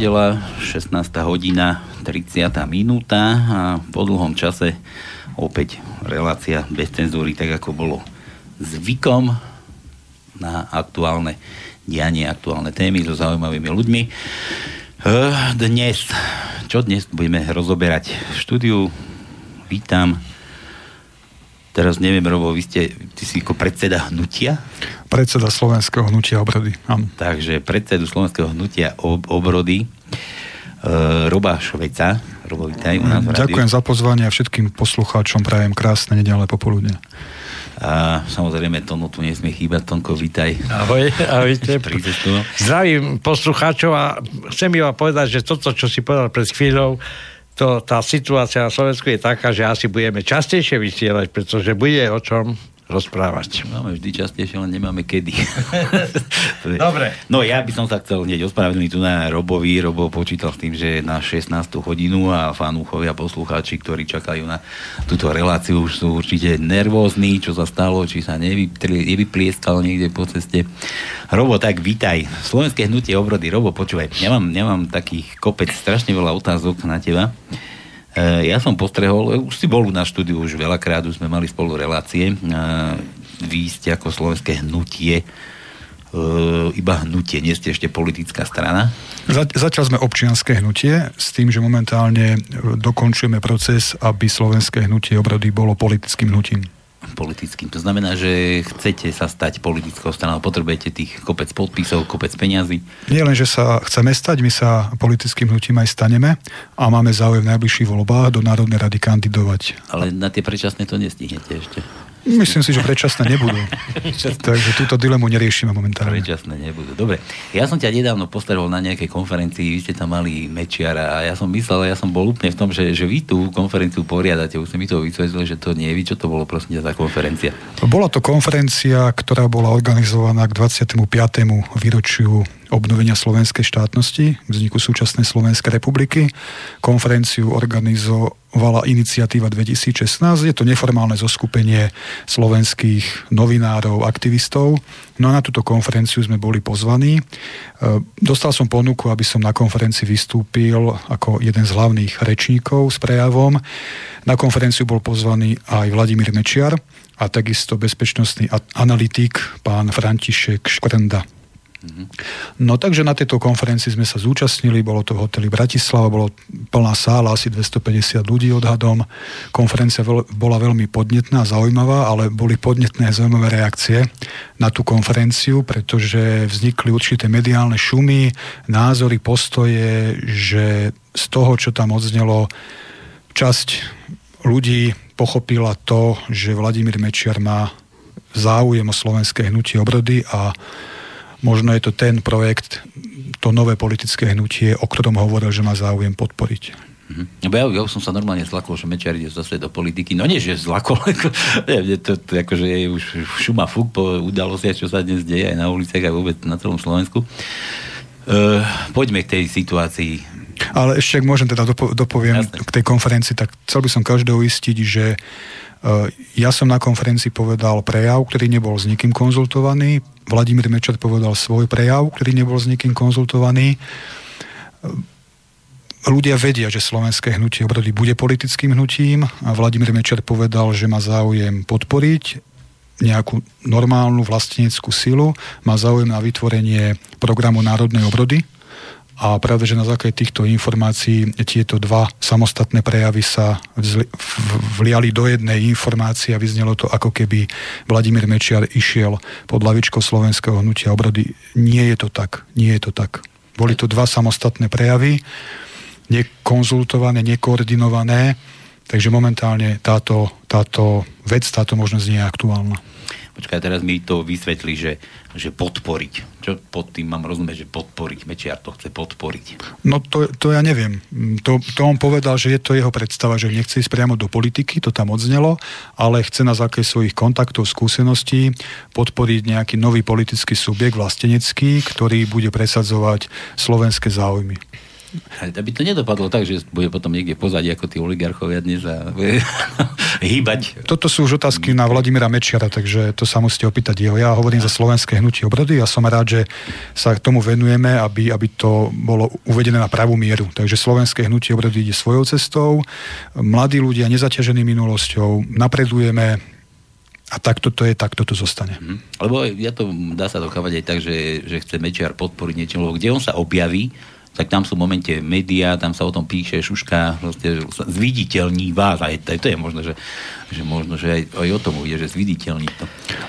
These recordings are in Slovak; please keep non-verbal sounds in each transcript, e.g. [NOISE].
Nedela, 16. hodina, 30. minúta a po dlhom čase opäť relácia bez cenzúry, tak ako bolo zvykom na aktuálne dianie, aktuálne témy so zaujímavými ľuďmi. Eh, dnes, čo dnes budeme rozoberať v štúdiu, vítam Teraz neviem, Robo, vy ste, ty si ako predseda hnutia? Predseda Slovenského hnutia obrody, áno. Takže predsedu Slovenského hnutia ob- obrody uh, Roba Šveca. Robo, vítaj u nás Ďakujem za pozvanie a všetkým poslucháčom prajem krásne nedelé popoludne. A samozrejme, Tono tu nesmie chýbať. Tonko, vítaj. Ahoj, ahojte. Zdravím poslucháčov a chcem iba povedať, že toto, čo si povedal pred chvíľou, to, tá situácia na Slovensku je taká, že asi budeme častejšie vysielať, pretože bude o čom rozprávať. Máme vždy častejšie, len nemáme kedy. [LAUGHS] Dobre. No ja by som sa chcel hneď ospravedlniť tu na Robovi. Robo počítal s tým, že je na 16. hodinu a fanúchovia, poslucháči, ktorí čakajú na túto reláciu, už sú určite nervózni, čo sa stalo, či sa nevyplieskal niekde po ceste. Robo, tak vítaj. Slovenské hnutie obrody. Robo, počúvaj, ja mám, ja mám takých kopec, strašne veľa otázok na teba. E, ja som postrehol, už si bol na štúdiu už veľakrát, už sme mali spolu relácie. E, vy ste ako slovenské hnutie, iba hnutie, nie ste ešte politická strana? Zatiaľ sme občianské hnutie s tým, že momentálne dokončujeme proces, aby slovenské hnutie obrody bolo politickým hnutím politickým. To znamená, že chcete sa stať politickou stranou, potrebujete tých kopec podpisov, kopec peňazí. Nie len, že sa chceme stať, my sa politickým hnutím aj staneme a máme záujem v najbližších voľbách do Národnej rady kandidovať. Ale na tie predčasné to nestihnete ešte. Myslím si, že predčasné nebudú. [LAUGHS] Takže túto dilemu neriešime momentálne. Predčasné nebudú. Dobre. Ja som ťa nedávno postaral na nejakej konferencii, vy ste tam mali Mečiara a ja som myslel, ja som bol úplne v tom, že, že vy tú konferenciu poriadate. Už ste mi to vysvetlili, že to nie je vy. Čo to bolo prosím za konferencia? Bola to konferencia, ktorá bola organizovaná k 25. výročiu obnovenia slovenskej štátnosti, vzniku súčasnej Slovenskej republiky. Konferenciu organizovala iniciatíva 2016. Je to neformálne zoskupenie slovenských novinárov, aktivistov. No a na túto konferenciu sme boli pozvaní. E, dostal som ponuku, aby som na konferencii vystúpil ako jeden z hlavných rečníkov s prejavom. Na konferenciu bol pozvaný aj Vladimír Mečiar a takisto bezpečnostný analytik pán František Škrenda. No takže na tejto konferencii sme sa zúčastnili, bolo to v hoteli Bratislava, bolo plná sála, asi 250 ľudí odhadom. Konferencia bola veľmi podnetná, zaujímavá, ale boli podnetné zaujímavé reakcie na tú konferenciu, pretože vznikli určité mediálne šumy, názory, postoje, že z toho, čo tam odznelo, časť ľudí pochopila to, že Vladimír Mečiar má záujem o slovenské hnutie obrody a možno je to ten projekt, to nové politické hnutie, o ktorom hovoril, že má záujem podporiť. Mm-hmm. Ja, ja som sa normálne zlakol, že Mečiar ide zase do politiky. No nie, že zlakol, [LAUGHS] ako, nie, to, to, akože je už šuma fúk po udalostiach, čo sa dnes deje aj na uliciach, aj vôbec na celom Slovensku. Uh, poďme k tej situácii. Ale ešte, ak môžem teda dopo- dopoviem Jasne. k tej konferencii, tak chcel by som každého uistiť, že ja som na konferencii povedal prejav, ktorý nebol s nikým konzultovaný. Vladimír Mečer povedal svoj prejav, ktorý nebol s nikým konzultovaný. Ľudia vedia, že slovenské hnutie obrody bude politickým hnutím a Vladimír Mečer povedal, že má záujem podporiť nejakú normálnu vlasteneckú silu, má záujem na vytvorenie programu národnej obrody, a práve, že na základe týchto informácií tieto dva samostatné prejavy sa vliali do jednej informácie a vyznelo to, ako keby Vladimír Mečiar išiel pod lavičkou slovenského hnutia obrody. Nie je to tak. Nie je to tak. Boli to dva samostatné prejavy, nekonzultované, nekoordinované, takže momentálne táto, táto vec, táto možnosť nie je aktuálna. Počkaj, teraz mi to vysvetli, že, že podporiť. Čo pod tým mám rozumieť, že podporiť? Mečiar to chce podporiť. No to, to ja neviem. To, to on povedal, že je to jeho predstava, že nechce ísť priamo do politiky, to tam odznelo, ale chce na základe svojich kontaktov, skúseností podporiť nejaký nový politický subjekt vlastenecký, ktorý bude presadzovať slovenské záujmy. Aby to nedopadlo tak, že bude potom niekde pozadí ako tí oligarchovia dnes a bude [LAUGHS] hýbať. Toto sú už otázky na Vladimíra Mečiara, takže to sa musíte opýtať jeho. Ja hovorím za slovenské hnutie obrody a som rád, že sa tomu venujeme, aby, aby to bolo uvedené na pravú mieru. Takže slovenské hnutie obrody ide svojou cestou. Mladí ľudia nezaťažení minulosťou, napredujeme, a takto to je, takto to zostane. Mm. Lebo ja to dá sa dokávať aj tak, že, že chce Mečiar podporiť niečo, lebo kde on sa objaví, tak tam sú momente médiá, tam sa o tom píše, šuška, vlastne, zviditeľní vás. Aj to, to je možno, že, že možno, že aj, aj o tom bude, že zviditeľní to.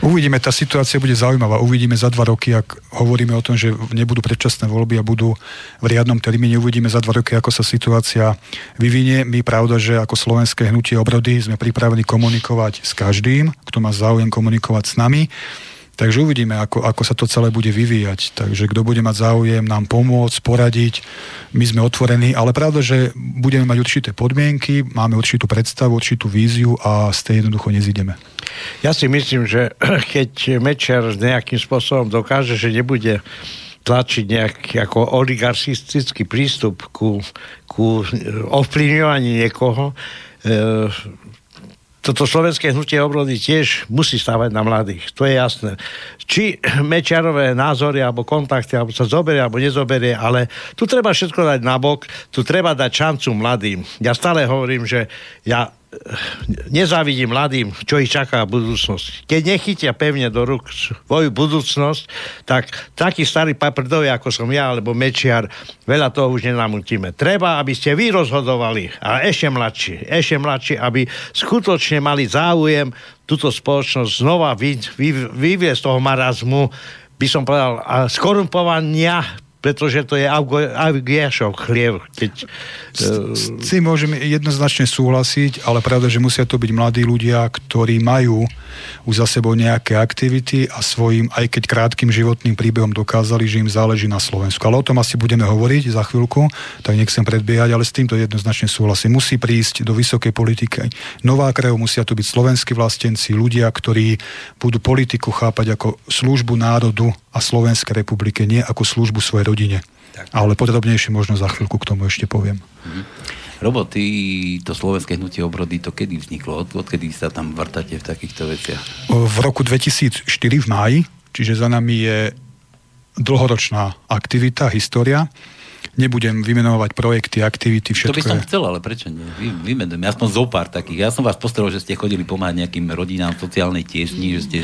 Uvidíme, tá situácia bude zaujímavá. Uvidíme za dva roky, ak hovoríme o tom, že nebudú predčasné voľby a budú v riadnom termíne. Uvidíme za dva roky, ako sa situácia vyvinie. My pravda, že ako slovenské hnutie obrody sme pripravení komunikovať s každým, kto má záujem komunikovať s nami. Takže uvidíme, ako, ako sa to celé bude vyvíjať. Takže kto bude mať záujem nám pomôcť, poradiť, my sme otvorení, ale pravda, že budeme mať určité podmienky, máme určitú predstavu, určitú víziu a z tej jednoducho nezídeme. Ja si myslím, že [CLEARS THROAT] keď Mečer nejakým spôsobom dokáže, že nebude tlačiť nejaký ako oligarchistický prístup ku, ku ovplyvňovaní niekoho, e, toto slovenské hnutie obrody tiež musí stávať na mladých. To je jasné. Či [CLEARS THROAT] Mečiarové názory alebo kontakty, alebo sa zoberie, alebo nezoberie, ale tu treba všetko dať nabok, tu treba dať šancu mladým. Ja stále hovorím, že ja nezávidím mladým, čo ich čaká v budúcnosti. Keď nechytia pevne do rúk svoju budúcnosť, tak takí starí paprdovia, ako som ja, alebo Mečiar, veľa toho už nenamutíme. Treba, aby ste vy rozhodovali, a ešte mladší, ešte mladší, aby skutočne mali záujem túto spoločnosť znova vy, vy, vyviesť toho marazmu, by som povedal, skorumpovania pretože to je Augiašov chliev. Keď, S tým môžem jednoznačne súhlasiť, ale pravda, že musia to byť mladí ľudia, ktorí majú už za sebou nejaké aktivity a svojim, aj keď krátkým životným príbehom dokázali, že im záleží na Slovensku. Ale o tom asi budeme hovoriť za chvíľku, tak nechcem predbiehať, ale s týmto jednoznačne súhlasím. Musí prísť do vysokej politiky nová krajov, musia to byť slovenskí vlastenci, ľudia, ktorí budú politiku chápať ako službu národu a Slovenskej republike, nie ako službu svojej rodine. Tak. Ale podrobnejšie možno za chvíľku k tomu ešte poviem. Mhm. Robo, ty to slovenské hnutie obrody, to kedy vzniklo? Od, odkedy sa tam vrtate v takýchto veciach? V roku 2004 v máji, čiže za nami je dlhoročná aktivita, história nebudem vymenovať projekty, aktivity, všetko. To by som chcel, ale prečo nie? Vy, vymenujem, aspoň zo pár takých. Ja som vás postrel, že ste chodili pomáhať nejakým rodinám sociálnej tiesni, že ste...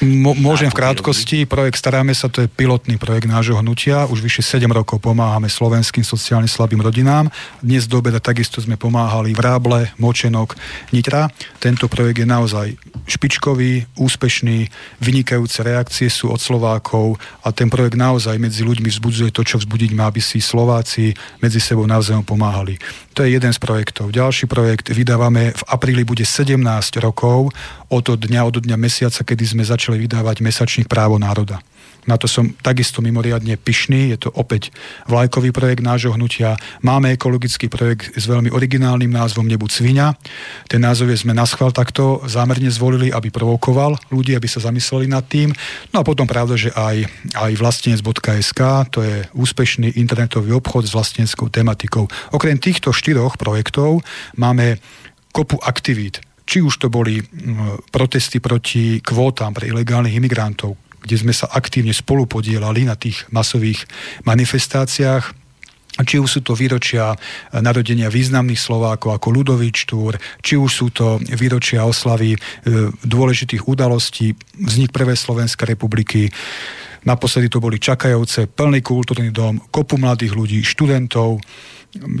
M- môžem v krátkosti. Projekt Staráme sa, to je pilotný projekt nášho hnutia. Už vyše 7 rokov pomáhame slovenským sociálne slabým rodinám. Dnes do obeda takisto sme pomáhali v Ráble, Močenok, Nitra. Tento projekt je naozaj špičkový, úspešný, vynikajúce reakcie sú od Slovákov a ten projekt naozaj medzi ľuďmi vzbudzuje to, čo vzbudiť má, aby si Slováci medzi sebou navzájom pomáhali. To je jeden z projektov. Ďalší projekt vydávame v apríli bude 17 rokov od dňa, od dňa mesiaca, kedy sme začali vydávať mesačník Právo národa. Na to som takisto mimoriadne pyšný. Je to opäť vlajkový projekt nášho hnutia. Máme ekologický projekt s veľmi originálnym názvom Nebuď svinia. Ten názov sme na schvál takto zámerne zvolili, aby provokoval ľudí, aby sa zamysleli nad tým. No a potom pravda, že aj, aj vlastnec.sk, to je úspešný internetový obchod s vlastnenskou tematikou. Okrem týchto štyroch projektov máme kopu aktivít, či už to boli protesty proti kvótam pre ilegálnych imigrantov, kde sme sa aktívne spolupodielali na tých masových manifestáciách, či už sú to výročia narodenia významných Slovákov ako Ludovič Túr, či už sú to výročia oslavy e, dôležitých udalostí, vznik Prvej Slovenskej republiky, Naposledy to boli čakajúce, plný kultúrny dom, kopu mladých ľudí, študentov,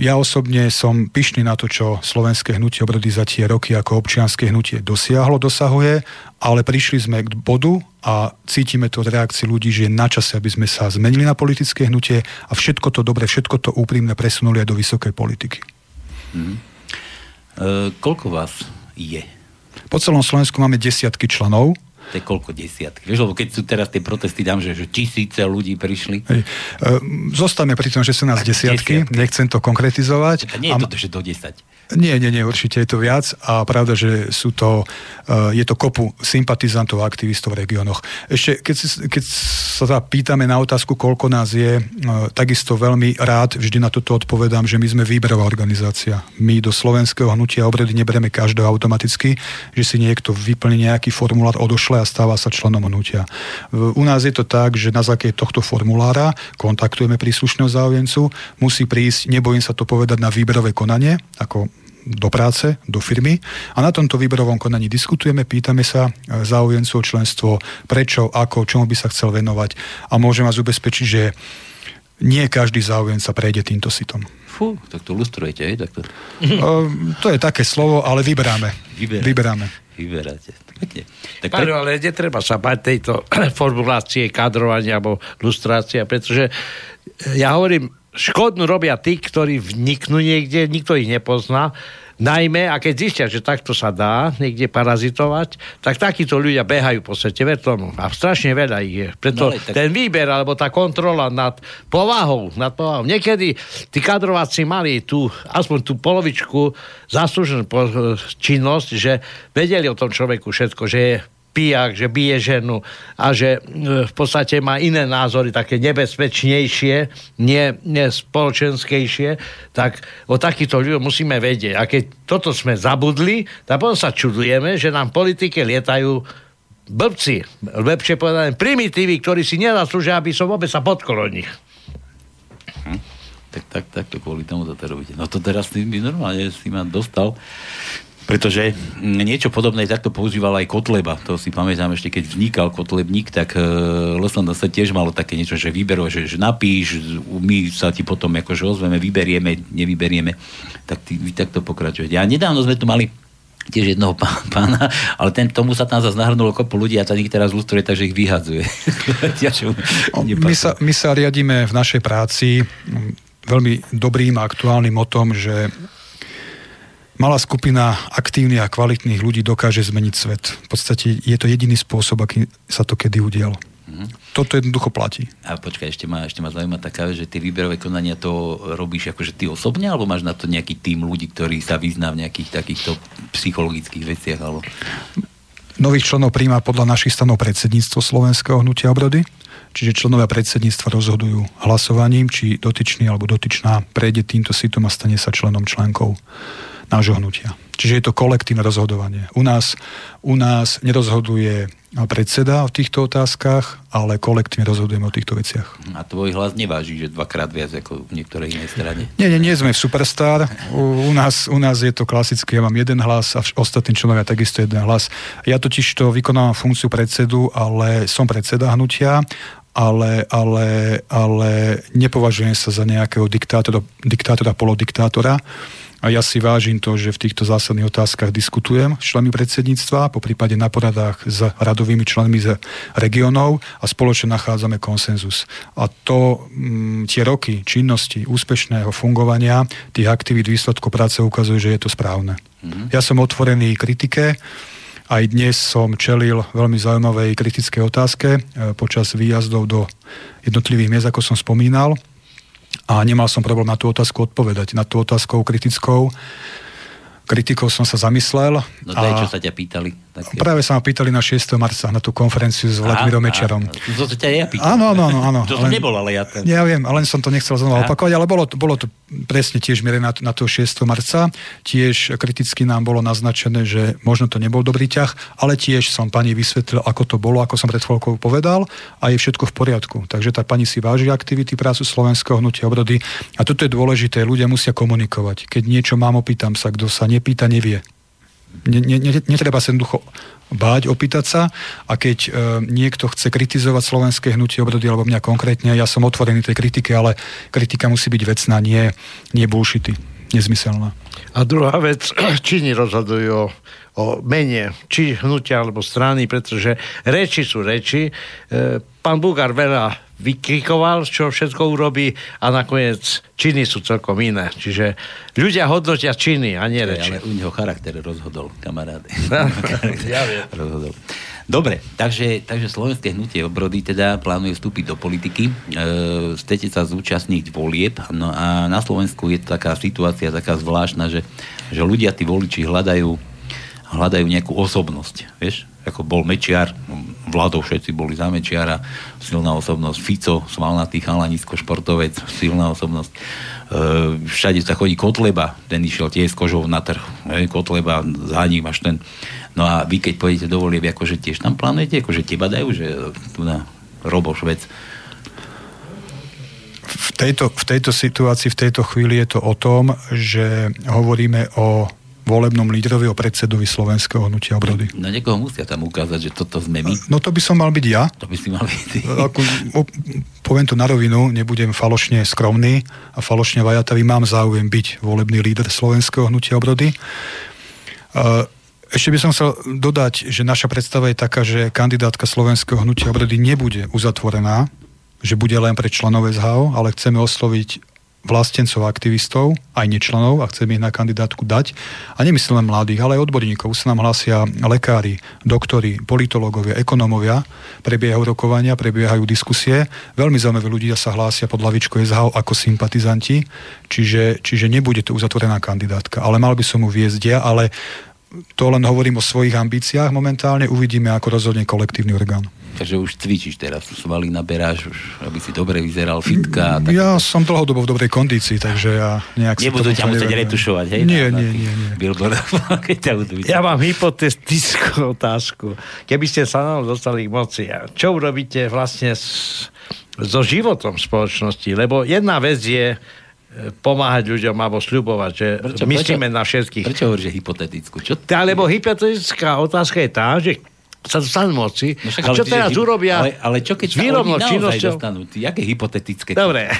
ja osobne som pyšný na to, čo slovenské hnutie obrody za tie roky ako občianske hnutie dosiahlo, dosahuje, ale prišli sme k bodu a cítime to od reakcií ľudí, že je na čase, aby sme sa zmenili na politické hnutie a všetko to dobre, všetko to úprimne presunuli aj do vysokej politiky. Mm. E, koľko vás je? Po celom Slovensku máme desiatky členov, To je koľko desiatky. Vieš, lebo keď sú teraz tie protesty tam, že, že tisíce ľudí prišli. Hej. Zostame pri tom, že sú nás desiatky. desiatky. Nechcem to konkretizovať. A nie je to, že do 10. Nie, nie, nie, určite je to viac a pravda, že sú to, uh, je to kopu sympatizantov a aktivistov v regiónoch. Ešte, keď, si, keď sa teda pýtame na otázku, koľko nás je, uh, takisto veľmi rád vždy na toto odpovedám, že my sme výberová organizácia. My do slovenského hnutia obredy nebereme každého automaticky, že si niekto vyplní nejaký formulár, odošle a stáva sa členom hnutia. U nás je to tak, že na základe tohto formulára kontaktujeme príslušného záujemcu, musí prísť, nebojím sa to povedať, na výberové konanie, ako do práce, do firmy a na tomto výberovom konaní diskutujeme, pýtame sa e, záujemcov členstvo, prečo, ako, čomu by sa chcel venovať a môžem vás ubezpečiť, že nie každý záujem sa prejde týmto sitom. Fú, tak to lustrujete, aj takto. Uh, to je také slovo, ale vyberáme. Vyberáte. Vyberáme. Vyberáte. Tak pre... ale netreba sa bať tejto [CLEARS THROAT] formulácie, kadrovania alebo lustrácia, pretože ja hovorím, škodnú robia tí, ktorí vniknú niekde, nikto ich nepozná, Najmä, a keď zistia, že takto sa dá niekde parazitovať, tak takíto ľudia behajú po svete, ver tomu. A strašne veľa ich je. Preto no, tak... ten výber, alebo tá kontrola nad povahou, nad povahou. Niekedy tí kadrováci mali tú, aspoň tú polovičku zaslúženú činnosť, že vedeli o tom človeku všetko, že je pijak, že bije ženu a že e, v podstate má iné názory, také nebezpečnejšie, nie, nie spoločenskejšie, tak o takýchto ľuďoch musíme vedieť. A keď toto sme zabudli, tak potom sa čudujeme, že nám politike lietajú blbci, lepšie povedané primitívy, ktorí si nezaslúžia, aby som vôbec sa potkol od nich. Hm. Tak, tak, tak to kvôli tomu to robíte. No to teraz ty by normálne si ma dostal pretože niečo podobné takto používal aj Kotleba. To si pamätám ešte, keď vznikal Kotlebník, tak e, LSND sa tiež malo také niečo, že vyberú, že, že napíš, my sa ti potom akože ozveme, vyberieme, nevyberieme. Tak ty, vy takto pokračujete. A nedávno sme tu mali tiež jedného pána, ale ten, tomu sa tam zase nahrnulo kopu ľudí a ten ich teraz lustruje, takže ich vyhadzuje. [LAUGHS] my, sa, my sa riadíme v našej práci veľmi dobrým a aktuálnym o tom, že malá skupina aktívnych a kvalitných ľudí dokáže zmeniť svet. V podstate je to jediný spôsob, aký sa to kedy udialo. Mm-hmm. Toto jednoducho platí. A počkaj, ešte ma, ešte ma zaujíma taká, že tie výberové konania to robíš akože ty osobne, alebo máš na to nejaký tým ľudí, ktorí sa vyzná v nejakých takýchto psychologických veciach? Alebo... Nových členov príjma podľa našich stanov predsedníctvo Slovenského hnutia obrody. Čiže členovia predsedníctva rozhodujú hlasovaním, či dotyčný alebo dotyčná prejde týmto sitom a stane sa členom členkou nášho hnutia. Čiže je to kolektívne rozhodovanie. U nás, u nás nerozhoduje predseda o týchto otázkach, ale kolektívne rozhodujeme o týchto veciach. A tvoj hlas neváži, že dvakrát viac ako v niektorej inej strane? Nie, nie, nie sme v Superstar. U, u, nás, u nás je to klasické, ja mám jeden hlas a ostatní členovia takisto jeden hlas. Ja totiž to vykonávam funkciu predsedu, ale som predseda hnutia ale, ale, ale nepovažujem sa za nejakého diktátora, diktátora polodiktátora. A ja si vážim to, že v týchto zásadných otázkach diskutujem s členmi predsedníctva, po prípade na poradách s radovými členmi z regionov a spoločne nachádzame konsenzus. A to m, mm, tie roky činnosti, úspešného fungovania tých aktivít výsledkov práce ukazuje, že je to správne. Mm-hmm. Ja som otvorený kritike, aj dnes som čelil veľmi zaujímavej kritickej otázke e, počas výjazdov do jednotlivých miest, ako som spomínal a nemal som problém na tú otázku odpovedať. Na tú otázkou kritickou kritikou som sa zamyslel. No to je, čo sa ťa pýtali. Také... Práve sa ma pýtali na 6. marca, na tú konferenciu s Vladimírom Mečerom. To, ťa ja pýtal. Áno, áno, áno. to som nebol, ale ja... Ten... Ja viem, ale som to nechcel znova opakovať, ale bolo to, bolo to presne tiež mierené na, na to 6. marca. Tiež kriticky nám bolo naznačené, že možno to nebol dobrý ťah, ale tiež som pani vysvetlil, ako to bolo, ako som pred chvíľkou povedal a je všetko v poriadku. Takže tá pani si váži aktivity prácu Slovenského hnutia obrody a toto je dôležité, ľudia musia komunikovať. Keď niečo mám, opýtam sa, kto sa nepýta, nevie. Ne, ne, netreba sa jednoducho báť, opýtať sa a keď e, niekto chce kritizovať slovenské hnutie obrody alebo mňa konkrétne, ja som otvorený tej kritike, ale kritika musí byť vecná, nie, nie bullshity, nezmyselná. A druhá vec, [CLEARS THROAT] Číni rozhodujú o, o mene, či hnutia alebo strany, pretože reči sú reči. E, pán Bugár veľa vykrikoval, čo všetko urobí a nakoniec činy sú celkom iné. Čiže ľudia hodnotia činy a nie reči. Ale u neho charakter rozhodol, kamaráde. [LAUGHS] ja viem. rozhodol. Dobre, takže, takže Slovenské hnutie obrody teda plánuje vstúpiť do politiky. E, chcete sa zúčastniť volieb. No a na Slovensku je taká situácia taká zvláštna, že, že ľudia, tí voliči hľadajú, hľadajú nejakú osobnosť. Vieš? Ako bol Mečiar, vládou všetci boli za Mečiara, silná osobnosť. Fico, svalnatý chalanisko, športovec, silná osobnosť. E, všade sa chodí Kotleba, ten išiel tiež s kožou na trh. E, Kotleba, za ním až ten No a vy keď pôjdete do volieb, akože tiež tam plánujete, akože teba dajú, že tu na Robo Švec. V tejto, v tejto situácii, v tejto chvíli je to o tom, že hovoríme o volebnom lídrovi, o predsedovi slovenského hnutia obrody. No niekoho musia tam ukázať, že toto sme my. No to by som mal byť ja. To by si mal byť ty. Ako, poviem to na rovinu, nebudem falošne skromný a falošne vajatavý. Mám záujem byť volebný líder slovenského hnutia obrody. Uh, ešte by som chcel dodať, že naša predstava je taká, že kandidátka slovenského hnutia obrody nebude uzatvorená, že bude len pre členov SHO, ale chceme osloviť vlastencov a aktivistov, aj nečlenov a chceme ich na kandidátku dať. A nemyslím len mladých, ale aj odborníkov. Sa nám hlásia lekári, doktori, politológovia, ekonómovia, prebiehajú rokovania, prebiehajú diskusie. Veľmi zaujímaví ľudia sa hlásia pod lavičkou SHO ako sympatizanti, čiže, čiže nebude to uzatvorená kandidátka. Ale mal by som ju viesť ja, ale to len hovorím o svojich ambíciách momentálne, uvidíme, ako rozhodne kolektívny orgán. Takže už cvičíš teraz, svaly naberáš, už, aby si dobre vyzeral fitka. Tak... Ja som dlhodobo v dobrej kondícii, takže ja nejak... Nebudú ťa musieť retušovať, hej? Nie, na, nie, nie, nie. Billboard, [LAUGHS] keď ťa budú Ja mám hypotetickú [LAUGHS] otázku. Keby ste sa nám dostali k moci, čo urobíte vlastne s, so životom spoločnosti? Lebo jedna vec je pomáhať ľuďom alebo sľubovať, že prečo, myslíme prečo, na všetkých. Prečo hovoríš, že hypotetickú? Čo tá, lebo hypotetická otázka je tá, že sa dostanú moci. No však, a čo teraz hy... urobia ale, ale čo keď sa oni činnosťou... dostanú? Jaké hypotetické? Dobre. [LAUGHS]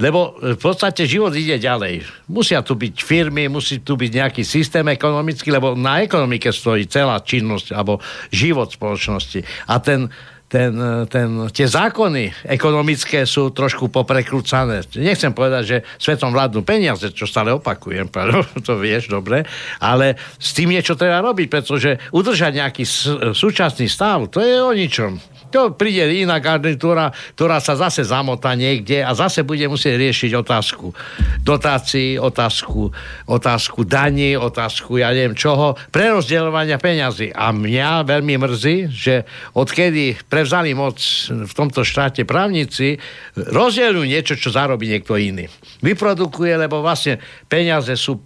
Lebo v podstate život ide ďalej. Musia tu byť firmy, musí tu byť nejaký systém ekonomický, lebo na ekonomike stojí celá činnosť alebo život spoločnosti. A ten ten, ten, tie zákony ekonomické sú trošku poprekrúcané. Nechcem povedať, že svetom vládnu peniaze, čo stále opakujem, [LAUGHS] to vieš dobre, ale s tým niečo treba robiť, pretože udržať nejaký súčasný stav, to je o ničom. To príde iná garnitúra, ktorá sa zase zamotá niekde a zase bude musieť riešiť otázku dotácií, otázku, otázku daní, otázku ja neviem čoho, prerozdeľovania peňazí. A mňa veľmi mrzí, že odkedy prevzali moc v tomto štáte právnici, rozdielujú niečo, čo zarobí niekto iný. Vyprodukuje, lebo vlastne peniaze sú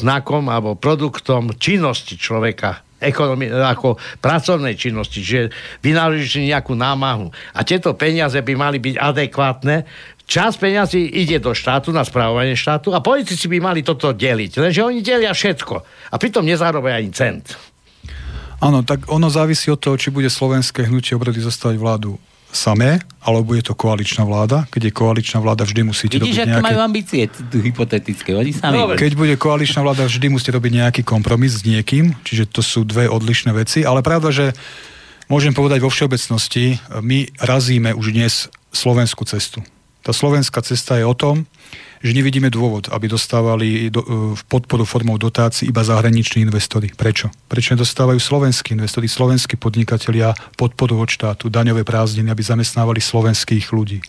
znakom alebo produktom činnosti človeka ekonomi- ako pracovnej činnosti, že vynaložíš nejakú námahu. A tieto peniaze by mali byť adekvátne. Čas peniazy ide do štátu na správovanie štátu a politici by mali toto deliť. Lenže oni delia všetko. A pritom nezarobia ani cent. Áno, tak ono závisí od toho, či bude slovenské hnutie obrody zostať vládu samé, alebo je to koaličná vláda. Keď je koaličná vláda, vždy musíte Vidíš, robiť nejaké... majú ambície hypotetické, oni sami. No, keď bude koaličná vláda, vždy musíte robiť nejaký kompromis s niekým, čiže to sú dve odlišné veci, ale pravda, že môžem povedať vo všeobecnosti, my razíme už dnes slovenskú cestu. Tá slovenská cesta je o tom, že nevidíme dôvod, aby dostávali do, e, podporu formou dotácií iba zahraniční investori. Prečo? Prečo nedostávajú slovenskí investori, slovenskí podnikatelia podporu od štátu, daňové prázdniny, aby zamestnávali slovenských ľudí?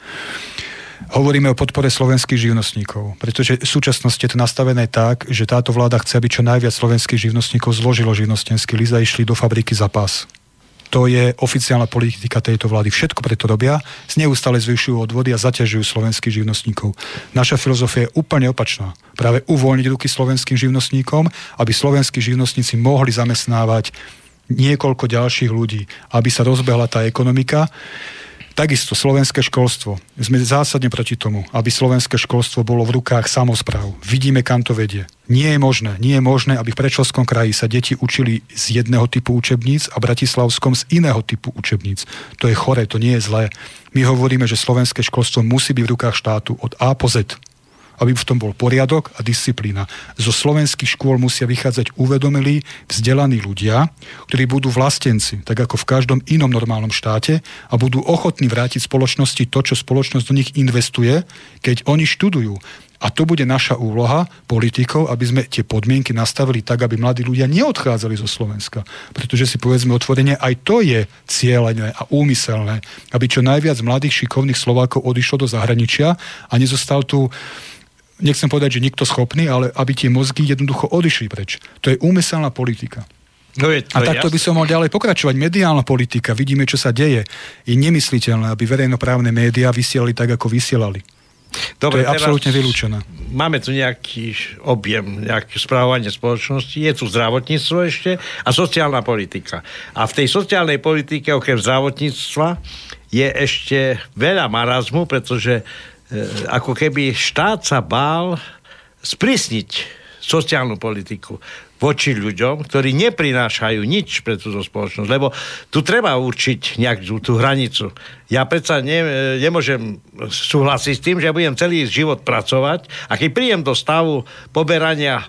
Hovoríme o podpore slovenských živnostníkov, pretože v súčasnosti je to nastavené tak, že táto vláda chce, aby čo najviac slovenských živnostníkov zložilo živnostenský list a išli do fabriky za pás. To je oficiálna politika tejto vlády. Všetko preto robia, neustále zvyšujú odvody a zaťažujú slovenských živnostníkov. Naša filozofia je úplne opačná. Práve uvoľniť ruky slovenským živnostníkom, aby slovenskí živnostníci mohli zamestnávať niekoľko ďalších ľudí, aby sa rozbehla tá ekonomika Takisto slovenské školstvo. Sme zásadne proti tomu, aby slovenské školstvo bolo v rukách samozpráv. Vidíme, kam to vedie. Nie je možné, nie je možné, aby v Prečovskom kraji sa deti učili z jedného typu učebníc a v Bratislavskom z iného typu učebníc. To je chore, to nie je zlé. My hovoríme, že slovenské školstvo musí byť v rukách štátu od A po Z. aby v tom bol poriadok a disciplína. Zo slovenských škôl musia vychádzať uvedomilí, vzdelaní ľudia, ktorí budú vlastenci, tak ako v každom inom normálnom štáte a budú ochotní vrátiť spoločnosti to, čo spoločnosť do nich investuje, keď oni študujú. A to bude naša úloha politikov, aby sme tie podmienky nastavili tak, aby mladí ľudia neodchádzali zo Slovenska. Pretože si povedzme otvorene, aj to je cieľené a úmyselné, aby čo najviac mladých šikovných Slovákov odišlo do zahraničia a nezostal tu nechcem povedať, že nikto schopný, ale aby tie mozgy jednoducho odišli preč. To je úmyselná politika. No je, a takto jasné. by som mohol ďalej pokračovať. Mediálna politika, vidíme, čo sa deje. Je nemysliteľné, aby verejnoprávne médiá vysielali tak, ako vysielali. Dobre, to je absolútne vylúčené. Máme tu nejaký objem, nejaké správanie spoločnosti, je tu zdravotníctvo ešte a sociálna politika. A v tej sociálnej politike, okrem zdravotníctva, je ešte veľa marazmu, pretože ako keby štát sa bál sprísniť sociálnu politiku voči ľuďom, ktorí neprinášajú nič pre túto spoločnosť. Lebo tu treba určiť nejakú tú hranicu. Ja predsa ne, nemôžem súhlasiť s tým, že budem celý život pracovať a keď príjem do stavu poberania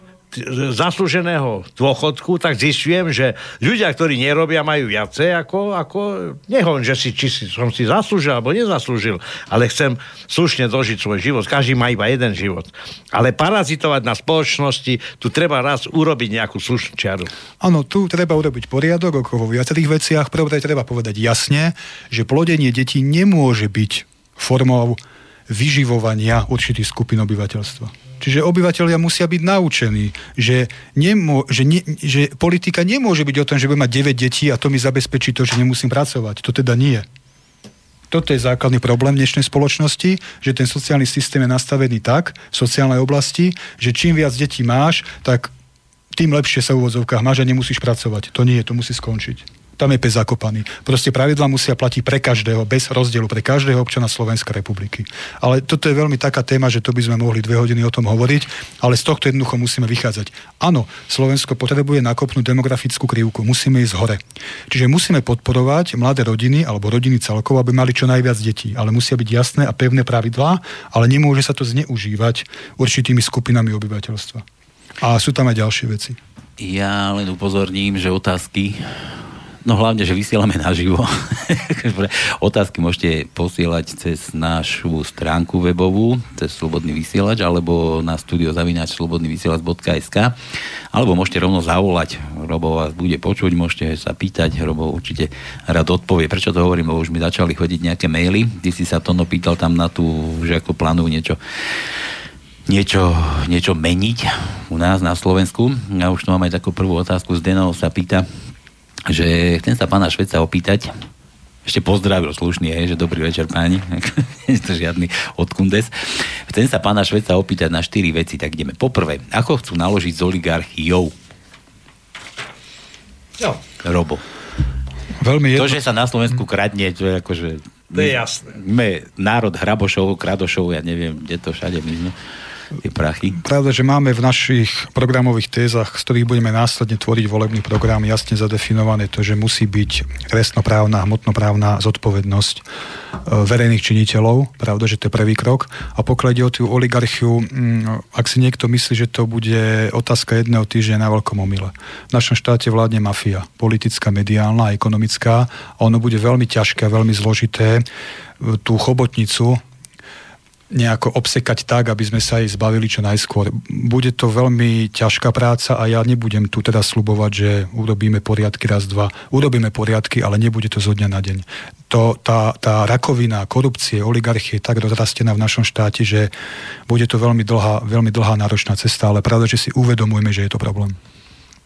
zaslúženého dôchodku, tak zistujem, že ľudia, ktorí nerobia, majú viacej ako, ako nehovorím, že si, či si, som si zaslúžil alebo nezaslúžil, ale chcem slušne dožiť svoj život. Každý má iba jeden život. Ale parazitovať na spoločnosti, tu treba raz urobiť nejakú slušnú čiaru. Áno, tu treba urobiť poriadok vo viacerých veciach. Prvé treba povedať jasne, že plodenie detí nemôže byť formou vyživovania určitých skupín obyvateľstva. Čiže obyvateľia musia byť naučení, že, nemô, že, ne, že politika nemôže byť o tom, že bude mať 9 detí a to mi zabezpečí to, že nemusím pracovať. To teda nie. Toto je základný problém dnešnej spoločnosti, že ten sociálny systém je nastavený tak v sociálnej oblasti, že čím viac detí máš, tak tým lepšie sa v úvodzovkách máš a nemusíš pracovať. To nie, to musí skončiť tam je pes zakopaný. Proste pravidla musia platiť pre každého, bez rozdielu, pre každého občana Slovenskej republiky. Ale toto je veľmi taká téma, že to by sme mohli dve hodiny o tom hovoriť, ale z tohto jednoducho musíme vychádzať. Áno, Slovensko potrebuje nakopnúť demografickú krivku, musíme ísť hore. Čiže musíme podporovať mladé rodiny alebo rodiny celkovo, aby mali čo najviac detí, ale musia byť jasné a pevné pravidlá, ale nemôže sa to zneužívať určitými skupinami obyvateľstva. A sú tam aj ďalšie veci. Ja len upozorním, že otázky No hlavne, že vysielame naživo. [LAUGHS] Otázky môžete posielať cez našu stránku webovú, cez Slobodný vysielač, alebo na studiozavinač slobodnyvysielač.sk alebo môžete rovno zavolať. Robo vás bude počuť, môžete sa pýtať, Robo určite rád odpovie. Prečo to hovorím? Lebo už mi začali chodiť nejaké maily. Ty si sa to pýtal tam na tú, že ako plánujú niečo niečo, niečo meniť u nás na Slovensku. Ja už tu mám aj takú prvú otázku. Zdeno sa pýta, že chcem sa pána Šveca opýtať, ešte pozdravil slušný, hej, že dobrý večer páni, [LAUGHS] je to žiadny odkundes. Chcem sa pána Šveca opýtať na štyri veci, tak ideme. Poprvé, ako chcú naložiť s oligarchiou? No. Robo. Veľmi jedno... To, že sa na Slovensku kradne, to je akože... To je jasné. My, národ hrabošov, kradošov, ja neviem, kde to všade my sme tie prachy? Pravda, že máme v našich programových tézach, z ktorých budeme následne tvoriť volebný program, jasne zadefinované to, že musí byť trestnoprávna, hmotnoprávna zodpovednosť e, verejných činiteľov. Pravda, že to je prvý krok. A pokiaľ ide o tú oligarchiu, ak si niekto myslí, že to bude otázka jedného týždňa na veľkom omyle. V našom štáte vládne mafia, politická, mediálna, ekonomická a ono bude veľmi ťažké a veľmi zložité e, tú chobotnicu nejako obsekať tak, aby sme sa jej zbavili čo najskôr. Bude to veľmi ťažká práca a ja nebudem tu teda slubovať, že urobíme poriadky raz, dva. Urobíme poriadky, ale nebude to zo dňa na deň. To, tá, tá rakovina korupcie, oligarchie je tak rozrastená v našom štáte, že bude to veľmi dlhá, veľmi dlhá náročná cesta, ale pravda, že si uvedomujeme, že je to problém.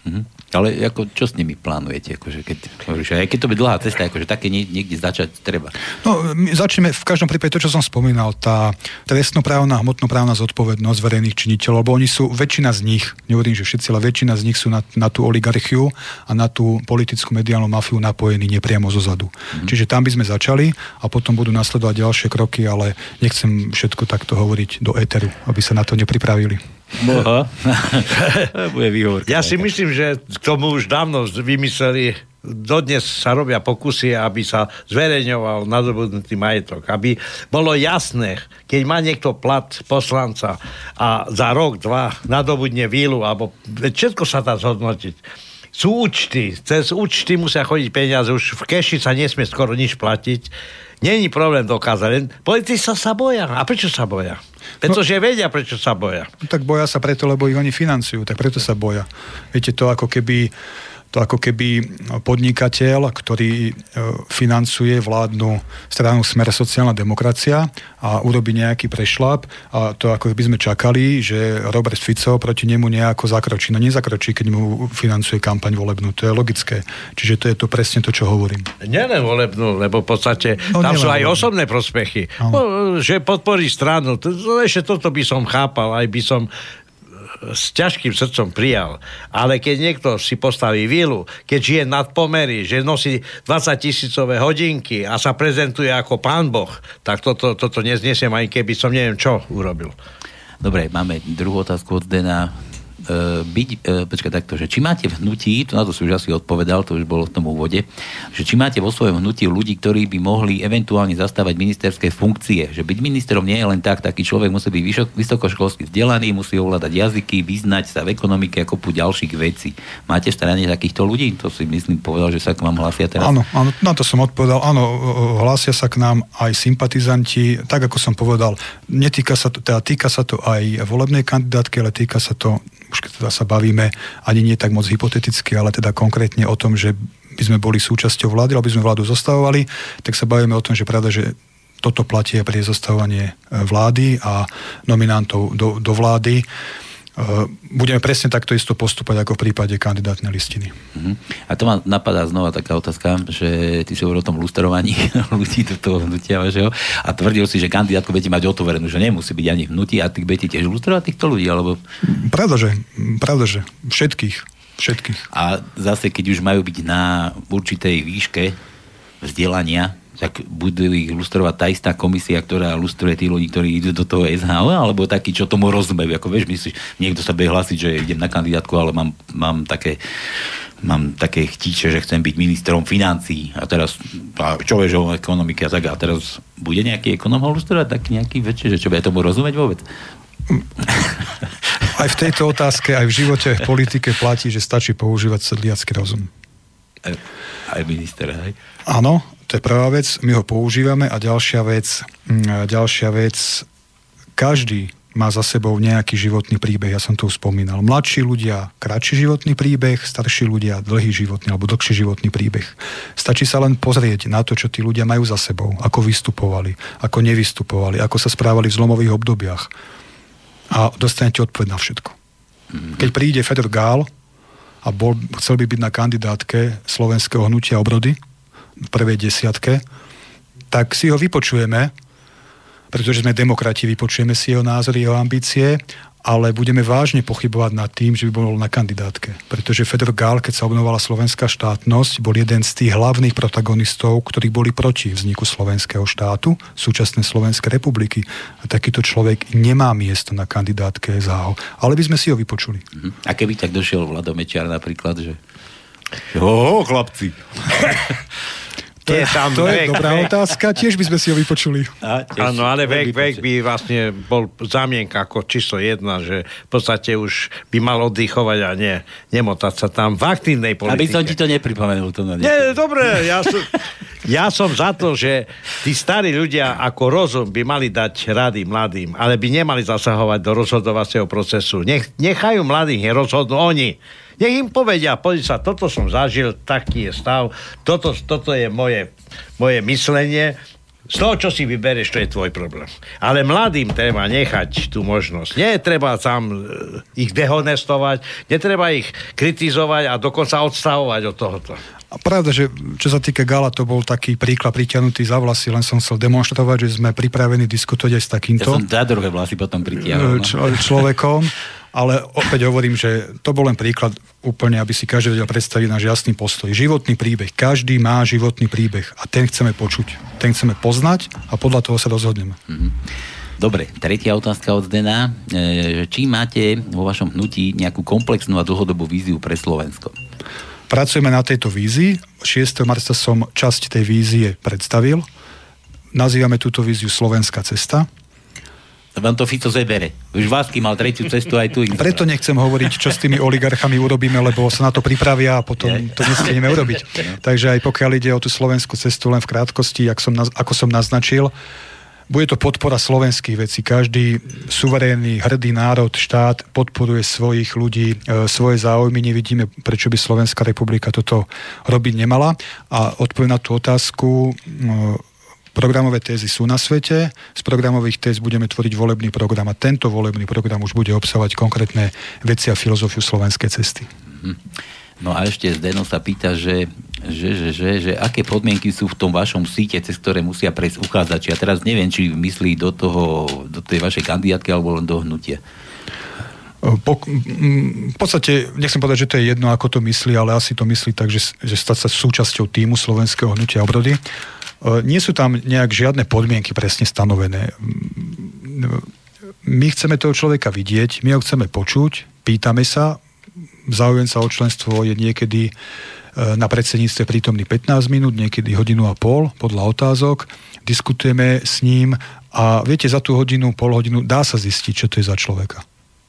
Mm-hmm. Ale ako, čo s nimi plánujete? Akože keď, aj keď to by dlhá cesta, akože také niekde začať treba. No, my začneme v každom prípade to, čo som spomínal, tá trestnoprávna, hmotnoprávna zodpovednosť verejných činiteľov, lebo oni sú, väčšina z nich, nehovorím, že všetci, ale väčšina z nich sú na, na tú oligarchiu a na tú politickú mediálnu mafiu napojení nepriamo zo zadu. Mm. Čiže tam by sme začali a potom budú nasledovať ďalšie kroky, ale nechcem všetko takto hovoriť do éteru, aby sa na to nepripravili. Bude výhovor. Ja si myslím, že k tomu už dávno vymysleli dodnes sa robia pokusy, aby sa zverejňoval nadobudnutý majetok. Aby bolo jasné, keď má niekto plat poslanca a za rok, dva nadobudne vílu, alebo všetko sa dá zhodnotiť sú účty, cez účty musia chodiť peniaze, už v keši sa nesmie skoro nič platiť. Není problém dokázať, len politici sa, sa boja. A prečo sa boja? Pretože no, vedia, prečo sa boja. Tak boja sa preto, lebo ich oni financujú, tak preto sa boja. Viete, to ako keby to ako keby podnikateľ, ktorý e, financuje vládnu stranu Smer sociálna demokracia a urobí nejaký prešlap a to ako by sme čakali, že Robert Fico proti nemu nejako zakročí. No nezakročí, keď mu financuje kampaň volebnú. To je logické. Čiže to je to presne to, čo hovorím. Nielen volebnú, lebo v podstate no, tam sú aj volebnú. osobné prospechy. No. Že podporí stranu. To, ešte toto by som chápal, aj by som s ťažkým srdcom prijal. Ale keď niekto si postaví vilu, keď žije nad pomery, že nosí 20 tisícové hodinky a sa prezentuje ako pán Boh, tak toto, toto neznesiem, aj keby som neviem čo urobil. Dobre, máme druhú otázku od Dena. E, byť, e, počkaj takto, že či máte v hnutí, to na to si už asi odpovedal, to už bolo v tom úvode, že či máte vo svojom hnutí ľudí, ktorí by mohli eventuálne zastávať ministerské funkcie, že byť ministrom nie je len tak, taký človek musí byť vysokoškolsky vzdelaný, musí ovládať jazyky, vyznať sa v ekonomike a kopu ďalších vecí. Máte v strane takýchto ľudí? To si myslím povedal, že sa k vám hlasia teraz. Áno, áno, na to som odpovedal. Áno, hlásia sa k nám aj sympatizanti, tak ako som povedal, netýka sa to, teda týka sa to aj volebnej kandidátky, ale týka sa to už keď teda sa bavíme ani nie tak moc hypoteticky, ale teda konkrétne o tom, že by sme boli súčasťou vlády, aby sme vládu zostavovali, tak sa bavíme o tom, že pravda, že toto platí pre zostavovanie e, vlády a nominantov do, do vlády. Eh, budeme presne takto isto postupovať ako v prípade kandidátnej listiny. Uh-huh. A to ma napadá znova taká otázka, že ty si hovoril o tom lustrovaní [LAUGHS] ľudí do toho hnutia vašeho a tvrdil si, že kandidátku budete mať otvorenú, že nemusí byť ani hnutí a ty budete tiež lustrovať týchto ľudí, alebo... Pravda, že, pravda, že všetkých, všetkých. A zase, keď už majú byť na určitej výške vzdelania, tak budú ich lustrovať tá istá komisia, ktorá lustruje tí ľudí, ktorí idú do toho SHO, alebo taký, čo tomu rozumejú. Ako vieš, myslíš, niekto sa bude hlásiť, že idem na kandidátku, ale mám, mám také mám také chtíče, že chcem byť ministrom financií a teraz, a čo vieš o ekonomike a tak, a teraz bude nejaký ekonom ho lustrovať, tak nejaký väčšie, že čo bude tomu rozumieť vôbec? [LAUGHS] Aj v tejto otázke, aj v živote, aj v politike platí, že stačí používať sedliacký rozum. Aj minister, hej? Áno, to je prvá vec, my ho používame a ďalšia vec, mm, ďalšia vec, každý má za sebou nejaký životný príbeh, ja som to už spomínal. Mladší ľudia kratší životný príbeh, starší ľudia dlhý životný alebo dlhší životný príbeh. Stačí sa len pozrieť na to, čo tí ľudia majú za sebou, ako vystupovali, ako nevystupovali, ako sa správali v zlomových obdobiach. A dostanete odpoveď na všetko. Mhm. Keď príde Fedor Gál a bol, chcel by byť na kandidátke slovenského hnutia obrody, prvej desiatke, tak si ho vypočujeme, pretože sme demokrati, vypočujeme si jeho názory, jeho ambície, ale budeme vážne pochybovať nad tým, že by bol na kandidátke. Pretože Fedor Gál, keď sa obnovala slovenská štátnosť, bol jeden z tých hlavných protagonistov, ktorí boli proti vzniku slovenského štátu, súčasnej Slovenskej republiky. A takýto človek nemá miesto na kandidátke SHO. Ale by sme si ho vypočuli. Mhm. A keby tak došiel Vladomečiar napríklad, že... Jo, chlapci. [LAUGHS] To je, tam to vek, je dobrá vek. otázka, tiež by sme si ho vypočuli. Áno, ale vek, vek by vlastne bol zamienka ako číslo jedna, že v podstate už by mal oddychovať a nie, nemotať sa tam v aktívnej politike. Aby som ti to nepripomenul. To nie, dobre, ja som, ja som za to, že tí starí ľudia ako rozum by mali dať rady mladým, ale by nemali zasahovať do rozhodovacieho procesu. Nech, nechajú mladých, rozhodnú oni. Nech im povedia, poď sa, toto som zažil, taký je stav, toto, toto je moje, moje myslenie, z toho, čo si vybereš, to je tvoj problém. Ale mladým treba nechať tú možnosť. Nie treba tam e, ich dehonestovať, netreba ich kritizovať a dokonca odstavovať od tohoto. A pravda, že čo sa týka Gala, to bol taký príklad priťanutý za vlasy, len som chcel demonstrovať, že sme pripravení diskutovať aj s takýmto. Ja som za druhé vlasy potom pritiahol. No. Č- človekom. [LAUGHS] Ale opäť hovorím, že to bol len príklad úplne, aby si každý vedel predstaviť náš jasný postoj. Životný príbeh. Každý má životný príbeh a ten chceme počuť. Ten chceme poznať a podľa toho sa rozhodneme. Mm-hmm. Dobre, tretia otázka od Zdena. E, či máte vo vašom hnutí nejakú komplexnú a dlhodobú víziu pre Slovensko? Pracujeme na tejto vízii. 6. marca som časť tej vízie predstavil. Nazývame túto víziu Slovenská cesta vám to Fico zebere. Už Vásky mal tretiu cestu aj tu. Preto nechcem hovoriť, čo s tými oligarchami urobíme, lebo sa na to pripravia a potom to nestihneme urobiť. [LAUGHS] Takže aj pokiaľ ide o tú slovenskú cestu len v krátkosti, ako som, ako som naznačil, bude to podpora slovenských vecí. Každý suverénny, hrdý národ, štát podporuje svojich ľudí, e, svoje záujmy. Nevidíme, prečo by Slovenská republika toto robiť nemala. A odpoveď na tú otázku, e, Programové tézy sú na svete, z programových téz budeme tvoriť volebný program a tento volebný program už bude obsahovať konkrétne veci a filozofiu slovenskej cesty. Mhm. No a ešte Zdeno sa pýta, že, že, že, že, že aké podmienky sú v tom vašom síte, cez ktoré musia prejsť uchádzači. Ja teraz neviem, či myslí do, toho, do tej vašej kandidátky alebo len do hnutia. Po, v podstate, nechcem povedať, že to je jedno, ako to myslí, ale asi to myslí tak, že, že stať sa súčasťou týmu slovenského hnutia obrody. E, nie sú tam nejak žiadne podmienky presne stanovené. My chceme toho človeka vidieť, my ho chceme počuť, pýtame sa, záujem sa o členstvo je niekedy e, na predsedníctve prítomný 15 minút, niekedy hodinu a pol podľa otázok, diskutujeme s ním a viete, za tú hodinu, pol hodinu dá sa zistiť, čo to je za človeka.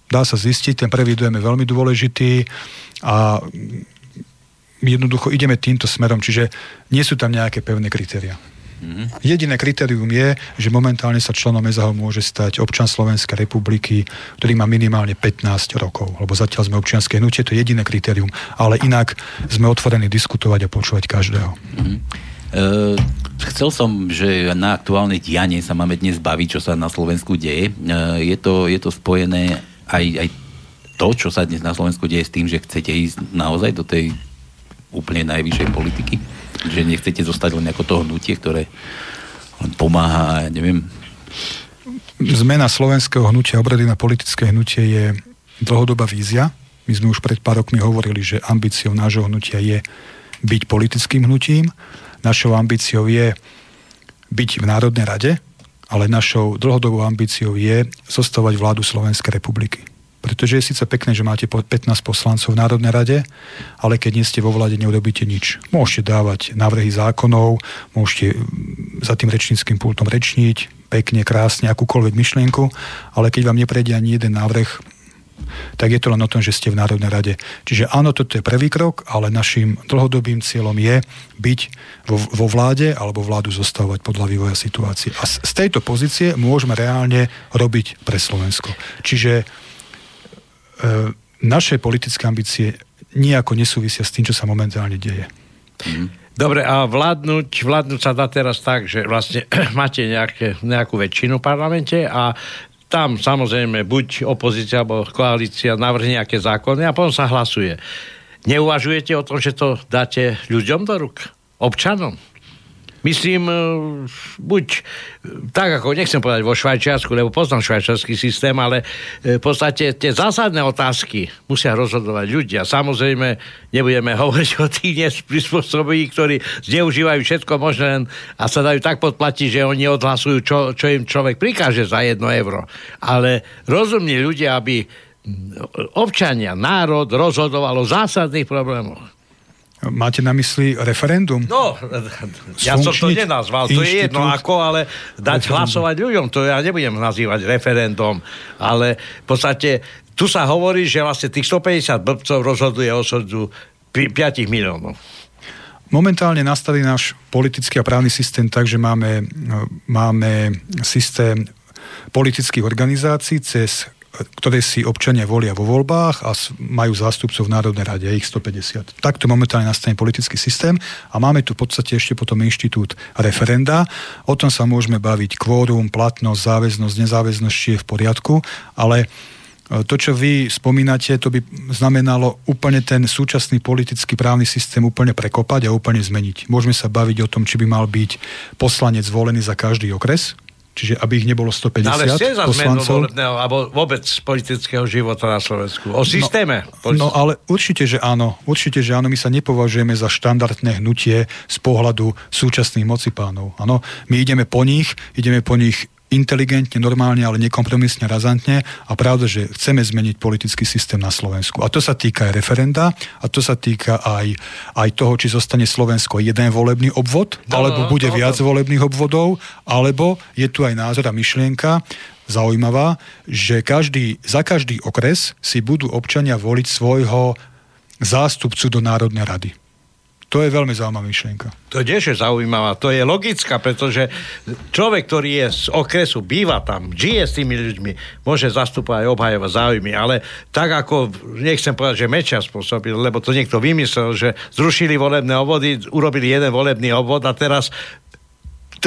Dá sa zistiť, ten prvý je veľmi dôležitý a jednoducho ideme týmto smerom, čiže nie sú tam nejaké pevné kritéria. Mm-hmm. Jediné kritérium je, že momentálne sa členom EZAHO môže stať občan Slovenskej republiky, ktorý má minimálne 15 rokov, lebo zatiaľ sme občianske hnutie, to je jediné kritérium, ale inak sme otvorení diskutovať a počúvať každého. Mm-hmm. Uh, chcel som, že na aktuálne dianie sa máme dnes baviť, čo sa na Slovensku deje. Uh, je, to, je to spojené aj, aj to, čo sa dnes na Slovensku deje s tým, že chcete ísť naozaj do tej úplne najvyššej politiky? Že nechcete zostať len ako to hnutie, ktoré len pomáha, ja neviem. Zmena slovenského hnutia, obrady na politické hnutie je dlhodobá vízia. My sme už pred pár rokmi hovorili, že ambíciou nášho hnutia je byť politickým hnutím. Našou ambíciou je byť v Národnej rade, ale našou dlhodobou ambíciou je zostavovať vládu Slovenskej republiky. Pretože je síce pekné, že máte 15 poslancov v Národnej rade, ale keď nie ste vo vláde, neurobíte nič. Môžete dávať návrhy zákonov, môžete za tým rečníckým pultom rečniť, pekne, krásne, akúkoľvek myšlienku, ale keď vám neprejde ani jeden návrh, tak je to len o tom, že ste v Národnej rade. Čiže áno, toto je prvý krok, ale našim dlhodobým cieľom je byť vo, vo vláde alebo vládu zostavovať podľa vývoja situácie. A z, z tejto pozície môžeme reálne robiť pre Slovensko. Čiže naše politické ambície nejako nesúvisia s tým, čo sa momentálne deje. Mm. Dobre, a vládnuť, vládnuť sa dá teraz tak, že vlastne [CLEARS THROAT] máte nejaké, nejakú väčšinu v parlamente a tam samozrejme buď opozícia alebo koalícia navrhne nejaké zákony a potom sa hlasuje. Neuvažujete o tom, že to dáte ľuďom do ruk? Občanom? Myslím, e, buď e, tak, ako nechcem povedať vo Švajčiarsku, lebo poznám švajčiarsky systém, ale e, v podstate tie zásadné otázky musia rozhodovať ľudia. Samozrejme, nebudeme [LAUGHS] hovoriť o tých neprispôsobí, ktorí zneužívajú všetko možné a sa dajú tak podplatiť, že oni odhlasujú, čo, čo im človek prikáže za jedno euro. Ale rozumní ľudia, aby občania, národ rozhodoval o zásadných problémoch. Máte na mysli referendum? No, ja som to nenazval, to je jedno ako, ale dať referendum. hlasovať ľuďom, to ja nebudem nazývať referendum, ale v podstate tu sa hovorí, že vlastne tých 150 blbcov rozhoduje o súdu 5 miliónov. Momentálne nastaví náš politický a právny systém tak, že máme, máme systém politických organizácií, cez ktoré si občania volia vo voľbách a majú zástupcov v Národnej rade, ich 150. Takto momentálne nastane politický systém a máme tu v podstate ešte potom inštitút referenda. O tom sa môžeme baviť kvórum, platnosť, záväznosť, nezáväznosť, či je v poriadku, ale e, to, čo vy spomínate, to by znamenalo úplne ten súčasný politický právny systém úplne prekopať a úplne zmeniť. Môžeme sa baviť o tom, či by mal byť poslanec zvolený za každý okres, čiže aby ich nebolo 150 ale ste za poslancov. alebo vôbec politického života na Slovensku? O systéme? No, no ale určite, že áno. Určite, že áno. My sa nepovažujeme za štandardné hnutie z pohľadu súčasných mocipánov. Áno, my ideme po nich, ideme po nich inteligentne, normálne, ale nekompromisne, razantne a pravda, že chceme zmeniť politický systém na Slovensku. A to sa týka aj referenda a to sa týka aj, aj toho, či zostane Slovensko jeden volebný obvod, no, alebo no, bude no, viac no. volebných obvodov, alebo je tu aj názor a myšlienka, zaujímavá, že každý, za každý okres si budú občania voliť svojho zástupcu do Národnej rady. To je veľmi zaujímavá myšlienka. To je zaujímavá, to je logická, pretože človek, ktorý je z okresu, býva tam, žije s tými ľuďmi, môže zastupovať obhajovať záujmy, ale tak ako, nechcem povedať, že Mečia spôsobil, lebo to niekto vymyslel, že zrušili volebné obvody, urobili jeden volebný obvod a teraz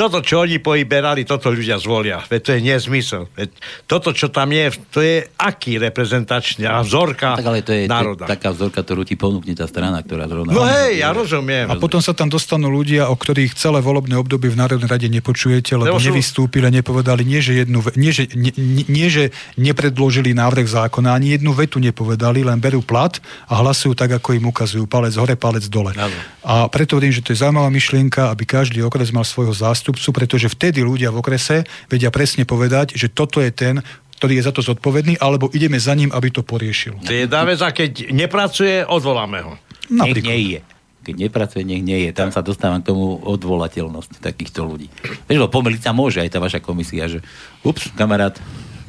toto, čo oni poiberali, toto ľudia zvolia. Veď to je nezmysel. Veď toto, čo tam je, to je aký reprezentačný a vzorka tak ale to je, národa. To je taká vzorka, ktorú ti ponúkne tá strana, ktorá zrovna... No hej, ja rozumiem. A potom sa tam dostanú ľudia, o ktorých celé volebné obdobie v Národnej rade nepočujete, lebo, lebo sú... nevystúpili, nepovedali, nie že, jednu, nie, že, nie, nie, že nepredložili návrh zákona, ani jednu vetu nepovedali, len berú plat a hlasujú tak, ako im ukazujú. Palec hore, palec dole. Ano. A preto hovorím, že to je zaujímavá myšlienka, aby každý okres mal svojho zástupcu zástupcu, pretože vtedy ľudia v okrese vedia presne povedať, že toto je ten, ktorý je za to zodpovedný, alebo ideme za ním, aby to poriešil. To je vec, a keď nepracuje, odvoláme ho. Nech nie je. Keď nepracuje, nech nie je. Tam sa dostávam k tomu odvolateľnosť takýchto ľudí. Vieš, pomeliť sa môže aj tá vaša komisia, že ups, kamarát,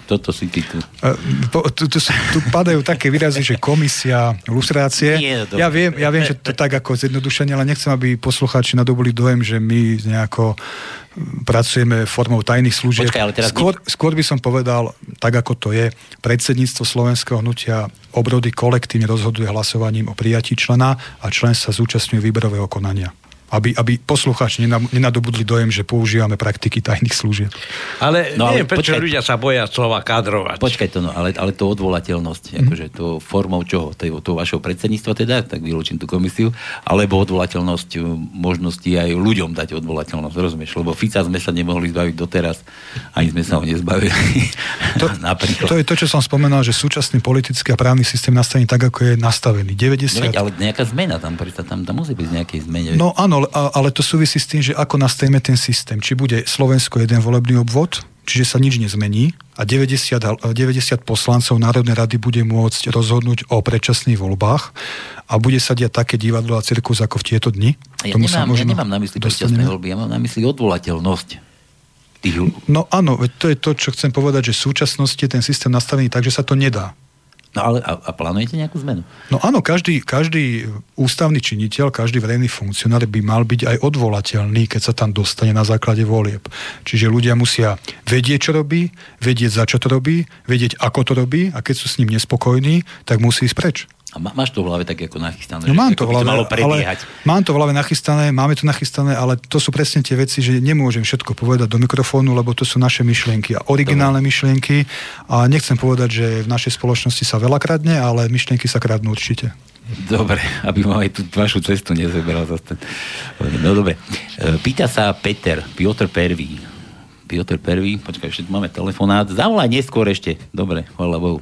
toto si ty tu. Tu, tu, tu padajú také výrazy, že komisia, lustrácie. Nie, ja, viem, ja viem, že to tak ako zjednodušenie, ale nechcem, aby poslucháči nadobuli dojem, že my nejako pracujeme formou tajných služieb. Počkaj, ale teraz skôr, skôr by som povedal, tak ako to je, predsedníctvo slovenského hnutia obrody kolektívne rozhoduje hlasovaním o prijatí člena a člen sa zúčastňuje výberového konania aby, aby poslucháči nenadobudli dojem, že používame praktiky tajných služieb. Ale no, neviem, ale prečo počkaj, ľudia sa boja slova kadrovať. Počkaj to, no, ale, ale to odvolateľnosť, mm. akože to formou čoho? To, to vašho predsedníctva teda, tak vylúčim tú komisiu, alebo odvolateľnosť e, možnosti aj ľuďom dať odvolateľnosť, rozumieš? Lebo Fica sme sa nemohli zbaviť doteraz, ani sme sa ho nezbavili. To, [LAUGHS] to je to, čo som spomenul, že súčasný politický a právny systém nastavený tak, ako je nastavený. 90... No, ale nejaká zmena tam, tam, tam musí byť nejaké zmene. No áno, ale, ale to súvisí s tým, že ako nastavíme ten systém. Či bude Slovensko jeden volebný obvod, čiže sa nič nezmení a 90, 90 poslancov Národnej rady bude môcť rozhodnúť o predčasných voľbách a bude sa diať také divadlo a cirkus ako v tieto dni. Ja, Tomu nemám, ja nemám na mysli predčasné voľby, ja mám na mysli odvolateľnosť. Tých... No áno, to je to, čo chcem povedať, že v súčasnosti je ten systém nastavený tak, že sa to nedá. No ale a, a plánujete nejakú zmenu? No áno, každý, každý ústavný činiteľ, každý verejný funkcionár by mal byť aj odvolateľný, keď sa tam dostane na základe volieb. Čiže ľudia musia vedieť, čo robí, vedieť, za čo to robí, vedieť, ako to robí a keď sú s ním nespokojní, tak musí ísť preč. A máš to v hlave tak ako nachystané? No mám to v hlave, malo ale mám to v hlave nachystané, máme to nachystané, ale to sú presne tie veci, že nemôžem všetko povedať do mikrofónu, lebo to sú naše myšlienky a originálne Dobre. myšlienky a nechcem povedať, že v našej spoločnosti sa veľa kradne, ale myšlienky sa kradnú určite. Dobre, aby ma aj tú vašu cestu nezeberal zase. No dobre. E, pýta sa Peter, Piotr Perví. Piotr Perví, počkaj, ešte máme telefonát. Zavolaj neskôr ešte. Dobre, chvála Bohu.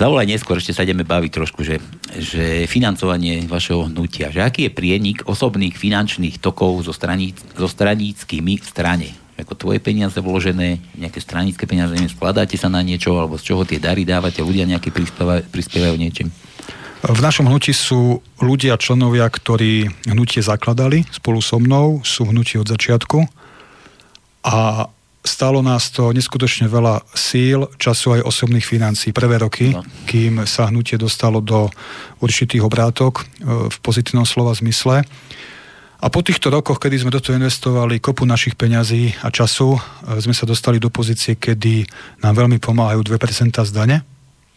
Zavolaj neskôr, ešte sa ideme baviť trošku, že, že financovanie vašeho hnutia, že aký je prienik osobných finančných tokov so, straní, so straníckými strane? Ako tvoje peniaze vložené, nejaké stranícke peniaze, neviem, skladáte sa na niečo, alebo z čoho tie dary dávate, ľudia nejaké prispievajú, niečím? V našom hnutí sú ľudia, členovia, ktorí hnutie zakladali spolu so mnou, sú v hnutí od začiatku a Stalo nás to neskutočne veľa síl, času aj osobných financí. Prvé roky, no. kým sa hnutie dostalo do určitých obrátok e, v pozitívnom slova zmysle. A po týchto rokoch, kedy sme do toho investovali kopu našich peňazí a času, e, sme sa dostali do pozície, kedy nám veľmi pomáhajú 2% z dane.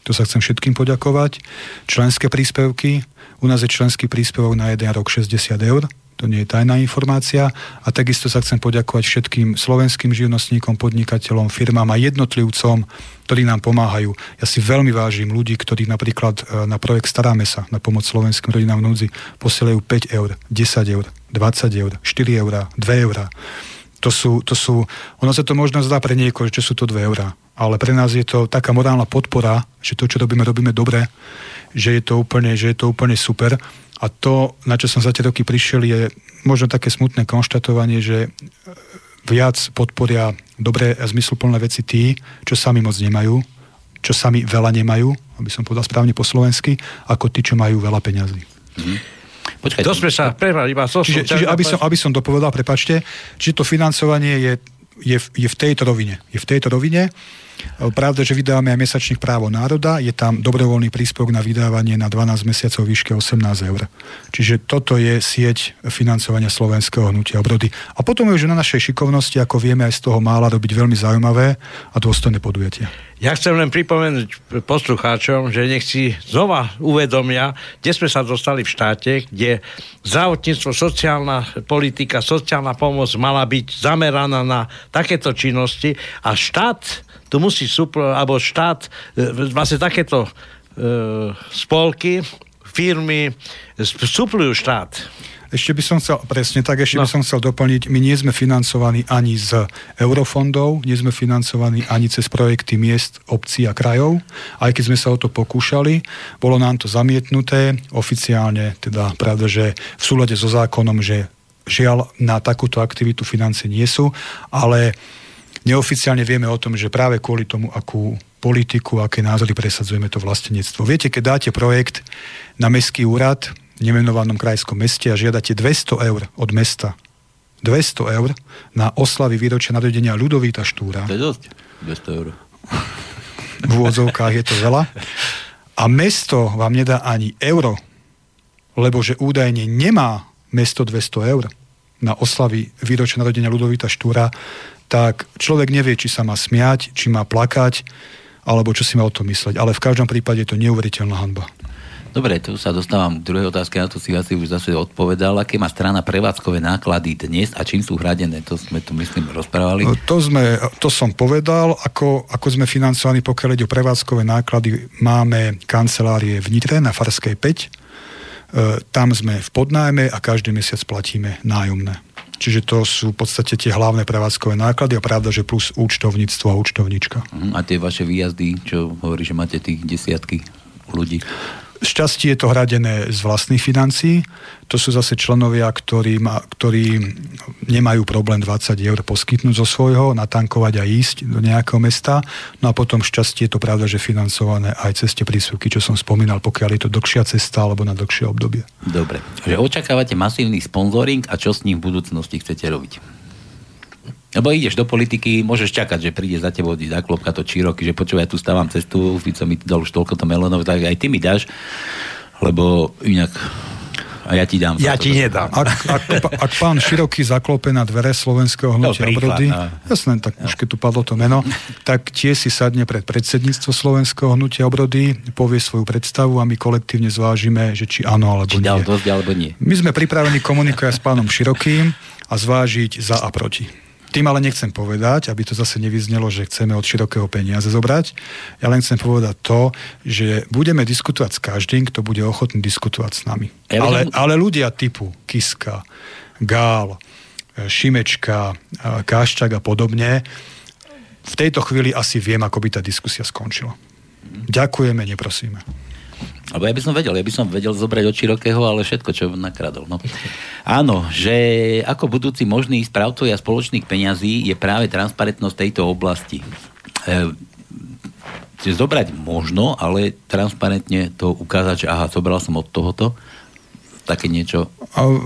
Tu sa chcem všetkým poďakovať. Členské príspevky. U nás je členský príspevok na jeden rok 60 eur to nie je tajná informácia. A takisto sa chcem poďakovať všetkým slovenským živnostníkom, podnikateľom, firmám a jednotlivcom, ktorí nám pomáhajú. Ja si veľmi vážim ľudí, ktorí napríklad e, na projekt Staráme sa na pomoc slovenským rodinám v núdzi posielajú 5 eur, 10 eur, 20 eur, 4 eur, 2 eur. To sú, to sú, ono sa to možno zdá pre niekoho, že sú to 2 eurá, ale pre nás je to taká morálna podpora, že to, čo robíme, robíme dobre, že je to úplne, že je to úplne super a to, na čo som za tie roky prišiel, je možno také smutné konštatovanie, že viac podporia dobré a zmysluplné veci tí, čo sami moc nemajú, čo sami veľa nemajú, aby som povedal správne po slovensky, ako tí, čo majú veľa peňazí. Mm-hmm. Počkajte. To sme sa prehrali iba so Čiže, čiže aby, som, aby som dopovedal, prepačte, čiže to financovanie je, je, je v tejto rovine. Je v tejto rovine. Pravda, že vydávame aj mesačných právo národa, je tam dobrovoľný príspevok na vydávanie na 12 mesiacov výške 18 eur. Čiže toto je sieť financovania slovenského hnutia obrody. A potom je už na našej šikovnosti, ako vieme aj z toho mála robiť veľmi zaujímavé a dôstojné podujatia. Ja chcem len pripomenúť poslucháčom, že nech si znova uvedomia, kde sme sa dostali v štáte, kde zdravotníctvo, sociálna politika, sociálna pomoc mala byť zameraná na takéto činnosti a štát tu musí supl, alebo štát, e, vlastne takéto e, spolky, firmy suplujú štát. Ešte by som chcel, presne tak, ešte no. by som chcel doplniť, my nie sme financovaní ani z eurofondov, nie sme financovaní ani cez projekty miest, obcí a krajov, aj keď sme sa o to pokúšali, bolo nám to zamietnuté, oficiálne, teda pravda, že v súlade so zákonom, že žiaľ na takúto aktivitu financie nie sú, ale neoficiálne vieme o tom, že práve kvôli tomu, akú politiku, aké názory presadzujeme to vlastenectvo. Viete, keď dáte projekt na mestský úrad, nemenovanom krajskom meste a žiadate 200 eur od mesta 200 eur na oslavy výročia narodenia Ľudovíta Štúra. To je dosť. 200 eur. V úvodzovkách je to veľa. A mesto vám nedá ani euro, lebo že údajne nemá mesto 200 eur na oslavy výročia narodenia Ľudovíta Štúra, tak človek nevie, či sa má smiať, či má plakať, alebo čo si má o tom mysleť. Ale v každom prípade je to neuveriteľná hanba. Dobre, tu sa dostávam k druhej otázke, na to si asi už zase odpovedal. Aké má strana prevádzkové náklady dnes a čím sú hradené? To sme tu, myslím, rozprávali. No, to, sme, to som povedal. Ako, ako sme financovaní, pokiaľ ide o prevádzkové náklady, máme kancelárie v Nitre na Farskej 5. E, tam sme v podnájme a každý mesiac platíme nájomné. Čiže to sú v podstate tie hlavné prevádzkové náklady a pravda, že plus účtovníctvo a účtovníčka. Mhm, a tie vaše výjazdy, čo hovorí, že máte tých desiatky ľudí? Šťastie je to hradené z vlastných financií. To sú zase členovia, ktorí, ma, ktorí nemajú problém 20 eur poskytnúť zo svojho, natankovať a ísť do nejakého mesta. No a potom šťastie je to pravda, že financované aj cez tie prísvky, čo som spomínal, pokiaľ je to dlhšia cesta alebo na dlhšie obdobie. Dobre. Že očakávate masívny sponzoring a čo s ním v budúcnosti chcete robiť? Lebo ideš do politiky, môžeš čakať, že príde za tebou zaklopka to roky, že počúvaj, ja tu stávam cestu, Fico mi dal už toľko to melónov, tak aj ty mi dáš, lebo inak a ja ti dám. Ja ti nedám. Ak, ak, ak pán Široký zaklope na dvere slovenského hnutia no, obrody, no. jasné, tak no. už keď tu padlo to meno, tak tie si sadne pred predsedníctvo slovenského hnutia obrody, povie svoju predstavu a my kolektívne zvážime, že či áno alebo či nie. dosť alebo nie. My sme pripravení komunikovať s pánom Širokým a zvážiť za a proti. Tým ale nechcem povedať, aby to zase nevyznelo, že chceme od širokého peniaze zobrať. Ja len chcem povedať to, že budeme diskutovať s každým, kto bude ochotný diskutovať s nami. Ja ale, ale ľudia typu Kiska, Gál, Šimečka, Káščak a podobne, v tejto chvíli asi viem, ako by tá diskusia skončila. Ďakujeme, neprosíme. Alebo ja by som vedel, ja by som vedel zobrať od širokého, ale všetko, čo nakradol. No. Áno, že ako budúci možný správcovia spoločných peňazí je práve transparentnosť tejto oblasti. E, zobrať možno, ale transparentne to ukázať, že aha, zobral som od tohoto, také niečo.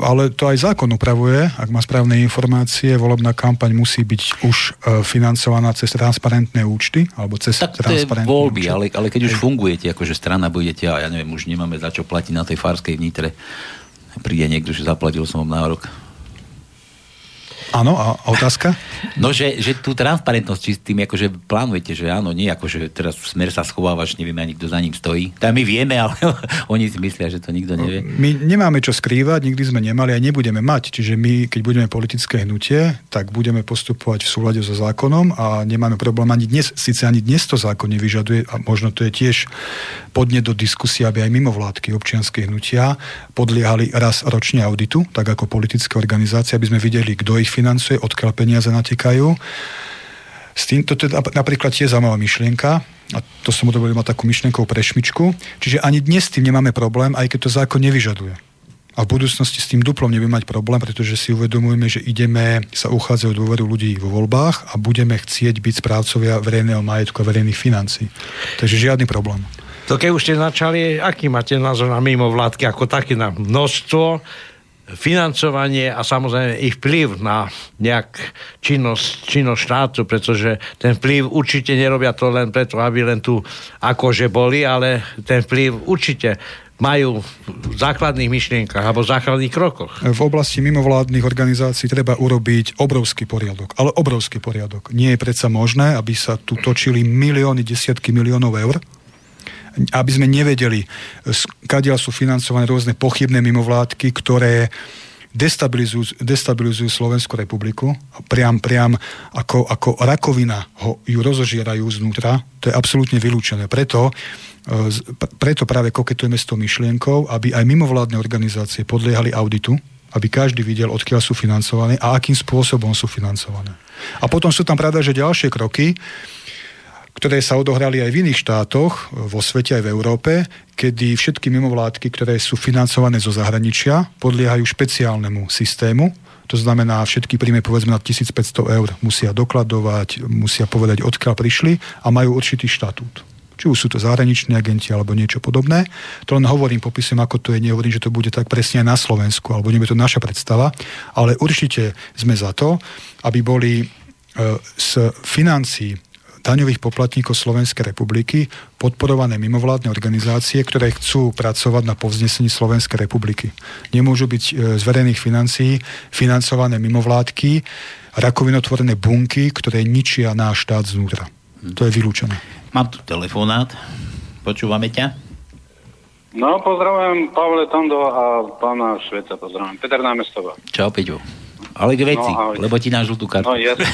Ale to aj zákon upravuje, ak má správne informácie, volebná kampaň musí byť už e, financovaná cez transparentné účty, alebo cez tak transparentné voľby, účty. ale, ale keď už fungujete, akože strana budete, a ja neviem, už nemáme za čo platiť na tej farskej vnitre, príde niekto, že zaplatil som vám nárok Áno, a otázka? [LAUGHS] No, že, že tú transparentnosť, či s tým akože plánujete, že áno, nie ako, že teraz smer sa schovávaš, nevieme ani kto za ním stojí. Tam my vieme, ale [LAUGHS] oni si myslia, že to nikto nevie. My nemáme čo skrývať, nikdy sme nemali a nebudeme mať. Čiže my, keď budeme politické hnutie, tak budeme postupovať v súlade so zákonom a nemáme problém ani dnes, síce ani dnes to zákon nevyžaduje a možno to je tiež podne do diskusie, aby aj mimovládky občianske hnutia podliehali raz ročne auditu, tak ako politické organizácie, aby sme videli, kto ich financuje, odkiaľ peniaze natekajú. S týmto to je napríklad tiež zaujímavá myšlienka, a to som urobil mať takú myšlienkovú prešmičku, čiže ani dnes s tým nemáme problém, aj keď to zákon nevyžaduje. a v budúcnosti s tým duplom nebudeme mať problém, pretože si uvedomujeme, že ideme sa uchádzať o dôveru ľudí vo voľbách a budeme chcieť byť správcovia verejného majetku a verejných financí. Takže žiadny problém. To keď už ste začali, aký máte názor na mimovládky ako také na množstvo, financovanie a samozrejme ich vplyv na nejak činnosť, činnosť štátu, pretože ten vplyv určite nerobia to len preto, aby len tu akože boli, ale ten vplyv určite majú v základných myšlienkach alebo v základných krokoch. V oblasti mimovládnych organizácií treba urobiť obrovský poriadok, ale obrovský poriadok. Nie je predsa možné, aby sa tu točili milióny, desiatky miliónov eur, aby sme nevedeli, kadiaľ sú financované rôzne pochybné mimovládky, ktoré destabilizujú, destabilizujú Slovenskú republiku. Priam, priam ako, ako rakovina ho, ju rozožierajú znútra. To je absolútne vylúčené. Preto preto práve koketujeme s tou myšlienkou, aby aj mimovládne organizácie podliehali auditu, aby každý videl, odkiaľ sú financované a akým spôsobom sú financované. A potom sú tam pravda, že ďalšie kroky, ktoré sa odohrali aj v iných štátoch, vo svete aj v Európe, kedy všetky mimovládky, ktoré sú financované zo zahraničia, podliehajú špeciálnemu systému, to znamená, všetky príjmy povedzme na 1500 eur musia dokladovať, musia povedať, odkiaľ prišli a majú určitý štatút. Či už sú to zahraniční agenti alebo niečo podobné. To len hovorím, popisujem, ako to je, nehovorím, že to bude tak presne aj na Slovensku, alebo nie to naša predstava, ale určite sme za to, aby boli e, z financií daňových poplatníkov Slovenskej republiky podporované mimovládne organizácie, ktoré chcú pracovať na povznesení Slovenskej republiky. Nemôžu byť e, z verejných financií financované mimovládky, rakovinotvorené bunky, ktoré ničia náš štát znútra. To je vylúčené. Mám tu telefonát. Počúvame ťa? No, pozdravujem Pavle Tondo a pána Šveca, pozdravujem. Peter Námestová. Čau, Peťo. Ale k veci, no, lebo ti na žltú kartu. No, jasne.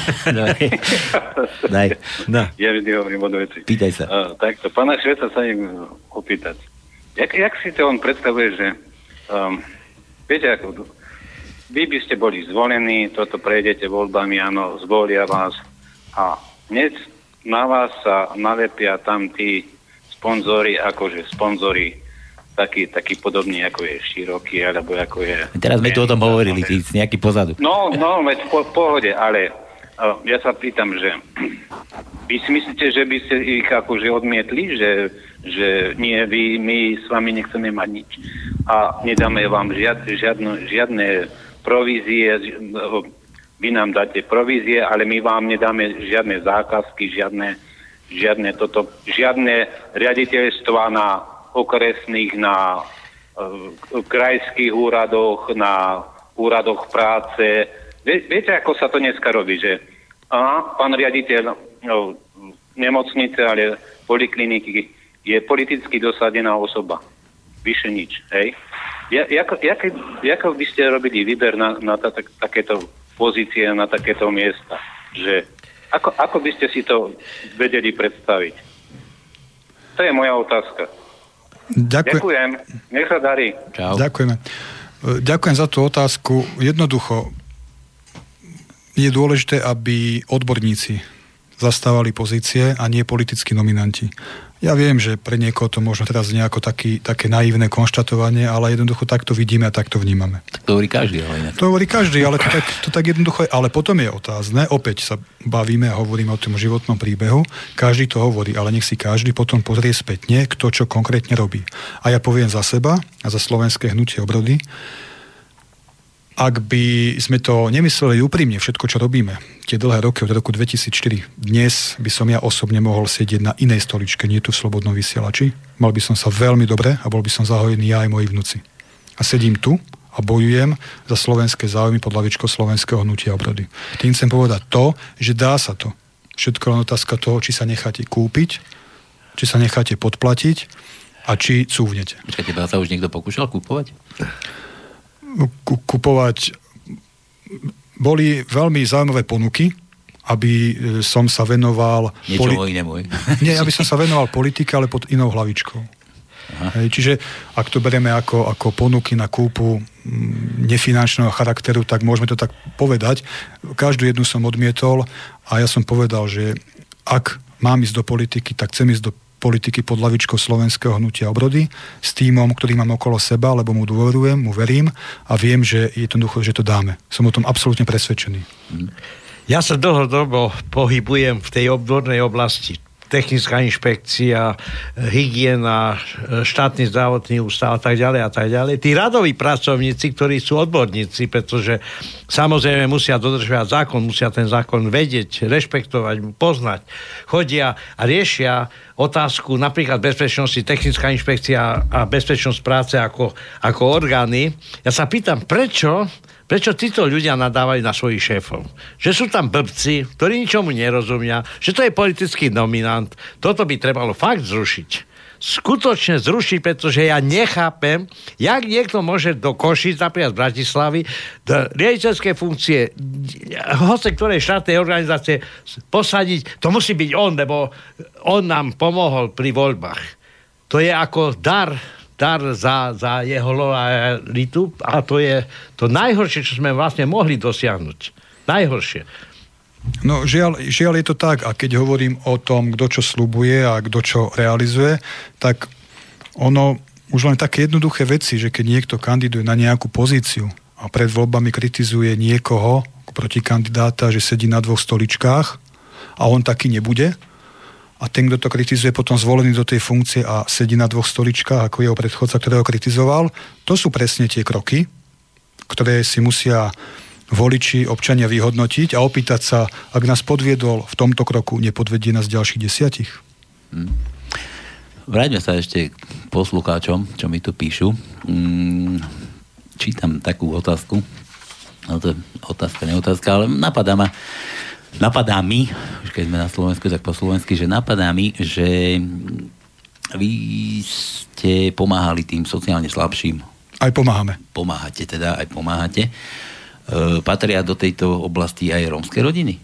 [LAUGHS] Daj. No. Ja vždy hovorím od veci. Pýtaj sa. Uh, takto, pána Šveca sa im opýtať. Jak, jak si to on predstavuje, že um, viete, ako vy by ste boli zvolení, toto prejdete voľbami, áno, zvolia vás a dnes na vás sa nalepia tam tí sponzory, akože sponzory taký, taký podobný, ako je široký, alebo ako je... Teraz sme tu o tom hovorili, ty nejaký pozadu. No, no, veď v pohode, ale uh, ja sa pýtam, že [CLEARS THROAT] vy si myslíte, že by ste ich akože odmietli, že, že nie, vy, my s vami nechceme mať nič a nedáme vám žiad, žiadno, žiadne provízie, vy nám dáte provízie, ale my vám nedáme žiadne zákazky, žiadne, žiadne, toto, žiadne riaditeľstva na okresných, na uh, krajských úradoch, na úradoch práce. Vie, viete, ako sa to dneska robí, že aha, pán riaditeľ no, nemocnice, ale polikliniky je politicky dosadená osoba. Vyše nič, hej? Ja, ako, ako, ako by ste robili výber na, na ta, tak, takéto pozície na takéto miesta. Že ako, ako by ste si to vedeli predstaviť? To je moja otázka. Ďakujem. Ďakujem. Nech sa darí. Čau. Ďakujeme. Ďakujem za tú otázku. Jednoducho je dôležité, aby odborníci zastávali pozície a nie politickí nominanti. Ja viem, že pre niekoho to možno teraz nejako taký, také naivné konštatovanie, ale jednoducho takto vidíme a takto vnímame. Tak to hovorí každý, ale inak. To hovorí každý, ale to tak, to tak jednoducho je. Ale potom je otázne, opäť sa bavíme a hovoríme o tom životnom príbehu, každý to hovorí, ale nech si každý potom pozrie spätne, kto čo konkrétne robí. A ja poviem za seba a za slovenské hnutie obrody, ak by sme to nemysleli úprimne, všetko, čo robíme, tie dlhé roky od roku 2004, dnes by som ja osobne mohol sedieť na inej stoličke, nie tu v Slobodnom vysielači. Mal by som sa veľmi dobre a bol by som zahojený ja aj moji vnúci. A sedím tu a bojujem za slovenské záujmy pod lavičkou slovenského hnutia obrody. Tým chcem povedať to, že dá sa to. Všetko len otázka toho, či sa necháte kúpiť, či sa necháte podplatiť a či cúvnete. Počkajte, sa už niekto pokúšal kúpovať? Kupovať. Boli veľmi zaujímavé ponuky, aby e, som sa venoval... Niečo poli- inému. Nie, aby som sa venoval politike, ale pod inou hlavičkou. Hej, čiže ak to bereme ako, ako ponuky na kúpu nefinančného charakteru, tak môžeme to tak povedať. Každú jednu som odmietol a ja som povedal, že ak mám ísť do politiky, tak chcem ísť do politiky pod lavičkou slovenského hnutia obrody s týmom, ktorý mám okolo seba, lebo mu dôverujem, mu verím a viem, že je jednoducho, že to dáme. Som o tom absolútne presvedčený. Ja sa dlhodobo pohybujem v tej odbornej oblasti technická inšpekcia, hygiena, štátny zdravotný ústav a tak ďalej a tak ďalej. Tí radoví pracovníci, ktorí sú odborníci, pretože samozrejme musia dodržovať zákon, musia ten zákon vedieť, rešpektovať, poznať, chodia a riešia otázku napríklad bezpečnosti, technická inšpekcia a bezpečnosť práce ako, ako orgány. Ja sa pýtam, prečo Prečo títo ľudia nadávajú na svojich šéfov? Že sú tam blbci, ktorí ničomu nerozumia, že to je politický nominant. Toto by trebalo fakt zrušiť skutočne zrušiť, pretože ja nechápem, jak niekto môže do Košic, napríklad z Bratislavy, do riaditeľskej funkcie hoce ktorej štátnej organizácie posadiť, to musí byť on, lebo on nám pomohol pri voľbách. To je ako dar dar za, za jeho lojalitu a to je to najhoršie, čo sme vlastne mohli dosiahnuť. Najhoršie. No žiaľ, žiaľ je to tak a keď hovorím o tom, kto čo slubuje a kto čo realizuje, tak ono už len také jednoduché veci, že keď niekto kandiduje na nejakú pozíciu a pred voľbami kritizuje niekoho proti kandidáta, že sedí na dvoch stoličkách a on taký nebude, a ten, kto to kritizuje, potom zvolený do tej funkcie a sedí na dvoch stoličkách, ako jeho predchodca, ktorého kritizoval, to sú presne tie kroky, ktoré si musia voliči, občania vyhodnotiť a opýtať sa, ak nás podviedol v tomto kroku, nepodvedie nás ďalších desiatich. Hmm. Vráťme sa ešte k poslucháčom, čo mi tu píšu. Hmm, čítam takú otázku. No to je otázka, neotázka, ale napadá ma napadá mi, už keď sme na Slovensku, tak po slovensky, že napadá mi, že vy ste pomáhali tým sociálne slabším. Aj pomáhame. Pomáhate teda, aj pomáhate. E, patria do tejto oblasti aj rómske rodiny?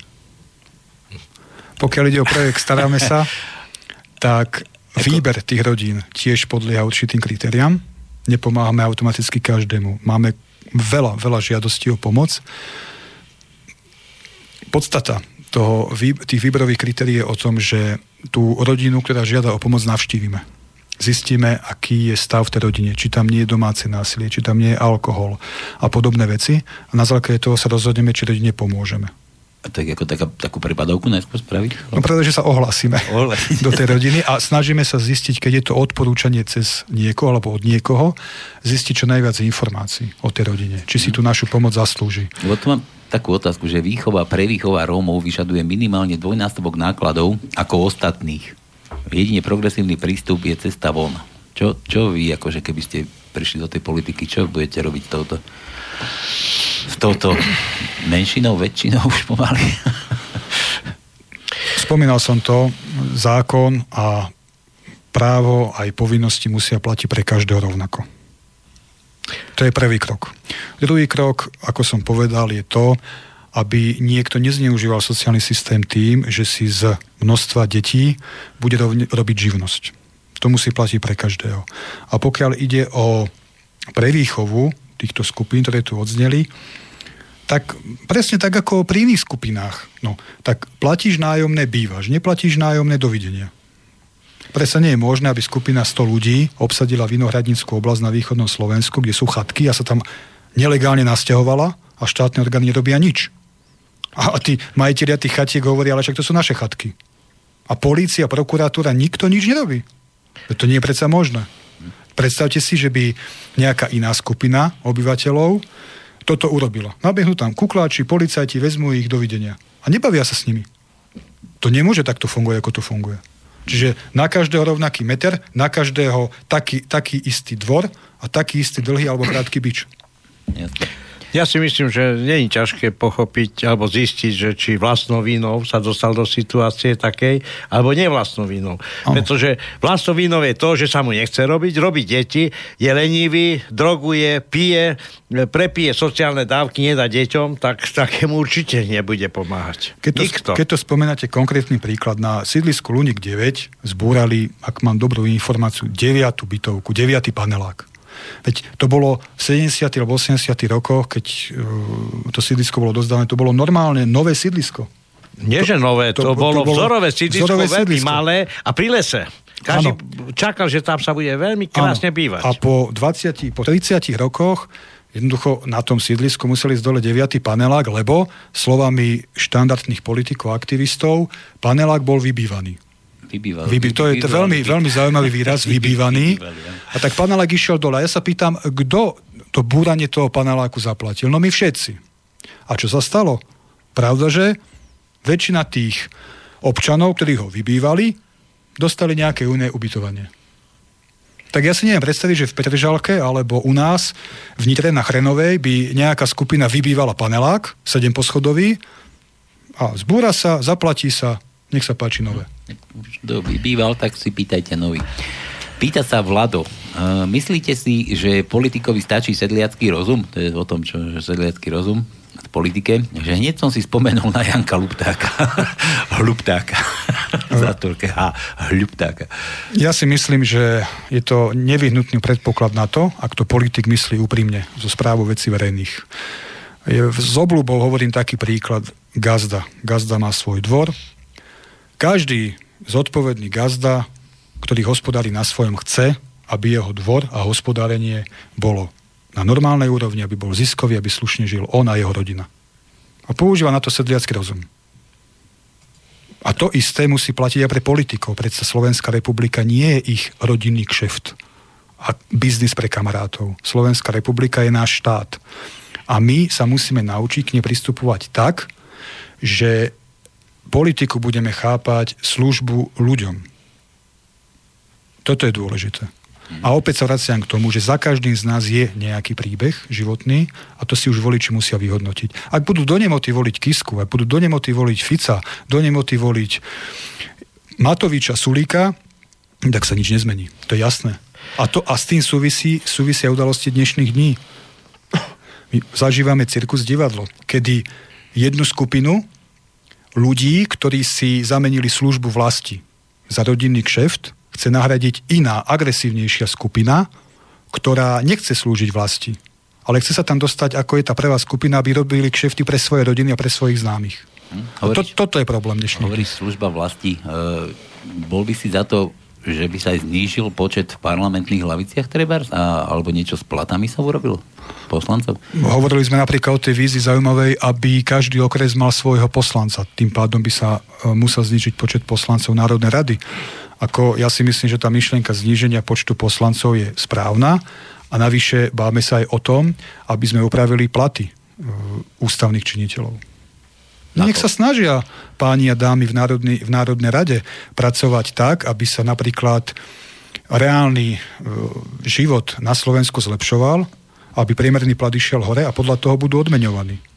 Pokiaľ ide o projekt Staráme sa, [LAUGHS] tak výber tých rodín tiež podlieha určitým kritériám. Nepomáhame automaticky každému. Máme veľa, veľa žiadostí o pomoc podstata toho, tých výberových kritérií je o tom, že tú rodinu, ktorá žiada o pomoc, navštívime. Zistíme, aký je stav v tej rodine, či tam nie je domáce násilie, či tam nie je alkohol a podobné veci. A na základe toho sa rozhodneme, či rodine pomôžeme. A tak ako taká, takú prepadovku najskôr spraviť? No pretože sa ohlásime [LAUGHS] do tej rodiny a snažíme sa zistiť, keď je to odporúčanie cez niekoho alebo od niekoho, zistiť čo najviac informácií o tej rodine. Či si mhm. tú našu pomoc zaslúži. Lebo tu mám takú otázku, že výchova, prevýchova Rómov vyžaduje minimálne dvojnásobok nákladov ako ostatných. Jedine progresívny prístup je cesta von. Čo, čo vy, akože keby ste prišli do tej politiky, čo budete robiť touto, s touto menšinou, väčšinou už pomaly? [LAUGHS] Spomínal som to, zákon a právo aj povinnosti musia platiť pre každého rovnako. To je prvý krok. Druhý krok, ako som povedal, je to, aby niekto nezneužíval sociálny systém tým, že si z množstva detí bude robiť živnosť. To musí platiť pre každého. A pokiaľ ide o prevýchovu týchto skupín, ktoré tu odzneli, tak presne tak ako pri iných skupinách. No, tak platíš nájomné, bývaš, neplatíš nájomné, dovidenia. Prečo nie je možné, aby skupina 100 ľudí obsadila Vinohradnickú oblasť na východnom Slovensku, kde sú chatky a sa tam nelegálne nasťahovala a štátne orgány nerobia nič. A tí majiteľia tých chatiek hovoria, ale však to sú naše chatky. A polícia, prokuratúra, nikto nič nerobí. To nie je predsa možné. Predstavte si, že by nejaká iná skupina obyvateľov toto urobila. Nabehnú tam kukláči, policajti, vezmú ich dovidenia. A nebavia sa s nimi. To nemôže takto fungovať, ako to funguje. Čiže na každého rovnaký meter, na každého taký, taký istý dvor a taký istý dlhý alebo krátky bič. Jasne. Ja si myslím, že nie je ťažké pochopiť alebo zistiť, že či vlastnou vínou sa dostal do situácie takej, alebo nie vlastnou vínou. Oh. Pretože vlastnou vínou je to, že sa mu nechce robiť, robí deti, je lenivý, droguje, pije, prepije sociálne dávky, nedá deťom, tak takému určite nebude pomáhať. Keď to, Nikto. Keď to spomenáte konkrétny príklad, na sídlisku Lunik 9 zbúrali, ak mám dobrú informáciu, 9. bytovku, 9. panelák. Veď to bolo v 70. alebo 80. rokoch, keď uh, to sídlisko bolo dozdané, to bolo normálne nové sídlisko. Nie, že nové, to, to, to bolo, bolo vzorové sídlisko, veľmi malé a pri lese. Každý ano. čakal, že tam sa bude veľmi krásne ano. bývať. A po 20, po 30 rokoch jednoducho na tom sídlisku museli ísť dole 9. panelák, lebo slovami štandardných politikov aktivistov panelák bol vybývaný. Vybýval, Vybý, to je to veľmi, veľmi zaujímavý výraz, vybývaný. [LAUGHS] A tak panelák išiel dole. Ja sa pýtam, kto to búranie toho paneláku zaplatil? No my všetci. A čo sa stalo? Pravda, že väčšina tých občanov, ktorí ho vybývali, dostali nejaké iné ubytovanie. Tak ja si neviem predstaviť, že v Petržalke alebo u nás v Nitre na Chrenovej by nejaká skupina vybývala panelák, 7 poschodový, a zbúra sa, zaplatí sa, nech sa páči nové. Kto vybýval, tak si pýtajte nový. Pýta sa Vlado, myslíte si, že politikovi stačí sedliacký rozum? To je o tom, čo je sedliacký rozum v politike, že hneď som si spomenul na Janka Luptáka. [LAUGHS] Hluptáka. [LAUGHS] Zatvorke H. Hluptáka. Ja si myslím, že je to nevyhnutný predpoklad na to, ak to politik myslí úprimne zo správu veci verejných. Je, z obľubou hovorím taký príklad gazda. Gazda má svoj dvor. Každý zodpovedný gazda ktorý hospodári na svojom chce, aby jeho dvor a hospodárenie bolo na normálnej úrovni, aby bol ziskový, aby slušne žil on a jeho rodina. A používa na to sedliacký rozum. A to isté musí platiť aj pre politikov. Predsa Slovenská republika nie je ich rodinný kšeft a biznis pre kamarátov. Slovenská republika je náš štát. A my sa musíme naučiť k nej pristupovať tak, že politiku budeme chápať službu ľuďom. Toto je dôležité. A opäť sa vraciam k tomu, že za každým z nás je nejaký príbeh životný a to si už voliči musia vyhodnotiť. Ak budú do nemoty voliť Kisku, ak budú do nemoty voliť Fica, do nemoty voliť Matoviča, Sulíka, tak sa nič nezmení. To je jasné. A, to, a s tým súvisí, súvisia udalosti dnešných dní. My zažívame cirkus divadlo, kedy jednu skupinu ľudí, ktorí si zamenili službu vlasti za rodinný kšeft, chce nahradiť iná, agresívnejšia skupina, ktorá nechce slúžiť vlasti, ale chce sa tam dostať, ako je tá prvá skupina, aby robili kšefty pre svoje rodiny a pre svojich známych. Hm, hovoríš, to, toto je problém dnešný. Hovoríš služba vlasti. E, bol by si za to, že by sa aj znížil počet v parlamentných laviciach treba, alebo niečo s platami sa urobilo? Poslancov? Hovorili sme napríklad o tej vízi zaujímavej, aby každý okres mal svojho poslanca. Tým pádom by sa e, musel znižiť počet poslancov Národnej rady. Ako ja si myslím, že tá myšlienka zníženia počtu poslancov je správna a navyše báme sa aj o tom, aby sme upravili platy uh, ústavných činiteľov. No nech sa snažia páni a dámy v, Národnej, v Národnej rade pracovať tak, aby sa napríklad reálny uh, život na Slovensku zlepšoval, aby priemerný plat išiel hore a podľa toho budú odmeňovaní.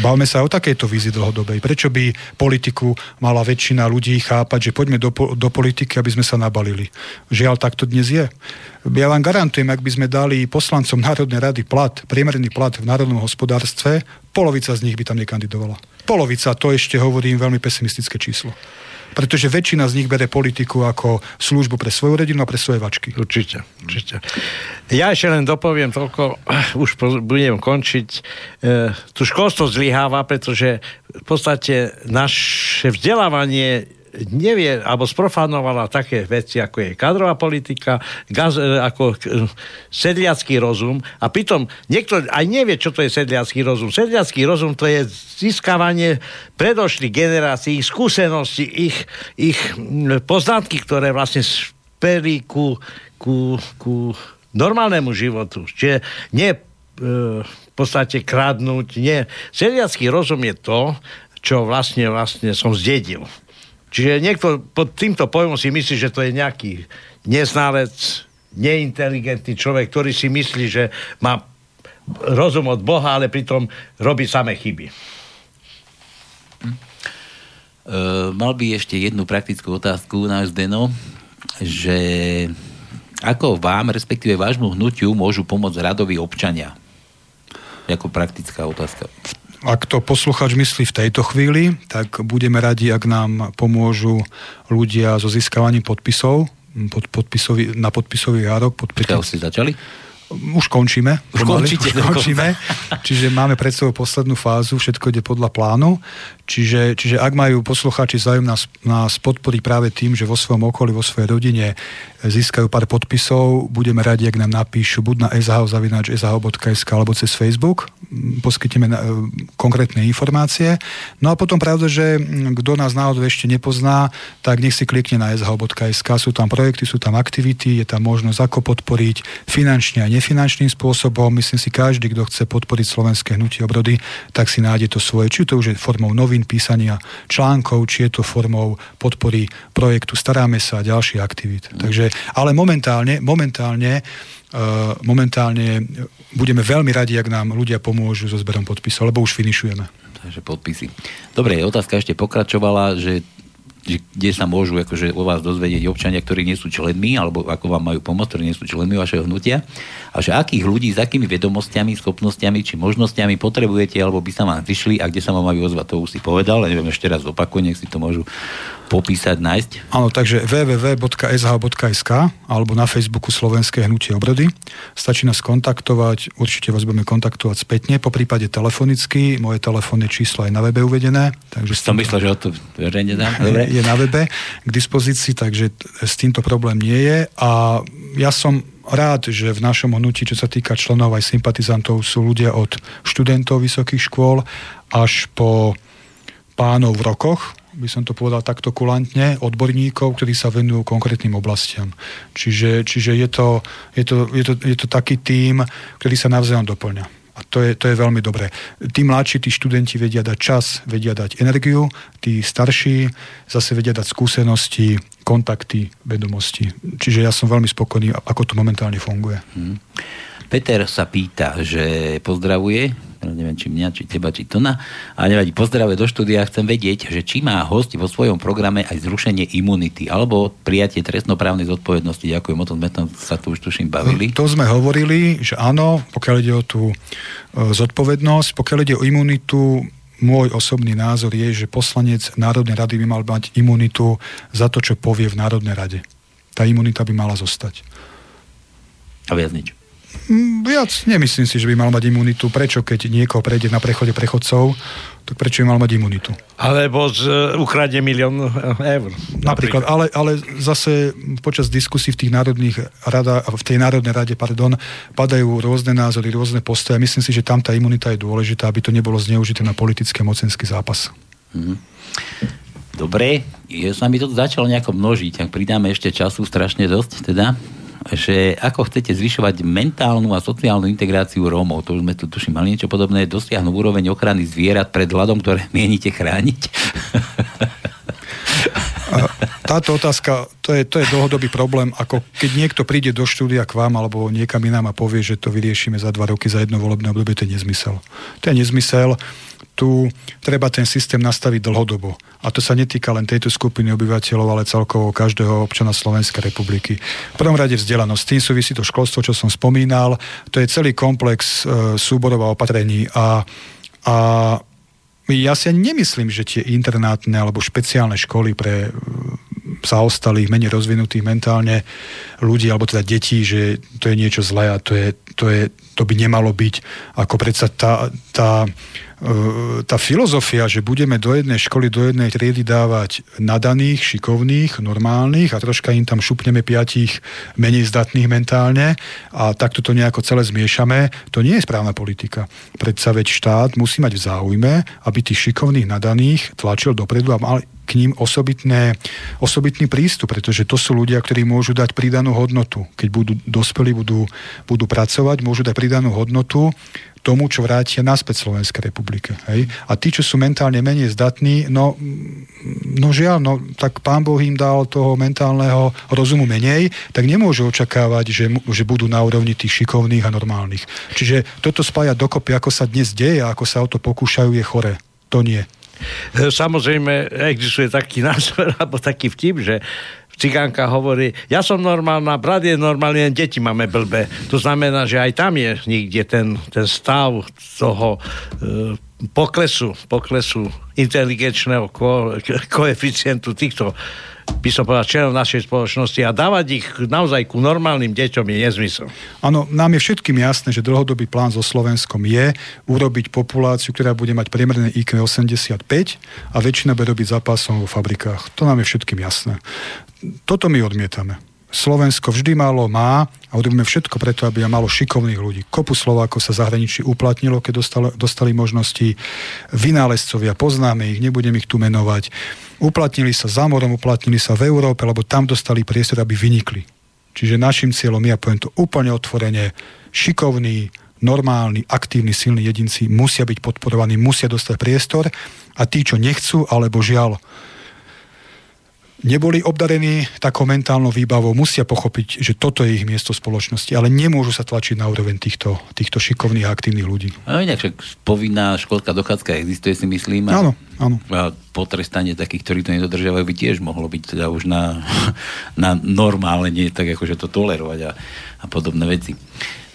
Bavme sa o takejto vízi dlhodobej. Prečo by politiku mala väčšina ľudí chápať, že poďme do, do politiky, aby sme sa nabalili. Žiaľ, tak to dnes je. Ja vám garantujem, ak by sme dali poslancom Národnej rady plat, priemerný plat v národnom hospodárstve, polovica z nich by tam nekandidovala. Polovica, to ešte hovorím veľmi pesimistické číslo pretože väčšina z nich bere politiku ako službu pre svoju rodinu a pre svoje vačky. Určite, určite. Ja ešte len dopoviem toľko, už budem končiť. E, tu školstvo zlyháva, pretože v podstate naše vzdelávanie nevie, alebo sprofanovala také veci, ako je kadrová politika, gaz, e, ako e, sedliacký rozum a pritom niekto aj nevie, čo to je sedliacký rozum. Sedliacký rozum to je získavanie predošlých generácií, ich skúsenosti, ich, ich poznatky, ktoré vlastne speli ku, ku, ku normálnemu životu. Čiže nie e, v podstate kradnúť, nie. Sedliacký rozum je to, čo vlastne, vlastne som zdedil. Čiže niekto pod týmto pojmom si myslí, že to je nejaký neználec, neinteligentný človek, ktorý si myslí, že má rozum od Boha, ale pritom robí samé chyby. Hm. Uh, mal by ešte jednu praktickú otázku náš Deno, že ako vám, respektíve vášmu hnutiu, môžu pomôcť radoví občania? Ako praktická otázka. V ak to posluchač myslí v tejto chvíli, tak budeme radi, ak nám pomôžu ľudia so získavaním podpisov pod, podpisový, na podpisový járok. Pod petíci... si začali? už končíme. Už končíte, už končíme. Čiže máme pred sebou poslednú fázu, všetko ide podľa plánu. Čiže, čiže ak majú poslucháči záujem nás, nás podporiť práve tým, že vo svojom okolí, vo svojej rodine získajú pár podpisov, budeme radi, ak nám napíšu buď na sho.sh.sk alebo cez Facebook. Poskytíme e, konkrétne informácie. No a potom pravda, že kto nás náhodou ešte nepozná, tak nech si klikne na sho.sk. Sú tam projekty, sú tam aktivity, je tam možnosť ako podporiť finančne a nefinančným spôsobom. Myslím si, každý, kto chce podporiť slovenské hnutie obrody, tak si nájde to svoje. Či to už je formou novín, novín, písania článkov, či je to formou podpory projektu Staráme sa a ďalších aktivít. Mm. Takže, ale momentálne, momentálne Uh, momentálne budeme veľmi radi, ak nám ľudia pomôžu so zberom podpisov, lebo už finišujeme. Takže podpisy. Dobre, otázka ešte pokračovala, že kde sa môžu akože o vás dozvedieť občania, ktorí nie sú členmi, alebo ako vám majú pomôcť, ktorí nie sú členmi vašeho hnutia. A že akých ľudí, s akými vedomosťami, schopnosťami či možnosťami potrebujete, alebo by sa vám vyšli a kde sa vám majú ozvať, to už si povedal, neviem, ešte raz opakujem, nech si to môžu popísať, nájsť? Áno, takže www.sh.sk alebo na Facebooku Slovenské hnutie obrody. Stačí nás kontaktovať, určite vás budeme kontaktovať spätne, po prípade telefonicky, moje telefónne číslo je na webe uvedené. Takže som myslel, že o to verejne dám. [LAUGHS] Dobre. Je na webe k dispozícii, takže s týmto problém nie je a ja som rád, že v našom hnutí, čo sa týka členov aj sympatizantov, sú ľudia od študentov vysokých škôl až po pánov v rokoch, by som to povedal takto kulantne, odborníkov, ktorí sa venujú konkrétnym oblastiam. Čiže, čiže je, to, je, to, je, to, je to taký tím, ktorý sa navzájom doplňa. A to je, to je veľmi dobré. Tí mladší, tí študenti vedia dať čas, vedia dať energiu, tí starší zase vedia dať skúsenosti, kontakty, vedomosti. Čiže ja som veľmi spokojný, ako to momentálne funguje. Hmm. Peter sa pýta, že pozdravuje, neviem, či mňa, či teba, či Tona, a nevadí, pozdravuje do štúdia, chcem vedieť, že či má host vo svojom programe aj zrušenie imunity, alebo prijatie trestnoprávnej zodpovednosti. Ďakujem, o tom sme tam sa tu už tuším bavili. To sme hovorili, že áno, pokiaľ ide o tú e, zodpovednosť, pokiaľ ide o imunitu, môj osobný názor je, že poslanec Národnej rady by mal mať imunitu za to, čo povie v Národnej rade. Tá imunita by mala zostať. A viac nič. Viac nemyslím si, že by mal mať imunitu. Prečo, keď niekoho prejde na prechode prechodcov, tak prečo by mal mať imunitu? Alebo z, uh, ukradne milión eur. Napríklad, ale, ale zase počas diskusí v tých národných rada, v tej národnej rade, pardon, padajú rôzne názory, rôzne postoje. Myslím si, že tam tá imunita je dôležitá, aby to nebolo zneužité na politické mocenský zápas. Mm-hmm. Dobre, ja sa mi to začalo nejako množiť, ak pridáme ešte času strašne dosť, teda že ako chcete zvyšovať mentálnu a sociálnu integráciu Rómov, to už sme tu tuším mali niečo podobné, dosiahnu úroveň ochrany zvierat pred hľadom, ktoré [LAUGHS] mienite chrániť? Táto otázka, to je, to je dlhodobý problém, ako keď niekto príde do štúdia k vám alebo niekam inám a povie, že to vyriešime za dva roky, za jedno volebné obdobie, to je nezmysel. To je nezmysel tu treba ten systém nastaviť dlhodobo. A to sa netýka len tejto skupiny obyvateľov, ale celkovo každého občana Slovenskej republiky. V prvom rade vzdelanosť. Tým súvisí to školstvo, čo som spomínal. To je celý komplex e, súborov a opatrení. A, a ja si nemyslím, že tie internátne alebo špeciálne školy pre zaostalých, menej rozvinutých mentálne ľudí, alebo teda detí, že to je niečo zlé a to, je, to, je, to by nemalo byť ako predsa tá, tá E, tá filozofia, že budeme do jednej školy, do jednej triedy dávať nadaných, šikovných, normálnych a troška im tam šupneme piatich menej zdatných mentálne a takto to nejako celé zmiešame, to nie je správna politika. Predsa veď štát musí mať v záujme, aby tých šikovných nadaných tlačil dopredu a mal k ním osobitné, osobitný prístup, pretože to sú ľudia, ktorí môžu dať pridanú hodnotu. Keď budú dospelí, budú, budú pracovať, môžu dať pridanú hodnotu tomu, čo vrátia naspäť Slovenskej republike. Hej? A tí, čo sú mentálne menej zdatní, no, no žiaľ, no, tak pán Boh im dal toho mentálneho rozumu menej, tak nemôžu očakávať, že, že budú na úrovni tých šikovných a normálnych. Čiže toto spája dokopy, ako sa dnes deje a ako sa o to pokúšajú, je chore. To nie. Samozrejme, existuje taký [LAUGHS] názor, alebo taký vtip, že cigánka hovorí, ja som normálna, brat je normálny, len deti máme blbé. To znamená, že aj tam je niekde ten, ten stav toho e, poklesu, poklesu inteligenčného ko, koeficientu týchto by som povedal, členov našej spoločnosti a dávať ich naozaj ku normálnym deťom je nezmysel. Áno, nám je všetkým jasné, že dlhodobý plán so Slovenskom je urobiť populáciu, ktorá bude mať priemerné IQ 85 a väčšina bude robiť zápasom vo fabrikách. To nám je všetkým jasné. Toto my odmietame. Slovensko vždy málo má a urobíme všetko preto, aby malo šikovných ľudí. Kopu Slovákov sa zahraničí uplatnilo, keď dostali, dostali možnosti. Vynálezcovia, poznáme ich, nebudem ich tu menovať. Uplatnili sa za morom, uplatnili sa v Európe, lebo tam dostali priestor, aby vynikli. Čiže našim cieľom, ja poviem to úplne otvorene, šikovní, normálni, aktívni, silní jedinci musia byť podporovaní, musia dostať priestor a tí, čo nechcú, alebo žiaľ, neboli obdarení takou mentálnou výbavou, musia pochopiť, že toto je ich miesto spoločnosti, ale nemôžu sa tlačiť na úroveň týchto, týchto šikovných a aktívnych ľudí. A inak však povinná školská dochádzka existuje, si myslím. Áno, áno. A potrestanie takých, ktorí to nedodržiavajú, by tiež mohlo byť teda už na, [LAUGHS] na normálne, nie tak akože to tolerovať a, a podobné veci.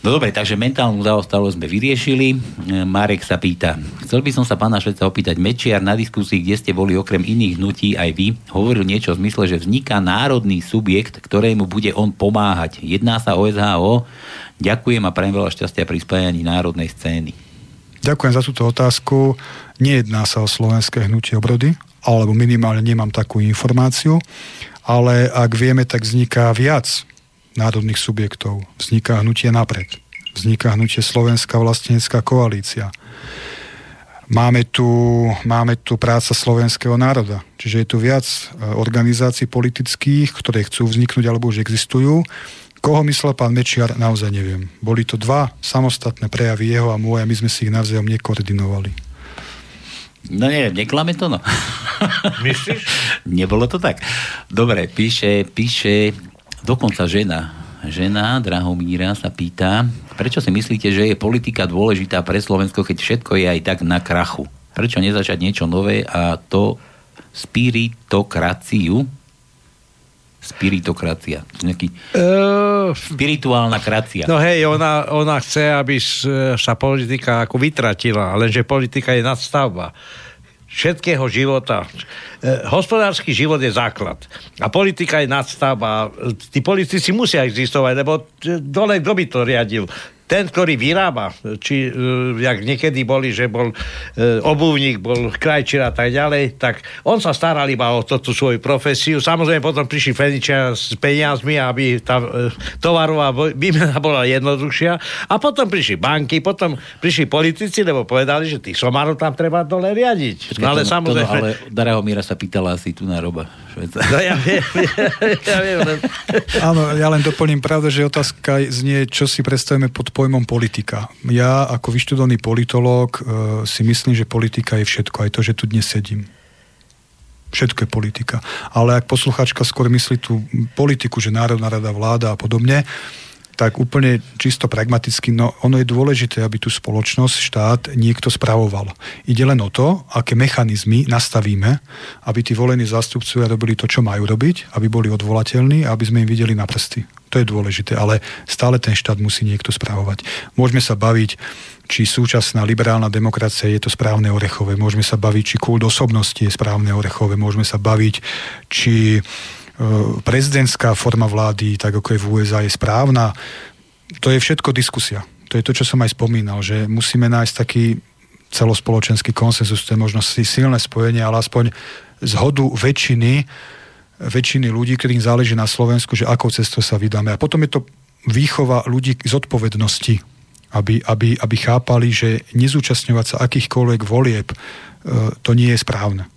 No dobre, takže mentálnu zaostalosť sme vyriešili. Marek sa pýta, chcel by som sa pána Šveca opýtať, Mečiar na diskusii, kde ste boli okrem iných hnutí aj vy, hovoril niečo v zmysle, že vzniká národný subjekt, ktorému bude on pomáhať. Jedná sa o SHO. Ďakujem a prajem veľa šťastia pri spájaní národnej scény. Ďakujem za túto otázku. Nejedná sa o slovenské hnutie obrody, alebo minimálne nemám takú informáciu, ale ak vieme, tak vzniká viac národných subjektov. Vzniká hnutie napred. Vzniká hnutie Slovenská vlastenecká koalícia. Máme tu, máme tu práca slovenského národa. Čiže je tu viac e, organizácií politických, ktoré chcú vzniknúť alebo už existujú. Koho myslel pán Mečiar, naozaj neviem. Boli to dva samostatné prejavy jeho a môj a my sme si ich navzájom nekoordinovali. No neviem, neklame to, no. Myslíš? [LAUGHS] Nebolo to tak. Dobre, píše, píše Dokonca žena, žena Drahomíra sa pýta, prečo si myslíte, že je politika dôležitá pre Slovensko, keď všetko je aj tak na krachu? Prečo nezačať niečo nové a to spiritokraciu? Spiritokracia. Nejaký... Uh, spirituálna kracia. No hej, ona, ona chce, aby sa politika ako vytratila, lenže politika je nadstavba všetkého života. E, hospodársky život je základ. A politika je nadstavba. Tí politici musia existovať, lebo dole kto by to riadil? Ten, ktorý vyrába, či uh, jak niekedy boli, že bol uh, obuvník, bol krajčír a tak ďalej, tak on sa staral iba o tú svoju profesiu. Samozrejme potom prišli feničia s peniazmi, aby tá uh, tovarová výmena bola jednoduchšia. A potom prišli banky, potom prišli politici, lebo povedali, že tých somárov tam treba dole riadiť. Počkej, no ale to, samozrejme... To, ale Darého Míra sa pýtala asi tu na roba. No ja viem, [LAUGHS] ja, ja viem. Áno, ja len doplním pravda, že otázka znie, čo si predstavíme pod pojmom politika. Ja ako vyštudovaný politológ e, si myslím, že politika je všetko, aj to, že tu dnes sedím. Všetko je politika. Ale ak posluchačka skôr myslí tú politiku, že Národná rada, vláda a podobne, tak úplne čisto pragmaticky, no ono je dôležité, aby tú spoločnosť, štát niekto spravoval. Ide len o to, aké mechanizmy nastavíme, aby tí volení zástupcovia robili to, čo majú robiť, aby boli odvolateľní a aby sme im videli na prsty. To je dôležité, ale stále ten štát musí niekto správovať. Môžeme sa baviť, či súčasná liberálna demokracia je to správne orechové. Môžeme sa baviť, či kult osobnosti je správne orechové. Môžeme sa baviť, či prezidentská forma vlády, tak ako je v USA, je správna. To je všetko diskusia. To je to, čo som aj spomínal, že musíme nájsť taký celospoločenský konsenzus, to je možno si silné spojenie, ale aspoň zhodu väčšiny, väčšiny ľudí, ktorým záleží na Slovensku, že akou cestou sa vydáme. A potom je to výchova ľudí k zodpovednosti, aby, aby, aby chápali, že nezúčastňovať sa akýchkoľvek volieb, e, to nie je správne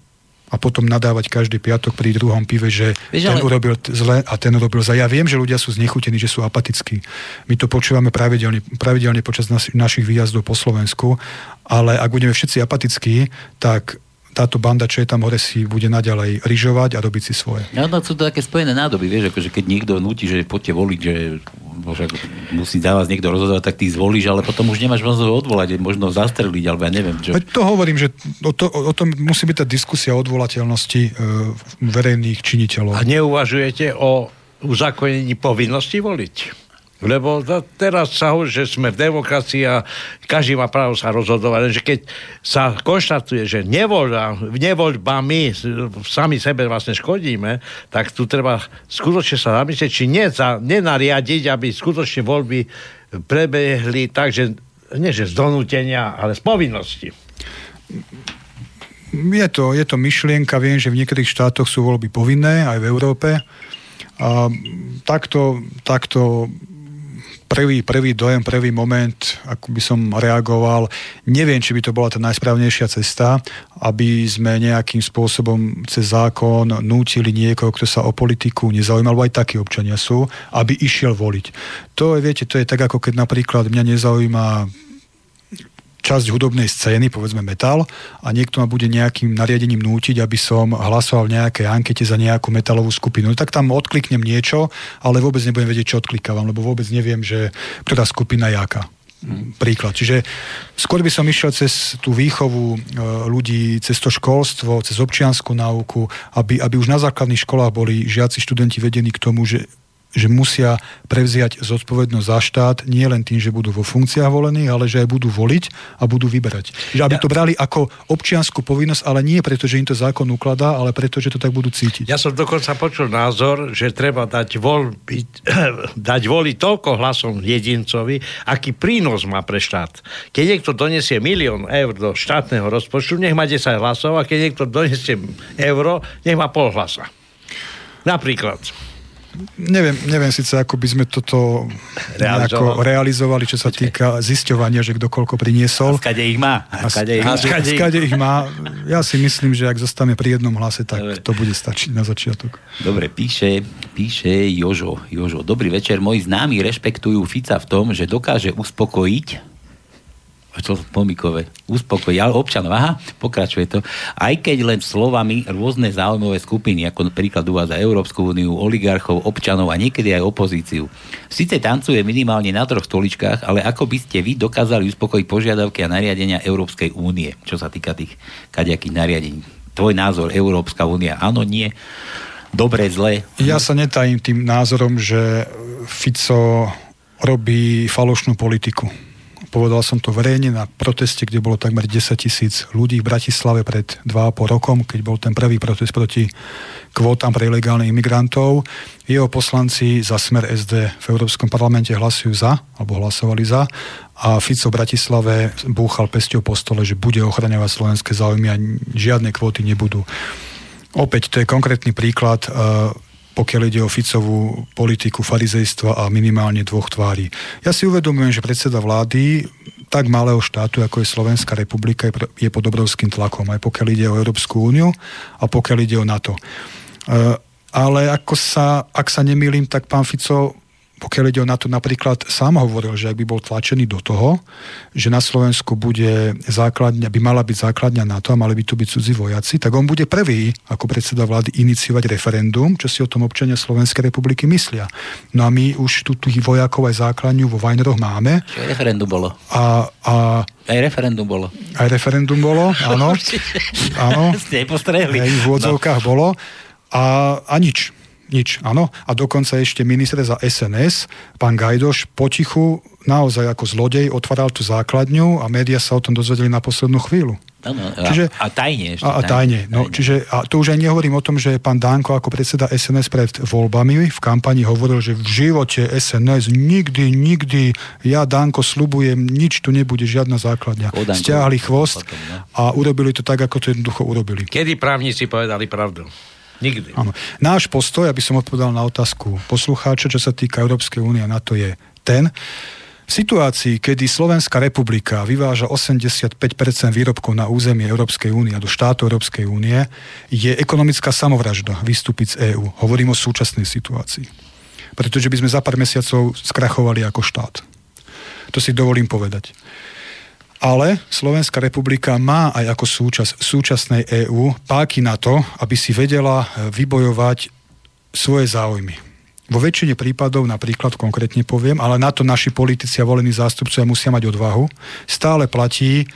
a potom nadávať každý piatok pri druhom pive, že Víš, ten ale... urobil zle a ten urobil za. Ja viem, že ľudia sú znechutení, že sú apatickí. My to počúvame pravidelne, pravidelne počas nas, našich výjazdov po Slovensku, ale ak budeme všetci apatickí, tak táto banda, čo je tam hore, si bude naďalej ryžovať a robiť si svoje. Ja, no, sú to také spojené nádoby, vieš, akože keď niekto nutí, že poďte voliť, že bože, musí za vás niekto rozhodovať, tak ty zvolíš, ale potom už nemáš možnosť odvolať, možno zastreliť, alebo ja neviem. Čo. To hovorím, že o, to, o tom musí byť tá diskusia o odvolateľnosti e, verejných činiteľov. A neuvažujete o uzakonení povinnosti voliť? Lebo teraz sa hovorí, že sme v demokracii a každý má právo sa rozhodovať. Lenže keď sa konštatuje, že nevoľba, nevoľbami sami sebe vlastne škodíme, tak tu treba skutočne sa zamyslieť, či nie za, nenariadiť, aby skutočne voľby prebehli tak, že nie že z donútenia, ale z povinnosti. Je to, je to myšlienka, viem, že v niektorých štátoch sú voľby povinné, aj v Európe. A takto, takto prvý, prvý dojem, prvý moment, ako by som reagoval, neviem, či by to bola tá najsprávnejšia cesta, aby sme nejakým spôsobom cez zákon nútili niekoho, kto sa o politiku nezaujímal, lebo aj takí občania sú, aby išiel voliť. To je, viete, to je tak, ako keď napríklad mňa nezaujíma časť hudobnej scény, povedzme metal, a niekto ma bude nejakým nariadením nútiť, aby som hlasoval v nejakej ankete za nejakú metalovú skupinu. No, tak tam odkliknem niečo, ale vôbec nebudem vedieť, čo odklikávam, lebo vôbec neviem, že ktorá skupina je aká. Hmm. Príklad. Čiže skôr by som išiel cez tú výchovu e, ľudí, cez to školstvo, cez občianskú náuku, aby, aby už na základných školách boli žiaci, študenti vedení k tomu, že že musia prevziať zodpovednosť za štát nie len tým, že budú vo funkciách volení, ale že aj budú voliť a budú vyberať. Že aby ja. to brali ako občianskú povinnosť, ale nie preto, že im to zákon ukladá, ale preto, že to tak budú cítiť. Ja som dokonca počul názor, že treba dať, voľby, [CLEARS THROAT] dať voliť toľko hlasom jedincovi, aký prínos má pre štát. Keď niekto donesie milión eur do štátneho rozpočtu, nech má 10 hlasov a keď niekto donesie euro, nech má pol hlasa. Napríklad neviem, neviem síce, ako by sme toto nejako realizovali, čo sa týka zisťovania, že kto koľko priniesol. A skade ich má. A skade ich má. Skade, skade ich má. Ja si myslím, že ak zostane pri jednom hlase, tak Dobre. to bude stačiť na začiatok. Dobre, píše, píše Jožo. Jožo, dobrý večer. Moji známi rešpektujú Fica v tom, že dokáže uspokojiť to pomikové, uspokojí, ale občanov, aha, pokračuje to. Aj keď len slovami rôzne záujmové skupiny, ako napríklad uvádza Európsku úniu, oligarchov, občanov a niekedy aj opozíciu. Sice tancuje minimálne na troch stoličkách, ale ako by ste vy dokázali uspokojiť požiadavky a nariadenia Európskej únie, čo sa týka tých kaďakých nariadení. Tvoj názor, Európska únia, áno, nie, dobre, zle. Ja sa netajím tým názorom, že Fico robí falošnú politiku Povedal som to verejne na proteste, kde bolo takmer 10 tisíc ľudí v Bratislave pred 2,5 rokom, keď bol ten prvý protest proti kvótam pre ilegálnych imigrantov. Jeho poslanci za smer SD v Európskom parlamente hlasujú za, alebo hlasovali za a Fico v Bratislave búchal pesťou po stole, že bude ochraňovať slovenské záujmy a žiadne kvóty nebudú. Opäť, to je konkrétny príklad uh, pokiaľ ide o Ficovú politiku farizejstva a minimálne dvoch tvári. Ja si uvedomujem, že predseda vlády tak malého štátu, ako je Slovenská republika, je pod obrovským tlakom, aj pokiaľ ide o Európsku úniu a pokiaľ ide o NATO. E, ale ako sa, ak sa nemýlim, tak pán Fico pokiaľ ide o na to napríklad sám hovoril, že ak by bol tlačený do toho, že na Slovensku bude základňa, by mala byť základňa na to a mali by tu byť cudzí vojaci, tak on bude prvý ako predseda vlády iniciovať referendum, čo si o tom občania Slovenskej republiky myslia. No a my už tu tých vojakov aj základňu vo Vajneroch máme. Čo referendum bolo. A, a aj referendum bolo. Aj referendum bolo, áno. [LAUGHS] áno. Ste postrehli. Aj v úvodzovkách no. bolo. A, a nič nič, áno. A dokonca ešte minister za SNS, pán Gajdoš, potichu, naozaj ako zlodej, otváral tú základňu a médiá sa o tom dozvedeli na poslednú chvíľu. Ano, čiže, a, a tajne ešte. A, a tajne. No, tajne. Čiže, a to už aj nehovorím o tom, že pán Danko ako predseda SNS pred voľbami v kampani hovoril, že v živote SNS nikdy, nikdy ja Danko slubujem, nič tu nebude, žiadna základňa. Stiahli chvost potom, no? a urobili to tak, ako to jednoducho urobili. Kedy právnici povedali pravdu? Nikdy. Áno. Náš postoj, aby som odpovedal na otázku poslucháča, čo sa týka Európskej únie, na to je ten, v situácii, kedy Slovenská republika vyváža 85% výrobkov na územie Európskej únie a do štátu Európskej únie, je ekonomická samovražda vystúpiť z EÚ. Hovorím o súčasnej situácii. Pretože by sme za pár mesiacov skrachovali ako štát. To si dovolím povedať. Ale Slovenská republika má aj ako súčasť súčasnej EÚ páky na to, aby si vedela e, vybojovať svoje záujmy. Vo väčšine prípadov, napríklad konkrétne poviem, ale na to naši politici a volení zástupcovia musia mať odvahu, stále platí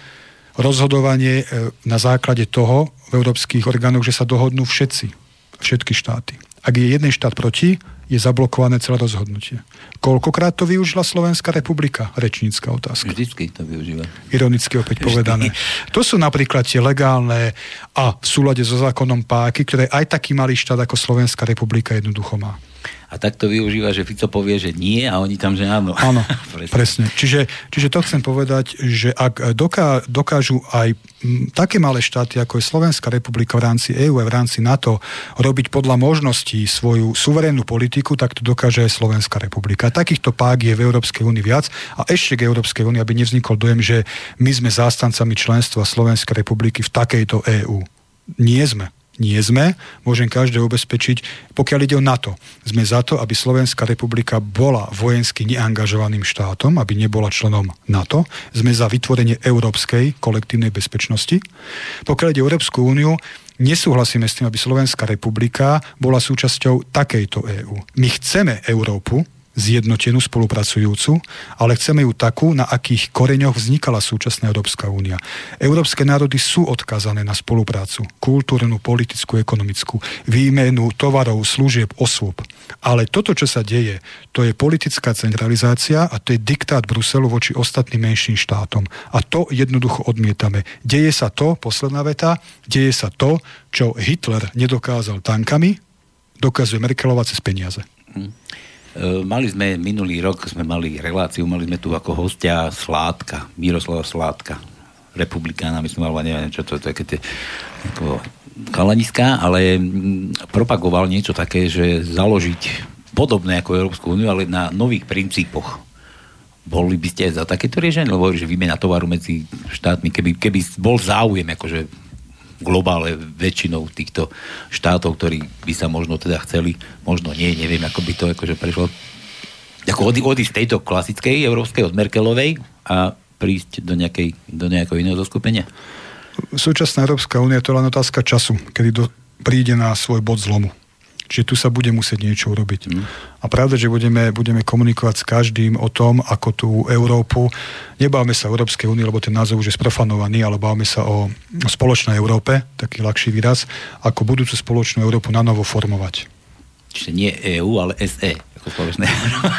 rozhodovanie e, na základe toho v európskych orgánoch, že sa dohodnú všetci, všetky štáty. Ak je jeden štát proti, je zablokované celé rozhodnutie. Koľkokrát to využila Slovenská republika? Rečnícka otázka. Vždycky to využíva. Ironicky opäť Vždy. povedané. To sú napríklad tie legálne a v súlade so zákonom páky, ktoré aj taký malý štát ako Slovenská republika jednoducho má a tak to využíva, že Fico povie, že nie a oni tam, že áno. Áno, [LAUGHS] presne. presne. Čiže, čiže to chcem povedať, že ak doká, dokážu aj m, také malé štáty, ako je Slovenská republika v rámci EÚ a v rámci NATO robiť podľa možností svoju suverénnu politiku, tak to dokáže aj Slovenská republika. Takýchto pák je v Európskej únii viac a ešte k Európskej únii, aby nevznikol dojem, že my sme zástancami členstva Slovenskej republiky v takejto EÚ. Nie sme nie sme, môžem každé ubezpečiť, pokiaľ ide o NATO. Sme za to, aby Slovenská republika bola vojensky neangažovaným štátom, aby nebola členom NATO. Sme za vytvorenie európskej kolektívnej bezpečnosti. Pokiaľ ide o Európsku úniu, nesúhlasíme s tým, aby Slovenská republika bola súčasťou takejto EÚ. My chceme Európu, zjednotenú, spolupracujúcu, ale chceme ju takú, na akých koreňoch vznikala súčasná Európska únia. Európske národy sú odkázané na spoluprácu, kultúrnu, politickú, ekonomickú, výmenu tovarov, služieb, osôb. Ale toto, čo sa deje, to je politická centralizácia a to je diktát Bruselu voči ostatným menším štátom. A to jednoducho odmietame. Deje sa to, posledná veta, deje sa to, čo Hitler nedokázal tankami, dokazuje Merkelová cez peniaze. Hmm. E, mali sme minulý rok, sme mali reláciu, mali sme tu ako hostia Sládka, Miroslava Sládka, republikána, myslím, alebo neviem, čo to je, také tie ako kalaniska, ale propagoval niečo také, že založiť podobné ako Európsku úniu, ale na nových princípoch. Boli by ste za takéto riešenie? Lebo že výmena tovaru medzi štátmi, keby, keby bol záujem akože globále väčšinou týchto štátov, ktorí by sa možno teda chceli, možno nie, neviem, ako by to akože prešlo. Ako odísť z tejto klasickej európskej od Merkelovej a prísť do, nejakej, do nejakého iného zoskupenia? Súčasná Európska únia to je len otázka času, kedy do, príde na svoj bod zlomu. Čiže tu sa bude musieť niečo urobiť. Mm. A pravda, že budeme, budeme komunikovať s každým o tom, ako tú Európu, nebáme sa Európskej únie, lebo ten názov už je sprofanovaný, ale báme sa o, o spoločnej Európe, taký ľahší výraz, ako budúcu spoločnú Európu na novo formovať. Čiže nie EU, ale SE spoločné.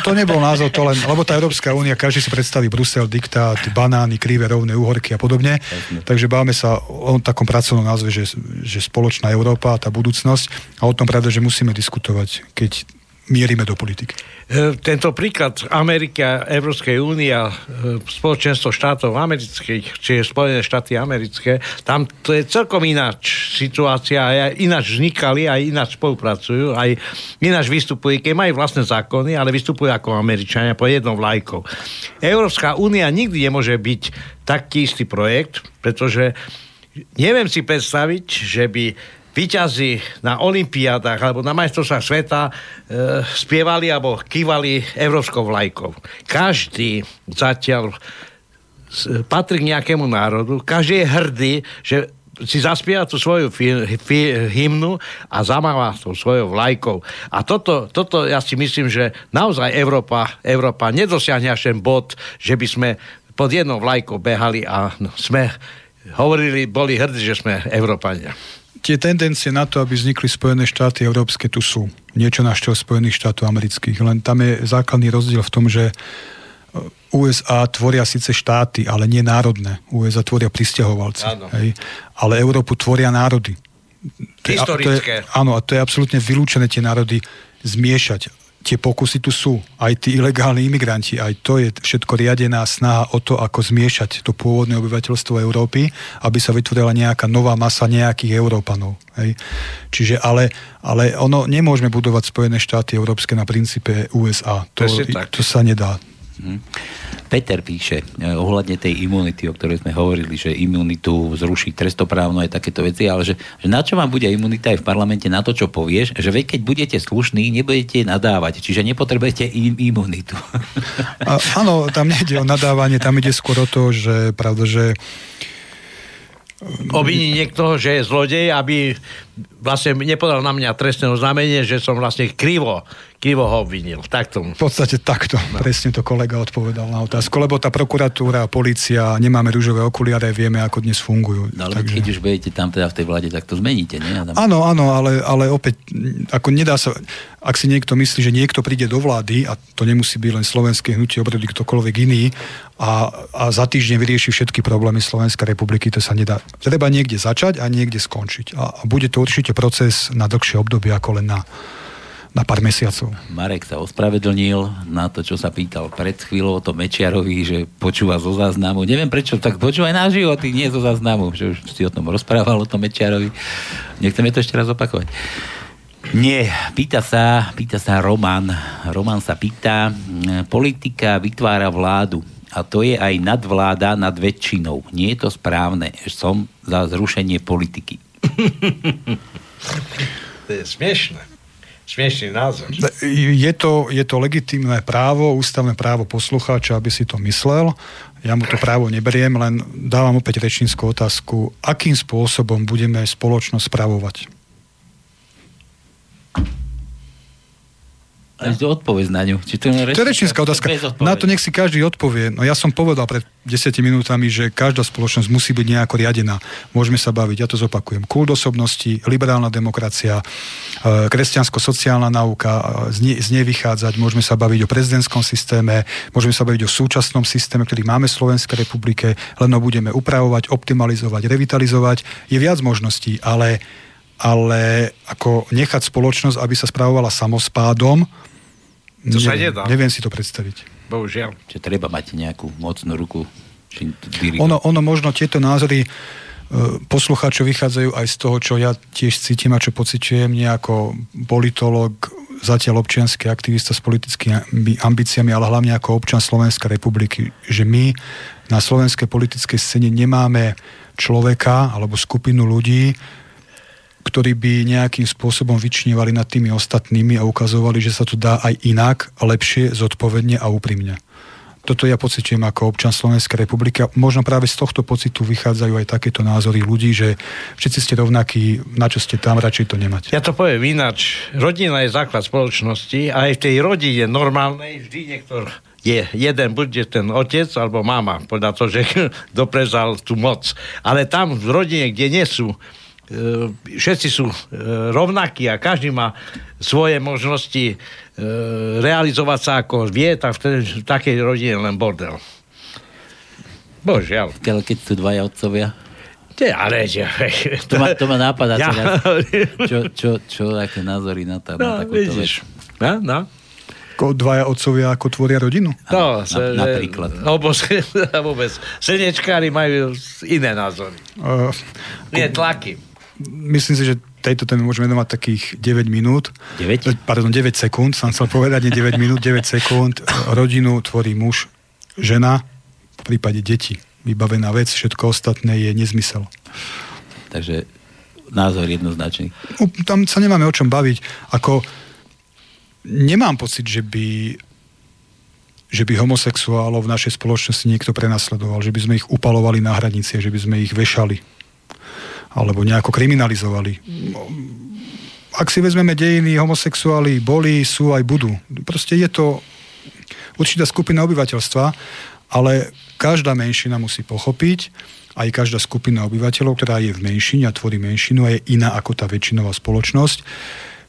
To nebol názov, to len, lebo tá Európska únia, každý si predstaví Brusel, diktát, banány, krivé, rovné úhorky a podobne. Jasne. Takže báme sa o takom pracovnom názve, že, že spoločná Európa, tá budúcnosť a o tom pravda, že musíme diskutovať, keď mierime do politiky. E, tento príklad Ameriky a Európskej únie a e, spoločenstvo štátov amerických, čiže Spojené štáty americké, tam to je celkom ináč situácia, aj ináč vznikali, aj ináč spolupracujú, aj ináč vystupujú, keď majú vlastné zákony, ale vystupujú ako Američania po jednom vlajkou. Európska únia nikdy nemôže byť taký istý projekt, pretože neviem si predstaviť, že by výťazí na olimpiádach alebo na majstrovstvách sveta e, spievali alebo kývali európskou vlajkou. Každý zatiaľ patrí k nejakému národu, každý je hrdý, že si zaspieva tú svoju fi, fi, hymnu a zamáva tou svojou vlajkou. A toto, toto ja si myslím, že naozaj Európa, Európa nedosiahne až ten bod, že by sme pod jednou vlajkou behali a sme hovorili, boli hrdí, že sme Európania tie tendencie na to, aby vznikli Spojené štáty európske, tu sú. Niečo na štýl Spojených štátov amerických. Len tam je základný rozdiel v tom, že uh, USA tvoria síce štáty, ale nie národné. USA tvoria pristahovalci. Hej? Ale Európu tvoria národy. Historické. To je, áno, a to je absolútne vylúčené tie národy zmiešať tie pokusy tu sú. Aj tí ilegálni imigranti, aj to je všetko riadená snaha o to, ako zmiešať to pôvodné obyvateľstvo Európy, aby sa vytvorila nejaká nová masa nejakých Európanov. Hej. Čiže ale, ale ono, nemôžeme budovať Spojené štáty európske na princípe USA. To, to sa nedá. Hmm. Peter píše eh, ohľadne tej imunity, o ktorej sme hovorili, že imunitu zruší trestoprávno aj takéto veci, ale že, že na čo vám bude imunita aj v parlamente na to, čo povieš, že veď keď budete slušní, nebudete nadávať, čiže nepotrebujete im imunitu. A, áno, tam nejde o nadávanie, tam ide skôr o to, že pravda, že obviní niektoho, že je zlodej, aby vlastne nepodal na mňa trestné oznámenie, že som vlastne krivo Kivo ho obvinil. Takto. V podstate takto. No. Presne to kolega odpovedal na otázku. Lebo tá prokuratúra, policia, nemáme rúžové okuliare, vieme, ako dnes fungujú. No ale Takže... keď už budete tam teda v tej vláde, tak to zmeníte, nie? Áno, áno, ale, ale opäť, ako nedá sa, ak si niekto myslí, že niekto príde do vlády, a to nemusí byť len slovenské hnutie obrody ktokoľvek iný, a, a za týždeň vyrieši všetky problémy Slovenskej republiky, to sa nedá. Treba niekde začať a niekde skončiť. A, a bude to určite proces na dlhšie obdobie ako len na na pár mesiacov. Marek sa ospravedlnil na to, čo sa pýtal pred chvíľou o tom Mečiarovi, že počúva zo záznamu. Neviem prečo, tak počúvaj na životy, nie zo záznamu, že už si o tom rozprával, o tom Mečiarovi. Nechceme to ešte raz opakovať. Nie, pýta sa, pýta sa Roman. Roman sa pýta, politika vytvára vládu a to je aj nadvláda nad väčšinou. Nie je to správne. Som za zrušenie politiky. [LAUGHS] to je smiešne smiešný názor. Je to, je to legitimné právo, ústavné právo poslucháča, aby si to myslel. Ja mu to právo neberiem, len dávam opäť rečníckú otázku, akým spôsobom budeme spoločnosť spravovať. Odpovedz na ňu. Či to, je rečnícka otázka. Na to nech si každý odpovie. No ja som povedal pred 10 minútami, že každá spoločnosť musí byť nejako riadená. Môžeme sa baviť, ja to zopakujem. Kult osobnosti, liberálna demokracia, e, kresťansko-sociálna nauka, e, z nej vychádzať, môžeme sa baviť o prezidentskom systéme, môžeme sa baviť o súčasnom systéme, ktorý máme v Slovenskej republike, len ho budeme upravovať, optimalizovať, revitalizovať. Je viac možností, ale ale ako nechať spoločnosť, aby sa spravovala samospádom, to neviem, sa nedá. Neviem si to predstaviť. Bohužiaľ. Čiže treba mať nejakú mocnú ruku. Ono, ono možno tieto názory e, poslucháčov vychádzajú aj z toho, čo ja tiež cítim a čo pociťujem nejako politolog, zatiaľ občianský aktivista s politickými ambíciami, ale hlavne ako občan Slovenskej republiky, že my na slovenskej politickej scéne nemáme človeka alebo skupinu ľudí, ktorí by nejakým spôsobom vyčnívali nad tými ostatnými a ukazovali, že sa to dá aj inak, lepšie, zodpovedne a úprimne. Toto ja pocitujem ako občan Slovenskej republiky a možno práve z tohto pocitu vychádzajú aj takéto názory ľudí, že všetci ste rovnakí, na čo ste tam, radšej to nemať. Ja to poviem ináč. Rodina je základ spoločnosti a aj v tej rodine normálnej vždy niektor je jeden, bude ten otec alebo mama, podľa toho, že [LAUGHS] doprezal tú moc. Ale tam v rodine, kde nie sú všetci sú e, rovnakí a každý má svoje možnosti e, realizovať sa ako vie, tak v takej rodine len bordel. Božiaľ. Keď, keď sú dvaja otcovia? Nie, ale... Že, to, ma, to ma nápada ja. teraz. [LAUGHS] Čo, čo, čo, aké názory na, tá, no, na takúto vidíš. vec? No, no. Ko dvaja otcovia ako tvoria rodinu? No, sa, na, napríklad. [LAUGHS] Vôbec, vôbec. Slnečkári majú iné názory. Uh, Nie, tlaky myslím si, že tejto téme môžeme venovať takých 9 minút. 9? Pardon, 9 sekúnd, som chcel povedať, nie 9 minút, 9 sekúnd. Rodinu tvorí muž, žena, v prípade deti. Vybavená vec, všetko ostatné je nezmysel. Takže názor jednoznačný. Tam sa nemáme o čom baviť. Ako nemám pocit, že by že by homosexuálov v našej spoločnosti niekto prenasledoval, že by sme ich upalovali na hranici, že by sme ich vešali alebo nejako kriminalizovali. Ak si vezmeme dejiny, homosexuáli boli, sú aj budú. Proste je to určitá skupina obyvateľstva, ale každá menšina musí pochopiť, aj každá skupina obyvateľov, ktorá je v menšine a tvorí menšinu a je iná ako tá väčšinová spoločnosť,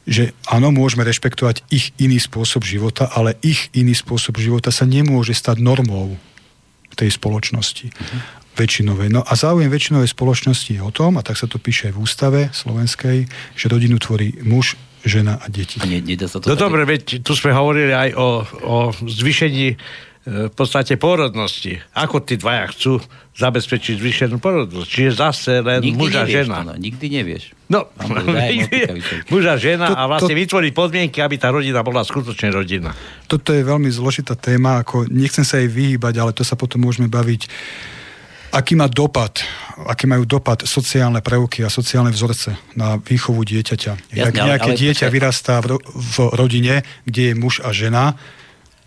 že áno, môžeme rešpektovať ich iný spôsob života, ale ich iný spôsob života sa nemôže stať normou tej spoločnosti. Uh-huh väčšinovej. No a záujem väčšinovej spoločnosti je o tom, a tak sa to píše aj v ústave slovenskej, že rodinu tvorí muž, žena a deti. A nie, nedá sa to no dobre, veď tu sme hovorili aj o, o zvýšení e, v podstate porodnosti. Ako tí dvaja chcú zabezpečiť zvýšenú porodnosť? Čiže zase len nikdy muž a žena. No, nikdy nevieš. No, [LAUGHS] muž a žena to, a vlastne to, vytvoriť podmienky, aby tá rodina bola skutočne rodina. Toto je veľmi zložitá téma, ako nechcem sa jej vyhýbať, ale to sa potom môžeme baviť aký má dopad, aký majú dopad sociálne prvky a sociálne vzorce na výchovu dieťaťa. Jasne, Jak nejaké ale, dieťa ale... vyrastá v, v rodine, kde je muž a žena,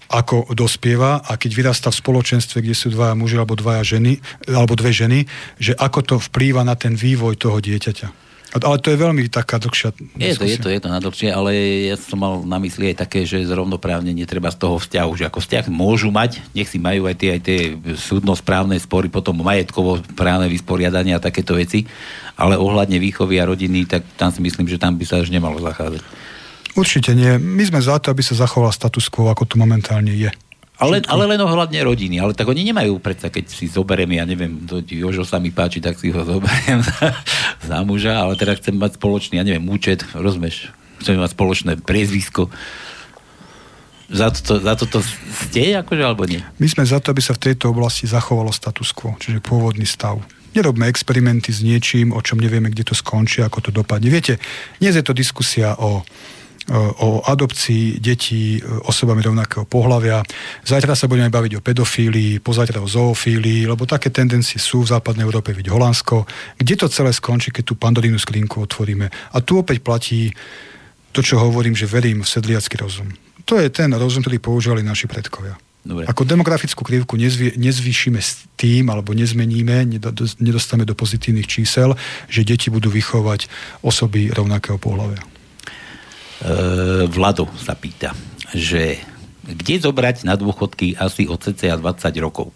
ako dospieva a keď vyrastá v spoločenstve, kde sú dvaja muži alebo dvaja ženy, alebo dve ženy, že ako to vplýva na ten vývoj toho dieťaťa. Ale to je veľmi taká dlhšia je to, je to, je to na dlhšie, ale ja som mal na mysli aj také, že zrovnoprávne netreba z toho vzťahu, že ako vzťah môžu mať, nech si majú aj tie, aj tie súdno-správne spory, potom majetkovo právne vysporiadania a takéto veci, ale ohľadne výchovy a rodiny, tak tam si myslím, že tam by sa až nemalo zachádzať. Určite nie. My sme za to, aby sa zachoval status quo, ako tu momentálne je. Ale, ale len ohľadne rodiny. Ale tak oni nemajú predsa, keď si zoberiem, ja neviem, to Jožo sa mi páči, tak si ho zoberiem [LAUGHS] za, za muža, ale teda chcem mať spoločný, ja neviem, účet, rozumieš? Chcem mať spoločné priezvisko. Za toto, za toto ste, akože, alebo nie? My sme za to, aby sa v tejto oblasti zachovalo status quo, čiže pôvodný stav. Nerobme experimenty s niečím, o čom nevieme, kde to skončí, ako to dopadne. Viete, dnes je to diskusia o o adopcii detí osobami rovnakého pohľavia. Zajtra sa budeme baviť o pedofílii, pozajtra o zoofílii, lebo také tendencie sú v západnej Európe, vidieť Holandsko. Kde to celé skončí, keď tú pandorínu skrinku otvoríme? A tu opäť platí to, čo hovorím, že verím v sedliacký rozum. To je ten rozum, ktorý používali naši predkovia. Dobre. Ako demografickú krivku nezvý, nezvýšime s tým, alebo nezmeníme, nedostaneme do pozitívnych čísel, že deti budú vychovať osoby rovnakého pohľavia. E, Vlado sa pýta, že kde zobrať na dôchodky asi od cca 20 rokov?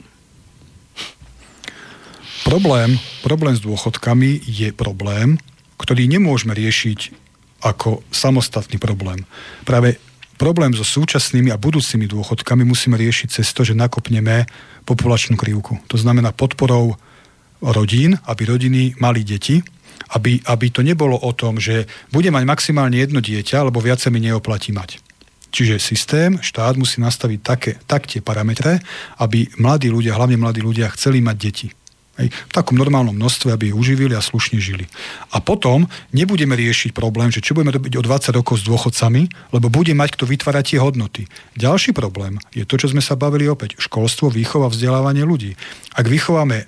Problém, problém s dôchodkami je problém, ktorý nemôžeme riešiť ako samostatný problém. Práve problém so súčasnými a budúcimi dôchodkami musíme riešiť cez to, že nakopneme populačnú krivku. To znamená podporou rodín, aby rodiny mali deti, aby, aby to nebolo o tom, že bude mať maximálne jedno dieťa, lebo viac sa mi neoplatí mať. Čiže systém, štát musí nastaviť také, tak tie parametre, aby mladí ľudia, hlavne mladí ľudia, chceli mať deti. Hej, v takom normálnom množstve, aby ich uživili a slušne žili. A potom nebudeme riešiť problém, že čo budeme robiť o 20 rokov s dôchodcami, lebo bude mať kto vytvárať tie hodnoty. Ďalší problém je to, čo sme sa bavili opäť. Školstvo, výchova, vzdelávanie ľudí. Ak vychováme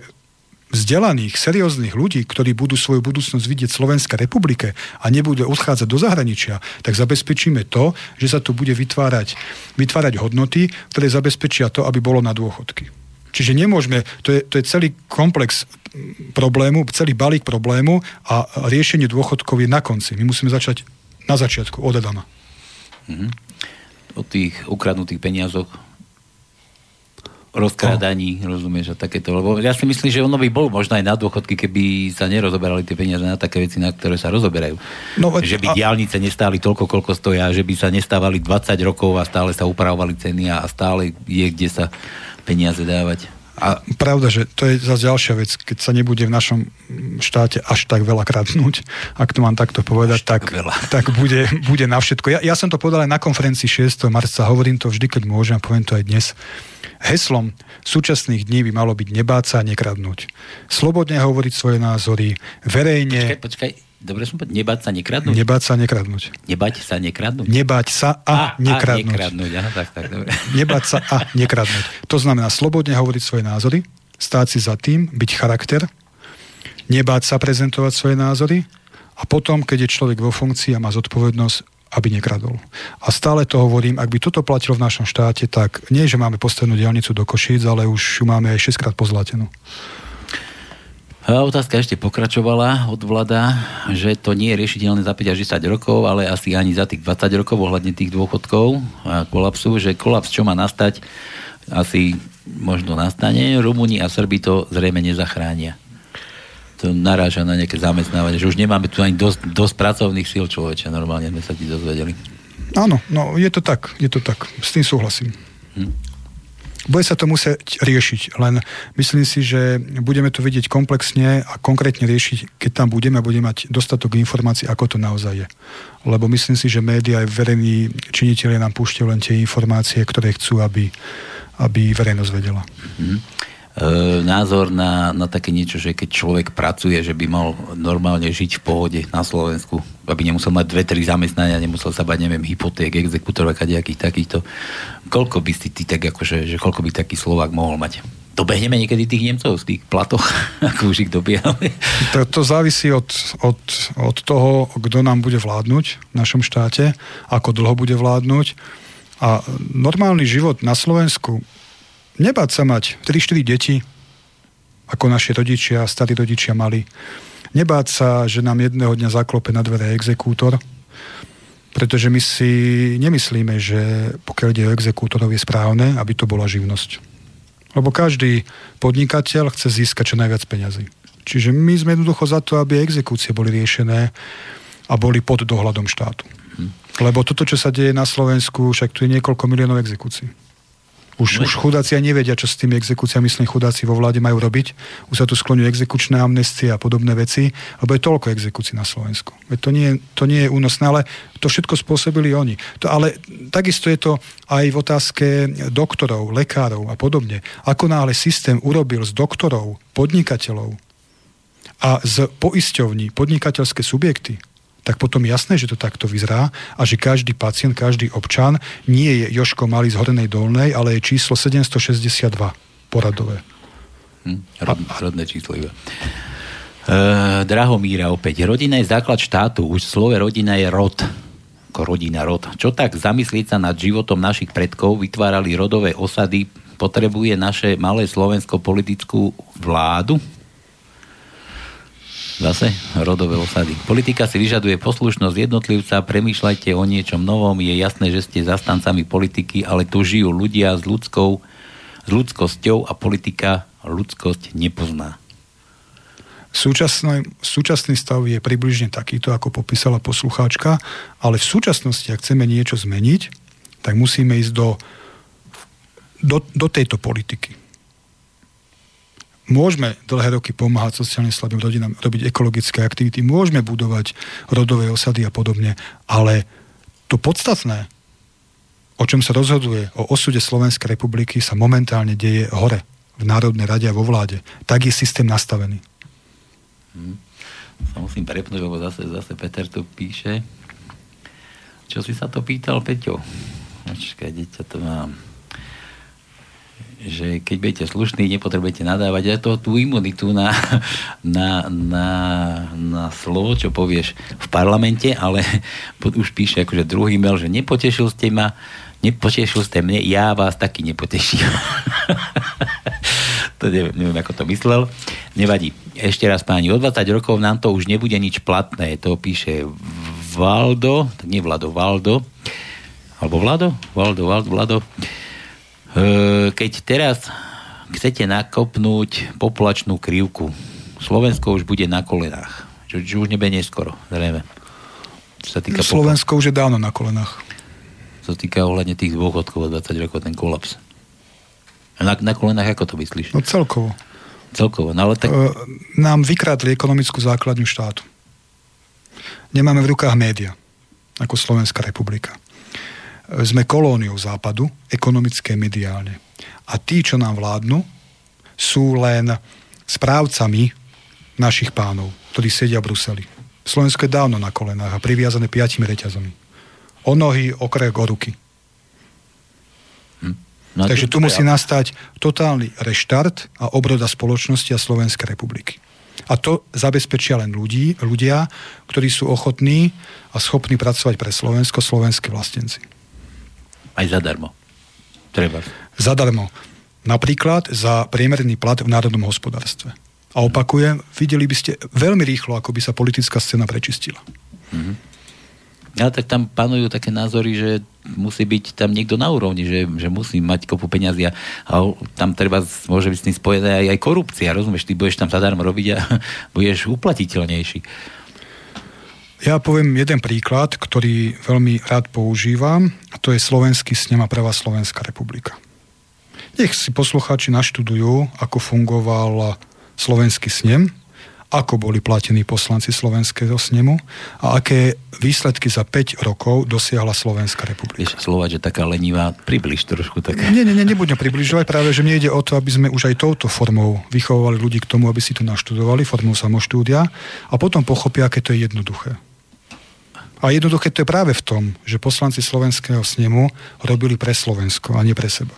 vzdelaných, serióznych ľudí, ktorí budú svoju budúcnosť vidieť v Slovenskej republike a nebudú odchádzať do zahraničia, tak zabezpečíme to, že sa tu bude vytvárať, vytvárať hodnoty, ktoré zabezpečia to, aby bolo na dôchodky. Čiže nemôžeme, to je, to je celý komplex problému, celý balík problému a riešenie dôchodkov je na konci. My musíme začať na začiatku, od Adama. Mm-hmm. O tých ukradnutých peniazoch rozkrádaní, oh. rozumieš, a takéto. Lebo ja si myslím, že ono by bol možno aj na dôchodky, keby sa nerozoberali tie peniaze na také veci, na ktoré sa rozoberajú. No, že by a... diálnice nestáli toľko, koľko stoja, že by sa nestávali 20 rokov a stále sa upravovali ceny a stále je, kde sa peniaze dávať. A pravda, že to je zase ďalšia vec, keď sa nebude v našom štáte až tak veľa kradnúť, ak to mám takto povedať, tak, tak, [LAUGHS] tak bude, bude na všetko. Ja, ja som to povedal aj na konferencii 6. marca, hovorím to vždy, keď môžem, poviem to aj dnes Heslom súčasných dní by malo byť nebáť sa a nekradnúť. Slobodne hovoriť svoje názory, verejne... Počkaj, počkaj, dobre som povedal, nebáť sa nekradnúť? Nebáť sa nekradnúť. Nebáť sa nekradnúť? Nebáť sa a, a nekradnúť. A nekradnúť, aha, tak, tak, dobre. [LAUGHS] Nebáť sa a nekradnúť. To znamená slobodne hovoriť svoje názory, stáť si za tým, byť charakter, nebáť sa prezentovať svoje názory a potom, keď je človek vo funkcii a má zodpovednosť, aby nekradol. A stále to hovorím, ak by toto platilo v našom štáte, tak nie, že máme postavnú diálnicu do Košíc, ale už ju máme aj 6 krát pozlatenú. Otázka ešte pokračovala od vlada, že to nie je riešiteľné za 5 až 10 rokov, ale asi ani za tých 20 rokov ohľadne tých dôchodkov a kolapsu, že kolaps, čo má nastať, asi možno nastane. Rumúni a Srbi to zrejme nezachránia to naráža na nejaké zamestnávanie, že už nemáme tu ani dosť, dosť pracovných síl človeča, normálne sme sa ti dozvedeli. Áno, no je to tak, je to tak, s tým súhlasím. Hm. Bude sa to musieť riešiť, len myslím si, že budeme to vidieť komplexne a konkrétne riešiť, keď tam budeme a budeme mať dostatok informácií, ako to naozaj je. Lebo myslím si, že médiá aj verejní činiteľe nám púšťajú len tie informácie, ktoré chcú, aby, aby verejnosť vedela. Hmm. E, názor na, na také niečo, že keď človek pracuje, že by mal normálne žiť v pohode na Slovensku, aby nemusel mať dve, tri zamestnania, nemusel sa bať, neviem, hypoték, exekútorov a nejakých takýchto. Koľko by si ty tak akože, že koľko by taký Slovák mohol mať? Dobehneme niekedy tých Nemcov z tých platoch, [LAUGHS] ako už ich dobiehame? To, to závisí od, od, od toho, kto nám bude vládnuť v našom štáte, ako dlho bude vládnuť. A normálny život na Slovensku nebáť sa mať 3-4 deti, ako naši rodičia, starí rodičia mali. Nebáť sa, že nám jedného dňa zaklope na dvere exekútor, pretože my si nemyslíme, že pokiaľ ide o exekútorov je správne, aby to bola živnosť. Lebo každý podnikateľ chce získať čo najviac peňazí. Čiže my sme jednoducho za to, aby exekúcie boli riešené a boli pod dohľadom štátu. Hm. Lebo toto, čo sa deje na Slovensku, však tu je niekoľko miliónov exekúcií. Už, už chudáci nevedia, čo s tými exekúciami myslím chudáci vo vláde majú robiť. Už sa tu skloňujú exekučné amnestie a podobné veci, lebo je toľko exekúcií na Slovensku. Veď to nie, to nie je únosné, ale to všetko spôsobili oni. To, ale takisto je to aj v otázke doktorov, lekárov a podobne. Ako náhle systém urobil z doktorov, podnikateľov a z poisťovní podnikateľské subjekty, tak potom jasné, že to takto vyzerá a že každý pacient, každý občan nie je Joško Malý z Horenej Dolnej, ale je číslo 762 poradové. Hm, rod, rodné číslo iba. Uh, Drahomíra opäť. Rodina je základ štátu. Už slove rodina je rod. Ako rodina, rod. Čo tak zamyslieť sa nad životom našich predkov, vytvárali rodové osady, potrebuje naše malé Slovensko politickú vládu? Zase rodové osady. Politika si vyžaduje poslušnosť jednotlivca, premýšľajte o niečom novom, je jasné, že ste zastancami politiky, ale tu žijú ľudia s ľudskou, s ľudskosťou a politika ľudskosť nepozná. Súčasný, súčasný stav je približne takýto, ako popísala poslucháčka, ale v súčasnosti, ak chceme niečo zmeniť, tak musíme ísť do, do, do tejto politiky Môžeme dlhé roky pomáhať sociálne slabým rodinám, robiť ekologické aktivity, môžeme budovať rodové osady a podobne, ale to podstatné, o čom sa rozhoduje o osude Slovenskej republiky, sa momentálne deje hore, v Národnej rade a vo vláde. Tak je systém nastavený. Hmm. Sa musím prepnúť, lebo zase, zase Peter tu píše. Čo si sa to pýtal, Peťo? Počkaj, dieťa to mám že keď budete slušní, nepotrebujete nadávať aj to, tú imunitu na, na, na, na slovo, čo povieš v parlamente, ale už píše akože druhý mail, že nepotešil ste ma, nepotešil ste mne, ja vás taky nepoteším. [LAUGHS] to neviem, neviem, ako to myslel. Nevadí. Ešte raz páni, o 20 rokov nám to už nebude nič platné. To píše Valdo, nie Vlado, Valdo, alebo Vlado? Valdo, Valdo, Vlado. E, keď teraz chcete nakopnúť populačnú krivku, Slovensko už bude na kolenách. Čo, čo už nebude neskoro, zrejme. Čo sa týka Slovensko popul- už je dávno na kolenách. Čo sa týka ohľadne tých dôchodkov 20 rokov, ten kolaps. Na, na kolenách ako to myslíš? No celkovo. Celkovo, no ale tak... E, nám vykrádli ekonomickú základňu štátu. Nemáme v rukách média, ako Slovenská republika sme kolóniou západu, ekonomické, mediálne. A tí, čo nám vládnu, sú len správcami našich pánov, ktorí sedia v Bruseli. Slovensko je dávno na kolenách a priviazané piatimi reťazami. O nohy, o krek, o ruky. Hm. No Takže tu musí nastať totálny reštart a obroda spoločnosti a Slovenskej republiky. A to zabezpečia len ľudí, ľudia, ktorí sú ochotní a schopní pracovať pre Slovensko, slovenské vlastenci. Aj zadarmo. Treba. Zadarmo. Napríklad za priemerný plat v národnom hospodárstve. A opakujem, videli by ste veľmi rýchlo, ako by sa politická scéna prečistila. Mm-hmm. Ale tak tam panujú také názory, že musí byť tam niekto na úrovni, že, že musí mať kopu peniazy a, a tam treba, môže byť s tým spojená aj, aj korupcia, rozumieš, ty budeš tam zadarmo robiť a [LAUGHS] budeš uplatiteľnejší. Ja poviem jeden príklad, ktorý veľmi rád používam, a to je Slovenský snem a prvá Slovenská republika. Nech si poslucháči naštudujú, ako fungoval Slovenský snem, ako boli platení poslanci Slovenského snemu a aké výsledky za 5 rokov dosiahla Slovenská republika. Vieš slovať, že taká lenivá, približ trošku tak. Nie, nie, nie, nebudem približovať, práve, že mne ide o to, aby sme už aj touto formou vychovovali ľudí k tomu, aby si to naštudovali, formou samoštúdia a potom pochopia, aké to je jednoduché. A jednoduché to je práve v tom, že poslanci slovenského snemu robili pre Slovensko a nie pre seba.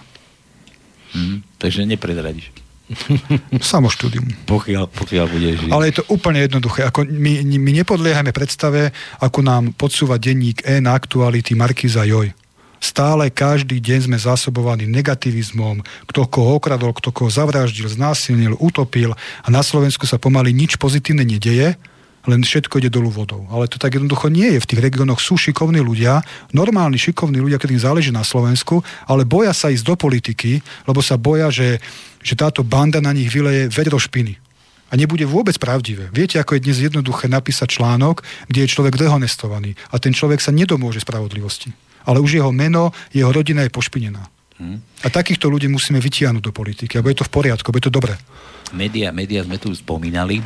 Mm, takže nepredradíš. [LAUGHS] Samoštúdium. Pokiaľ, pokiaľ budeš žiť. Ale je to úplne jednoduché. Ako my, my nepodliehame predstave, ako nám podsúva denník E na aktuality Markiza Joj. Stále každý deň sme zásobovaní negativizmom, kto koho okradol, kto koho zavraždil, znásilnil, utopil a na Slovensku sa pomaly nič pozitívne nedeje, len všetko ide dolu vodou. Ale to tak jednoducho nie je. V tých regiónoch sú šikovní ľudia, normálni šikovní ľudia, ktorým záleží na Slovensku, ale boja sa ísť do politiky, lebo sa boja, že, že táto banda na nich vyleje vedro špiny a nebude vôbec pravdivé. Viete, ako je dnes jednoduché napísať článok, kde je človek dehonestovaný a ten človek sa nedomôže spravodlivosti. Ale už jeho meno, jeho rodina je pošpinená. Hmm. A takýchto ľudí musíme vytiahnuť do politiky, aby je to v poriadku, je to dobré. Média, média sme tu spomínali. E,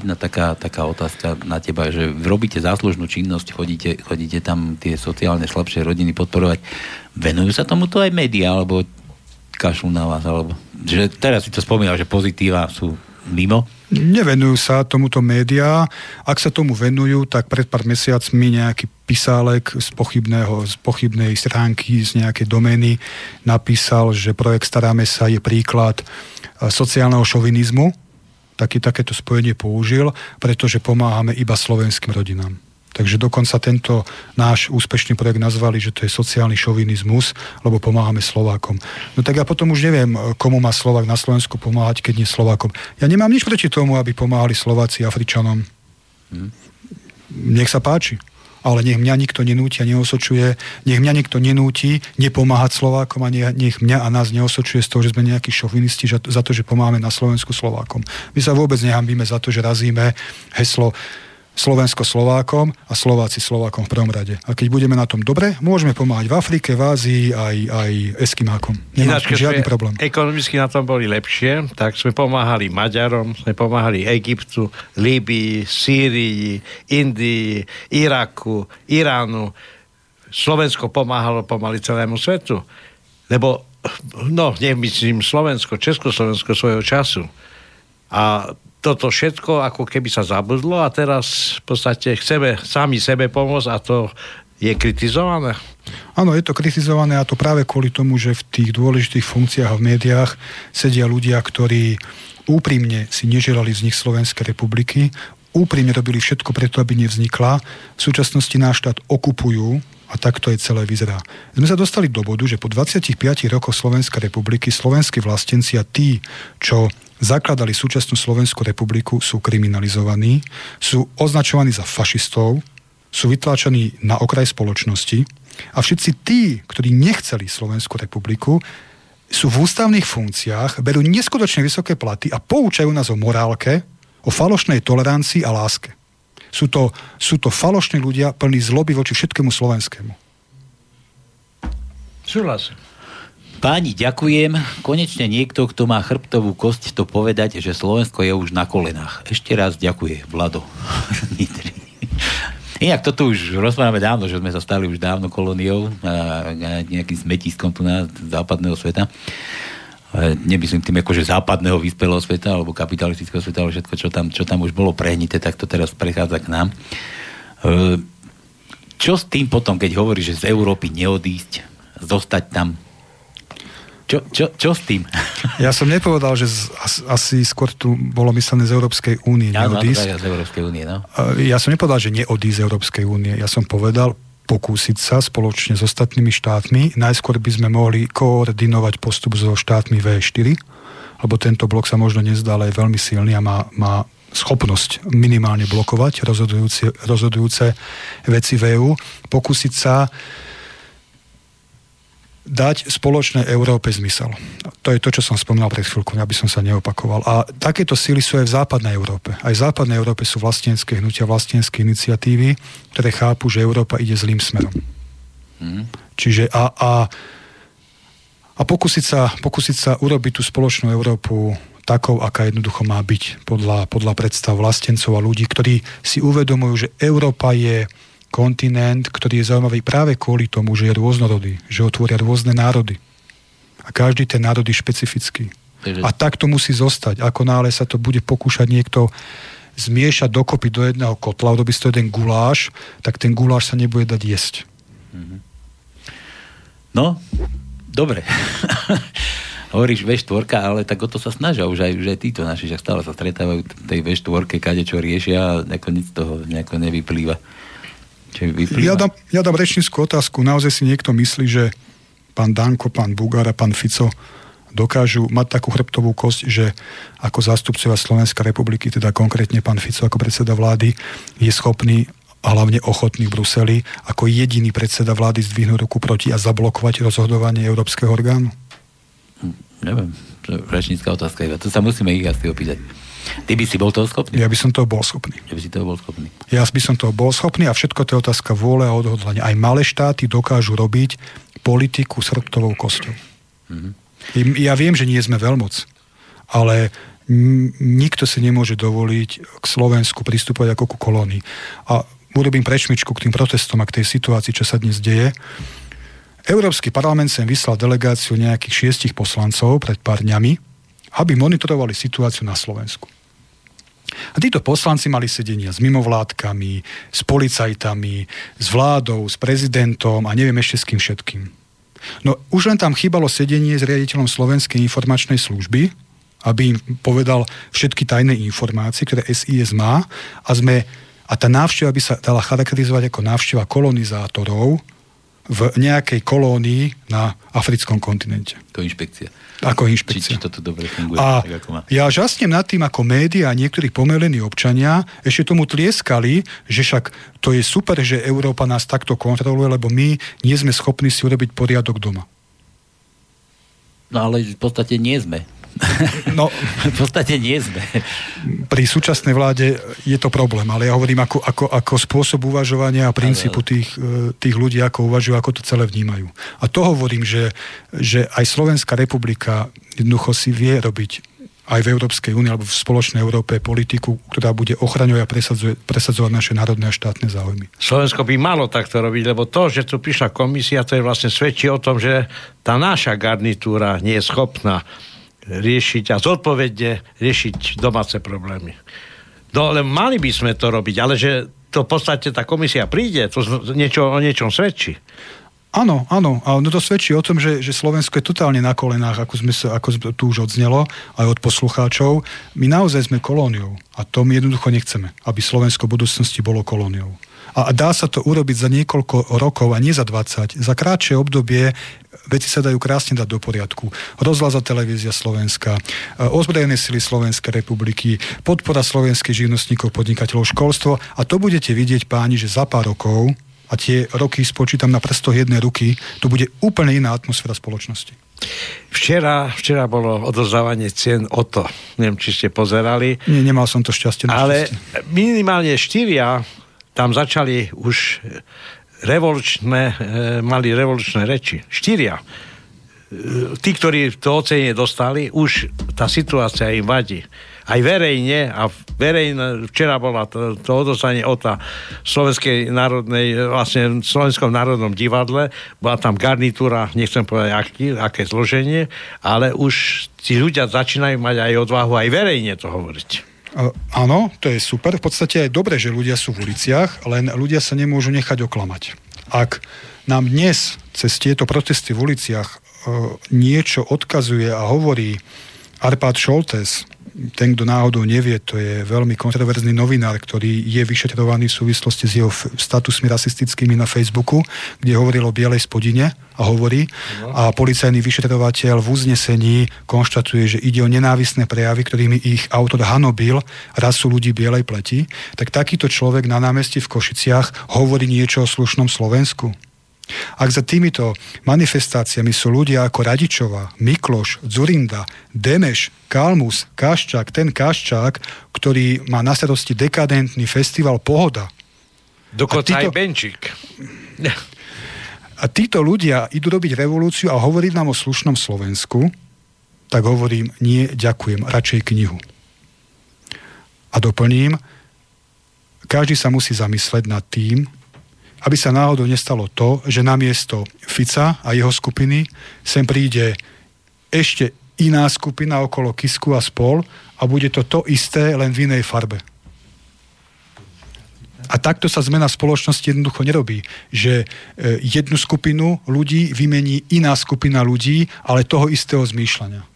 jedna taká, taká otázka na teba, že robíte záslužnú činnosť, chodíte, chodíte tam tie sociálne slabšie rodiny podporovať. Venujú sa tomuto aj médiá, alebo kašľú na vás? Alebo, že teraz si to spomínal, že pozitíva sú mimo? Nevenujú sa tomuto médiá. Ak sa tomu venujú, tak pred pár mesiacmi nejaký pisálek z, pochybného, z pochybnej stránky, z nejakej domény napísal, že projekt Staráme sa je príklad e, sociálneho šovinizmu. Taký, takéto spojenie použil, pretože pomáhame iba slovenským rodinám. Takže dokonca tento náš úspešný projekt nazvali, že to je sociálny šovinizmus, lebo pomáhame Slovákom. No tak ja potom už neviem, komu má Slovák na Slovensku pomáhať, keď nie Slovákom. Ja nemám nič proti tomu, aby pomáhali Slováci Afričanom. Hm. Nech sa páči. Ale nech mňa nikto nenúti a neosočuje, nech mňa nikto nenúti nepomáhať Slovákom a nech mňa a nás neosočuje z toho, že sme nejakí šovinisti za to, že pomáhame na Slovensku Slovákom. My sa vôbec nehambíme za to, že razíme heslo Slovensko Slovákom a Slováci Slovákom v prvom rade. A keď budeme na tom dobre, môžeme pomáhať v Afrike, v Ázii, aj, aj Eskimákom. Nemá Ináč, žiadny problém. Ekonomicky na tom boli lepšie, tak sme pomáhali Maďarom, sme pomáhali Egyptu, Líbii, Sýrii, Indii, Iraku, Iránu. Slovensko pomáhalo pomaly celému svetu. Lebo, no, nemyslím Slovensko, Československo svojho času. A toto všetko ako keby sa zabudlo a teraz v podstate chceme sami sebe pomôcť a to je kritizované? Áno, je to kritizované a to práve kvôli tomu, že v tých dôležitých funkciách v médiách sedia ľudia, ktorí úprimne si neželali vznik Slovenskej republiky, úprimne robili všetko preto, aby nevznikla. V súčasnosti náš štát okupujú a takto je celé vyzerá. Sme sa dostali do bodu, že po 25 rokoch Slovenskej republiky slovenskí vlastenci a tí, čo zakladali súčasnú Slovenskú republiku, sú kriminalizovaní, sú označovaní za fašistov, sú vytláčaní na okraj spoločnosti a všetci tí, ktorí nechceli Slovenskú republiku, sú v ústavných funkciách, berú neskutočne vysoké platy a poučajú nás o morálke, o falošnej tolerancii a láske. Sú to, sú to falošní ľudia plní zloby voči všetkému slovenskému. Súhlasím. Páni, ďakujem. Konečne niekto, kto má chrbtovú kosť, to povedať, že Slovensko je už na kolenách. Ešte raz ďakujem, Vlado. [LAUGHS] Inak toto už rozprávame dávno, že sme sa stali už dávno kolóniou a nejakým smetiskom tu na západného sveta. Nemyslím tým akože západného vyspelého sveta alebo kapitalistického sveta, ale všetko, čo tam, čo tam už bolo prehnité, tak to teraz prechádza k nám. E, čo s tým potom, keď hovorí, že z Európy neodísť, zostať tam, čo, čo, čo s tým? Ja som nepovedal, že z, asi skôr tu bolo myslené z Európskej únie ja, neodísť. Z Európskej únie, no. Ja som nepovedal, že neodísť z Európskej únie. Ja som povedal pokúsiť sa spoločne s ostatnými štátmi. Najskôr by sme mohli koordinovať postup so štátmi V4, lebo tento blok sa možno nezdá, ale je veľmi silný a má, má schopnosť minimálne blokovať rozhodujúce, rozhodujúce veci v EU. Pokúsiť sa dať spoločnej Európe zmysel. To je to, čo som spomínal pred chvíľkou, aby som sa neopakoval. A takéto síly sú aj v západnej Európe. Aj v západnej Európe sú vlastnícke hnutia, vlastnícke iniciatívy, ktoré chápu, že Európa ide zlým smerom. Mm. Čiže a, a, a pokúsiť, sa, pokúsiť sa urobiť tú spoločnú Európu takou, aká jednoducho má byť podľa, podľa predstav vlastencov a ľudí, ktorí si uvedomujú, že Európa je kontinent, ktorý je zaujímavý práve kvôli tomu, že je rôznorodý, že otvoria rôzne národy. A každý ten národ je špecifický. A tak to musí zostať. Ako nále sa to bude pokúšať niekto zmiešať dokopy do jedného kotla, urobí to jeden guláš, tak ten guláš sa nebude dať jesť. Mhm. No, dobre. [LAUGHS] Hovoríš V4, ale tak o to sa snažia už aj, už aj títo naši, že stále sa stretávajú tej V4, kade čo riešia a nakoniec toho nejako nevyplýva. Ja dám, ja dám rečníckú otázku. Naozaj si niekto myslí, že pán Danko, pán Bugár a pán Fico dokážu mať takú chrbtovú kosť, že ako zástupcovia Slovenskej republiky, teda konkrétne pán Fico ako predseda vlády, je schopný a hlavne ochotný v Bruseli ako jediný predseda vlády zdvihnúť ruku proti a zablokovať rozhodovanie Európskeho orgánu? Hm, neviem, rečnícká otázka. To sa musíme ich asi opýtať. Ty by si bol toho schopný? Ja by som toho bol schopný. Ja by si toho bol schopný. Ja by som toho bol schopný a všetko to je otázka vôle a odhodlania. Aj malé štáty dokážu robiť politiku s hrbtovou kosťou. Mm-hmm. Ja viem, že nie sme veľmoc, ale nikto si nemôže dovoliť k Slovensku pristupovať ako ku kolónii. A urobím prečmičku k tým protestom a k tej situácii, čo sa dnes deje. Európsky parlament sem vyslal delegáciu nejakých šiestich poslancov pred pár dňami, aby monitorovali situáciu na Slovensku. A títo poslanci mali sedenia s mimovládkami, s policajtami, s vládou, s prezidentom a neviem ešte s kým všetkým. No už len tam chýbalo sedenie s riaditeľom Slovenskej informačnej služby, aby im povedal všetky tajné informácie, ktoré SIS má a sme a tá návšteva by sa dala charakterizovať ako návšteva kolonizátorov v nejakej kolónii na africkom kontinente. To inšpekcia. Ako inšpekcia. Či, či toto dobre funguje. A tak, ako má. ja žasnem nad tým, ako médiá a niektorí pomelení občania ešte tomu tlieskali, že však to je super, že Európa nás takto kontroluje, lebo my nie sme schopní si urobiť poriadok doma. No ale v podstate nie sme. No, [LAUGHS] v podstate nie sme. Pri súčasnej vláde je to problém, ale ja hovorím ako, ako, ako spôsob uvažovania a princípu tých, e, tých ľudí, ako uvažujú, ako to celé vnímajú. A to hovorím, že, že aj Slovenská republika jednoducho si vie robiť aj v Európskej únii alebo v spoločnej Európe politiku, ktorá bude ochraňovať a presadzovať naše národné a štátne záujmy. Slovensko by malo takto robiť, lebo to, že tu prišla komisia, to je vlastne svedčí o tom, že tá naša garnitúra nie je schopná riešiť a zodpovedne riešiť domáce problémy. No, ale mali by sme to robiť, ale že to v podstate tá komisia príde, to niečo, o niečom svedčí. Áno, áno. A no to svedčí o tom, že, že Slovensko je totálne na kolenách, ako, sme sa, ako tu už odznelo, aj od poslucháčov. My naozaj sme kolóniou. A to my jednoducho nechceme, aby Slovensko v budúcnosti bolo kolóniou. A dá sa to urobiť za niekoľko rokov a nie za 20. Za krátšie obdobie veci sa dajú krásne dať do poriadku. Rozhľaza televízia Slovenska, e, ozbrojené sily Slovenskej republiky, podpora slovenských živnostníkov, podnikateľov, školstvo a to budete vidieť páni, že za pár rokov a tie roky spočítam na prstoch jednej ruky, to bude úplne iná atmosféra spoločnosti. Včera, včera bolo odozdávanie cien o to. Neviem, či ste pozerali. Nie, nemal som to šťastie. Ale minimálne štyria tam začali už revolučné, e, mali revolučné reči. Štyria. E, tí, ktorí to ocenie dostali, už tá situácia im vadí. Aj verejne, a verejne, včera bola to, to odostanie o tá Slovenskej národnej, vlastne Slovenskom národnom divadle, bola tam garnitúra, nechcem povedať aký, aké zloženie, ale už tí ľudia začínajú mať aj odvahu aj verejne to hovoriť. Áno, to je super. V podstate je dobre, že ľudia sú v uliciach, len ľudia sa nemôžu nechať oklamať. Ak nám dnes cez tieto protesty v uliciach e, niečo odkazuje a hovorí Arpad Šoltes, ten, kto náhodou nevie, to je veľmi kontroverzný novinár, ktorý je vyšetrovaný v súvislosti s jeho statusmi rasistickými na Facebooku, kde hovoril o bielej spodine a hovorí. No. A policajný vyšetrovateľ v uznesení konštatuje, že ide o nenávisné prejavy, ktorými ich autor hanobil rasu ľudí bielej pleti. Tak takýto človek na námestí v Košiciach hovorí niečo o slušnom Slovensku. Ak za týmito manifestáciami sú ľudia ako Radičová, Mikloš, Zurinda, Demeš, Kalmus, Kaščák, ten Kaščák, ktorý má na starosti dekadentný festival Pohoda. Dokonca títo, aj Benčík. A títo ľudia idú robiť revolúciu a hovoriť nám o slušnom Slovensku, tak hovorím, nie, ďakujem, radšej knihu. A doplním, každý sa musí zamysleť nad tým, aby sa náhodou nestalo to, že namiesto Fica a jeho skupiny sem príde ešte iná skupina okolo Kisku a spol a bude to to isté, len v inej farbe. A takto sa zmena spoločnosti jednoducho nerobí, že e, jednu skupinu ľudí vymení iná skupina ľudí, ale toho istého zmýšľania.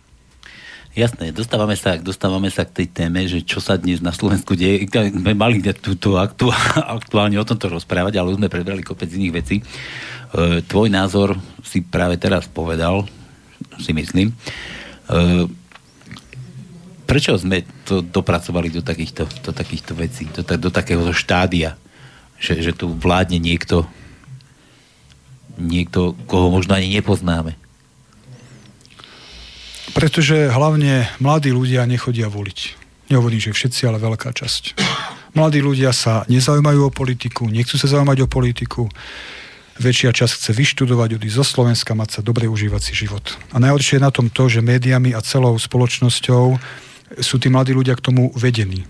Jasné, dostávame sa, dostávame sa k tej téme, že čo sa dnes na Slovensku deje. My mali túto aktu, [LAUGHS] aktuálne o tomto rozprávať, ale už sme prebrali kopec iných vecí. E, tvoj názor si práve teraz povedal, si myslím. E, prečo sme to dopracovali do takýchto, do takýchto vecí, do, do takého štádia, že, že tu vládne niekto, niekto, koho možno ani nepoznáme? Pretože hlavne mladí ľudia nechodia voliť. Nehovorím, že všetci, ale veľká časť. Mladí ľudia sa nezaujímajú o politiku, nechcú sa zaujímať o politiku. Väčšia časť chce vyštudovať, odísť zo Slovenska, mať sa dobre užívať si život. A najhoršie je na tom to, že médiami a celou spoločnosťou sú tí mladí ľudia k tomu vedení.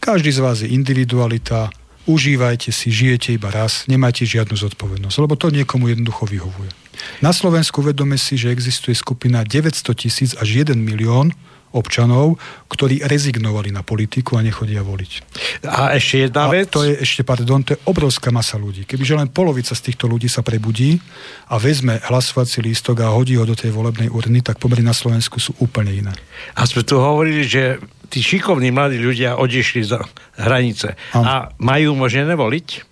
Každý z vás je individualita, užívajte si, žijete iba raz, nemajte žiadnu zodpovednosť, lebo to niekomu jednoducho vyhovuje. Na Slovensku vedome si, že existuje skupina 900 tisíc až 1 milión občanov, ktorí rezignovali na politiku a nechodia voliť. A ešte jedna a vec? to je ešte, pardon, to je obrovská masa ľudí. Kebyže len polovica z týchto ľudí sa prebudí a vezme hlasovací lístok a hodí ho do tej volebnej urny, tak pomery na Slovensku sú úplne iné. A sme tu hovorili, že tí šikovní mladí ľudia odišli za hranice. Ano. A majú možné voliť?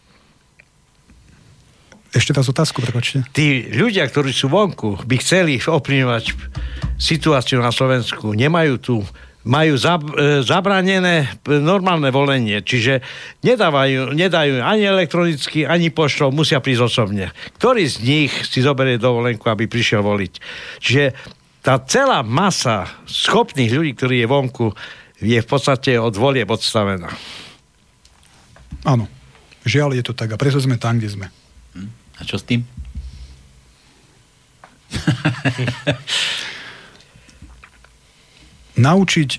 Ešte raz otázku, prepačte. Tí ľudia, ktorí sú vonku, by chceli ovplyvňovať situáciu na Slovensku, nemajú tu majú zab, e, zabranené normálne volenie, čiže nedávajú, nedajú ani elektronicky, ani poštou, musia prísť osobne. Ktorý z nich si zoberie dovolenku, aby prišiel voliť? Čiže tá celá masa schopných ľudí, ktorí je vonku, je v podstate od volie odstavená. Áno. Žiaľ je to tak a preto sme tam, kde sme. A čo s tým? [LAUGHS] Naučiť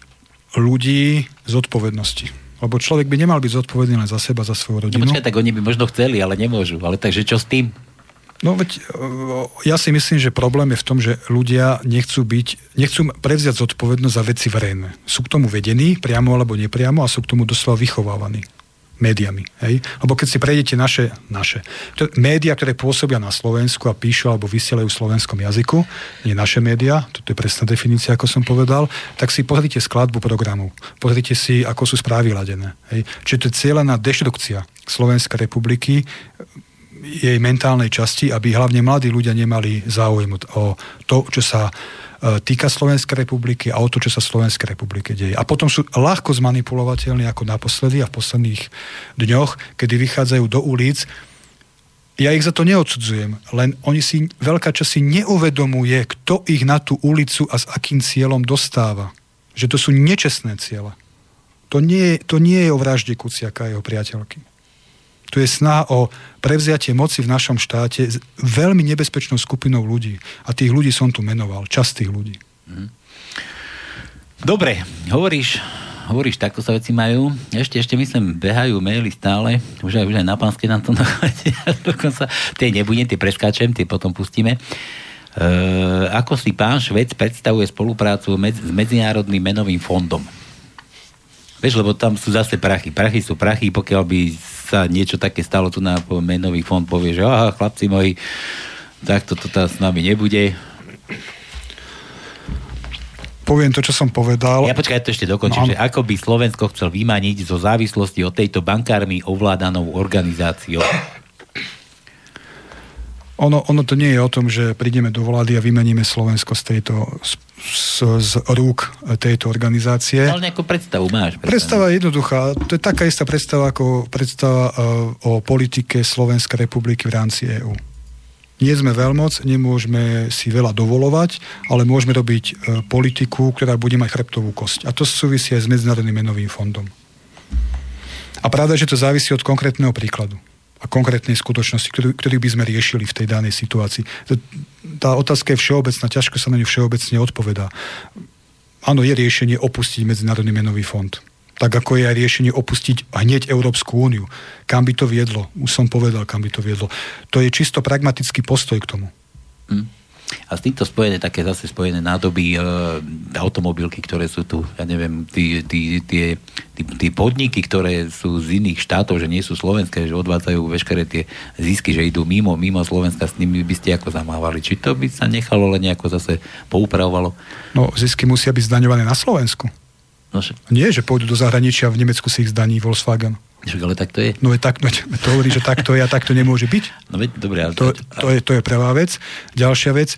ľudí zodpovednosti. Lebo človek by nemal byť zodpovedný len za seba, za svoju rodinu. No počkaj, tak oni by možno chceli, ale nemôžu. Ale takže čo s tým? No veď ja si myslím, že problém je v tom, že ľudia nechcú byť, nechcú prevziať zodpovednosť za veci verejné. Sú k tomu vedení, priamo alebo nepriamo, a sú k tomu doslova vychovávaní médiami. Hej? Lebo keď si prejdete naše, naše média, ktoré pôsobia na Slovensku a píšu alebo vysielajú v slovenskom jazyku, nie naše médiá, toto je presná definícia, ako som povedal, tak si pozrite skladbu programu, pozrite si, ako sú správy ladené. Hej? Čiže to je cieľená deštrukcia Slovenskej republiky, jej mentálnej časti, aby hlavne mladí ľudia nemali záujem o to, čo sa týka Slovenskej republiky a o to, čo sa Slovenskej republike deje. A potom sú ľahko zmanipulovateľní ako naposledy a v posledných dňoch, kedy vychádzajú do ulic. Ja ich za to neodsudzujem, len oni si, veľká časť neuvedomuje, kto ich na tú ulicu a s akým cieľom dostáva. Že to sú nečestné ciele. To nie, to nie je o vražde Kuciaka a jeho priateľky. Tu je snaha o prevziatie moci v našom štáte s veľmi nebezpečnou skupinou ľudí. A tých ľudí som tu menoval. Častých ľudí. Mhm. Dobre, hovoríš, hovoríš, takto sa veci majú. Ešte, ešte myslím, behajú maily stále. Už aj, už aj na pánske nám to [LAUGHS] dokonca. Tie nebudem, tie preskáčem, tie potom pustíme. E, ako si pán Švec predstavuje spoluprácu med, s Medzinárodným menovým fondom? Vieš, lebo tam sú zase prachy. Prachy sú prachy, pokiaľ by sa niečo také stalo tu na menový fond, povie, že aha, chlapci moji, tak toto s nami nebude. Poviem to, čo som povedal. Ja počkaj, ja to ešte dokončím, no. že ako by Slovensko chcel vymaniť zo závislosti od tejto bankármi ovládanou organizáciou. Ono, ono to nie je o tom, že prídeme do vlády a vymeníme Slovensko z tejto z, z rúk tejto organizácie. Ale nejakú predstavu máš. Predstava je jednoduchá. To je taká istá predstava ako predstava uh, o politike Slovenskej republiky v rámci EÚ. Nie sme veľmoc, nemôžeme si veľa dovolovať, ale môžeme robiť uh, politiku, ktorá bude mať chrbtovú kosť. A to súvisí aj s Medzinárodným menovým fondom. A pravda, že to závisí od konkrétneho príkladu a konkrétnej skutočnosti, ktorý, ktorý by sme riešili v tej danej situácii. Tá otázka je všeobecná, ťažko sa na ňu všeobecne odpovedá. Áno, je riešenie opustiť Medzinárodný menový fond. Tak ako je aj riešenie opustiť hneď Európsku úniu. Kam by to viedlo? Už som povedal, kam by to viedlo. To je čisto pragmatický postoj k tomu. Hmm. A s týmto spojené také zase spojené nádoby e, automobilky, ktoré sú tu, ja neviem, tí, tí, tie, tí, tí podniky, ktoré sú z iných štátov, že nie sú slovenské, že odvádzajú veškeré tie zisky, že idú mimo, mimo Slovenska, s nimi by ste ako zamávali. Či to by sa nechalo len nejako zase poupravovalo? No, zisky musia byť zdaňované na Slovensku. No, že... Nie, že pôjdu do zahraničia, v Nemecku si ich zdaní Volkswagen. Však ale tak to je. No je tak, no, to hovorí, že tak to je a tak to nemôže byť. No veď, dobre, ale to, to, je, to je prvá vec. Ďalšia vec, e,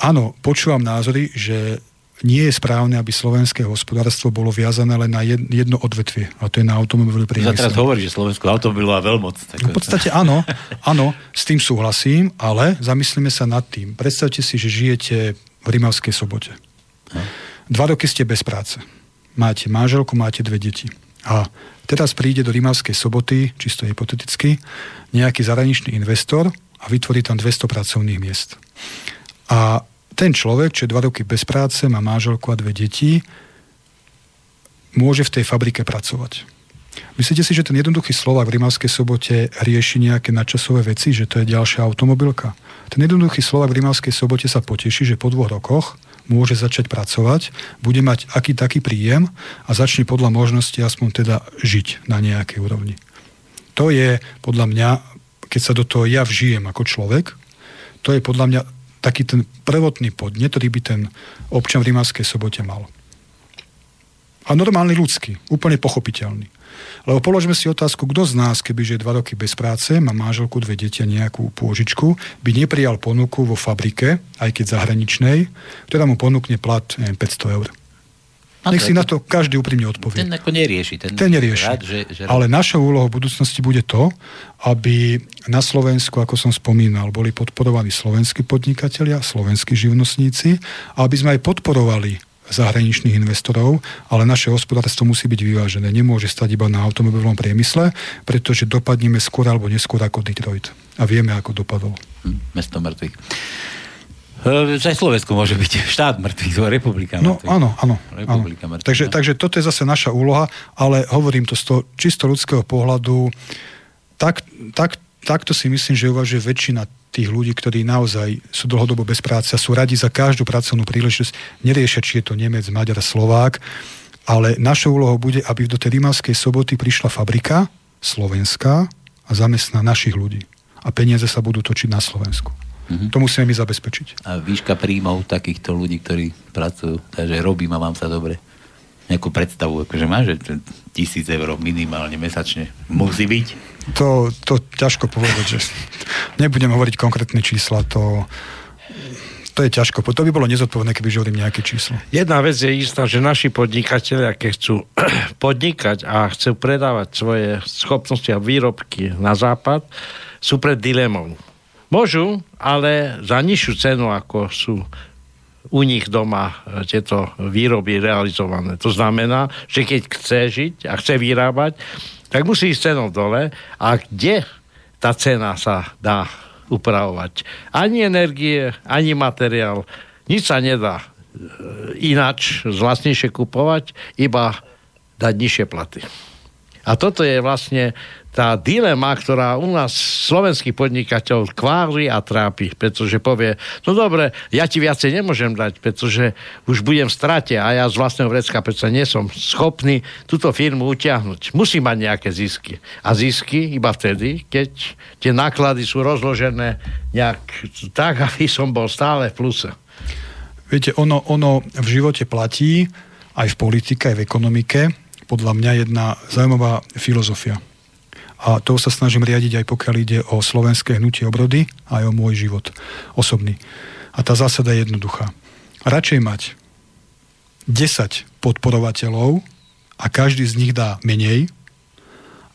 áno, počúvam názory, že nie je správne, aby slovenské hospodárstvo bolo viazané len na jedno odvetvie, a to je na automobilový priemysel. Za teraz hovorí, že Slovensko automobilová veľmoc. Tak... No, v podstate áno, áno, s tým súhlasím, ale zamyslíme sa nad tým. Predstavte si, že žijete v Rimavskej sobote. No. Dva roky ste bez práce. Máte manželku, máte dve deti. A Teraz príde do Rimavskej soboty, čisto hypoteticky, nejaký zahraničný investor a vytvorí tam 200 pracovných miest. A ten človek, čo je dva roky bez práce, má máželku a dve deti, môže v tej fabrike pracovať. Myslíte si, že ten jednoduchý Slovak v Rimavskej sobote rieši nejaké nadčasové veci, že to je ďalšia automobilka? Ten jednoduchý Slovak v Rimavskej sobote sa poteší, že po dvoch rokoch môže začať pracovať, bude mať aký taký príjem a začne podľa možnosti aspoň teda žiť na nejakej úrovni. To je podľa mňa, keď sa do toho ja vžijem ako človek, to je podľa mňa taký ten prvotný podnet, ktorý by ten občan v Rimavskej sobote mal. A normálny ľudský, úplne pochopiteľný. Lebo položme si otázku, kto z nás, keby je dva roky bez práce, má manželku, dve deti a nejakú pôžičku, by neprijal ponuku vo fabrike, aj keď zahraničnej, ktorá mu ponúkne plat neviem, 500 eur. A Nech si to, na to každý úprimne odpovie. Ten ako nerieši. Ten, ten nerieši. Rád, že, že... Ale našou úlohou v budúcnosti bude to, aby na Slovensku, ako som spomínal, boli podporovaní slovenskí podnikatelia, slovenskí živnostníci, a aby sme aj podporovali zahraničných investorov, ale naše hospodárstvo musí byť vyvážené. Nemôže stať iba na automobilovom priemysle, pretože dopadneme skôr alebo neskôr ako Detroit. A vieme, ako dopadol. Hm, mesto mŕtvych. E, aj Slovensko môže byť [LAUGHS] štát mŕtvych, republika no, mŕtvych. No áno, áno. Republika áno. Mŕtvych, takže, no. takže toto je zase naša úloha, ale hovorím to z toho čisto ľudského pohľadu, tak, tak, takto si myslím, že uvažuje väčšina tých ľudí, ktorí naozaj sú dlhodobo bez práce a sú radi za každú pracovnú príležitosť, neriešia, či je to Nemec, Maďar, Slovák, ale našou úlohou bude, aby do tej Rimavskej soboty prišla fabrika slovenská a zamestná našich ľudí. A peniaze sa budú točiť na Slovensku. Mm-hmm. To musíme my zabezpečiť. A výška príjmov takýchto ľudí, ktorí pracujú, takže robím a mám sa dobre nejakú predstavu, akože má, že tisíc eur minimálne mesačne musí byť? To, to ťažko povedať, že nebudem hovoriť konkrétne čísla, to, to je ťažko. To by bolo nezodpovedné, keby hovorím nejaké číslo. Jedna vec je istá, že naši podnikatelia, keď chcú [CLEARS THROAT] podnikať a chcú predávať svoje schopnosti a výrobky na západ, sú pred dilemou. Môžu, ale za nižšiu cenu, ako sú u nich doma e, tieto výroby realizované. To znamená, že keď chce žiť a chce vyrábať, tak musí ísť cenou dole. A kde tá cena sa dá upravovať? Ani energie, ani materiál. Nič sa nedá e, ináč zlacnejšie kupovať, iba dať nižšie platy. A toto je vlastne tá dilema, ktorá u nás slovenský podnikateľ kvári a trápi, pretože povie, no dobre, ja ti viacej nemôžem dať, pretože už budem v strate a ja z vlastného vrecka pretože nie som schopný túto firmu utiahnuť. Musí mať nejaké zisky. A zisky iba vtedy, keď tie náklady sú rozložené nejak tak, [LAUGHS] aby som bol stále v pluse. Viete, ono, ono v živote platí, aj v politike, aj v ekonomike, podľa mňa jedna zaujímavá filozofia a to sa snažím riadiť aj pokiaľ ide o slovenské hnutie obrody aj o môj život osobný. A tá zásada je jednoduchá. Radšej mať 10 podporovateľov a každý z nich dá menej,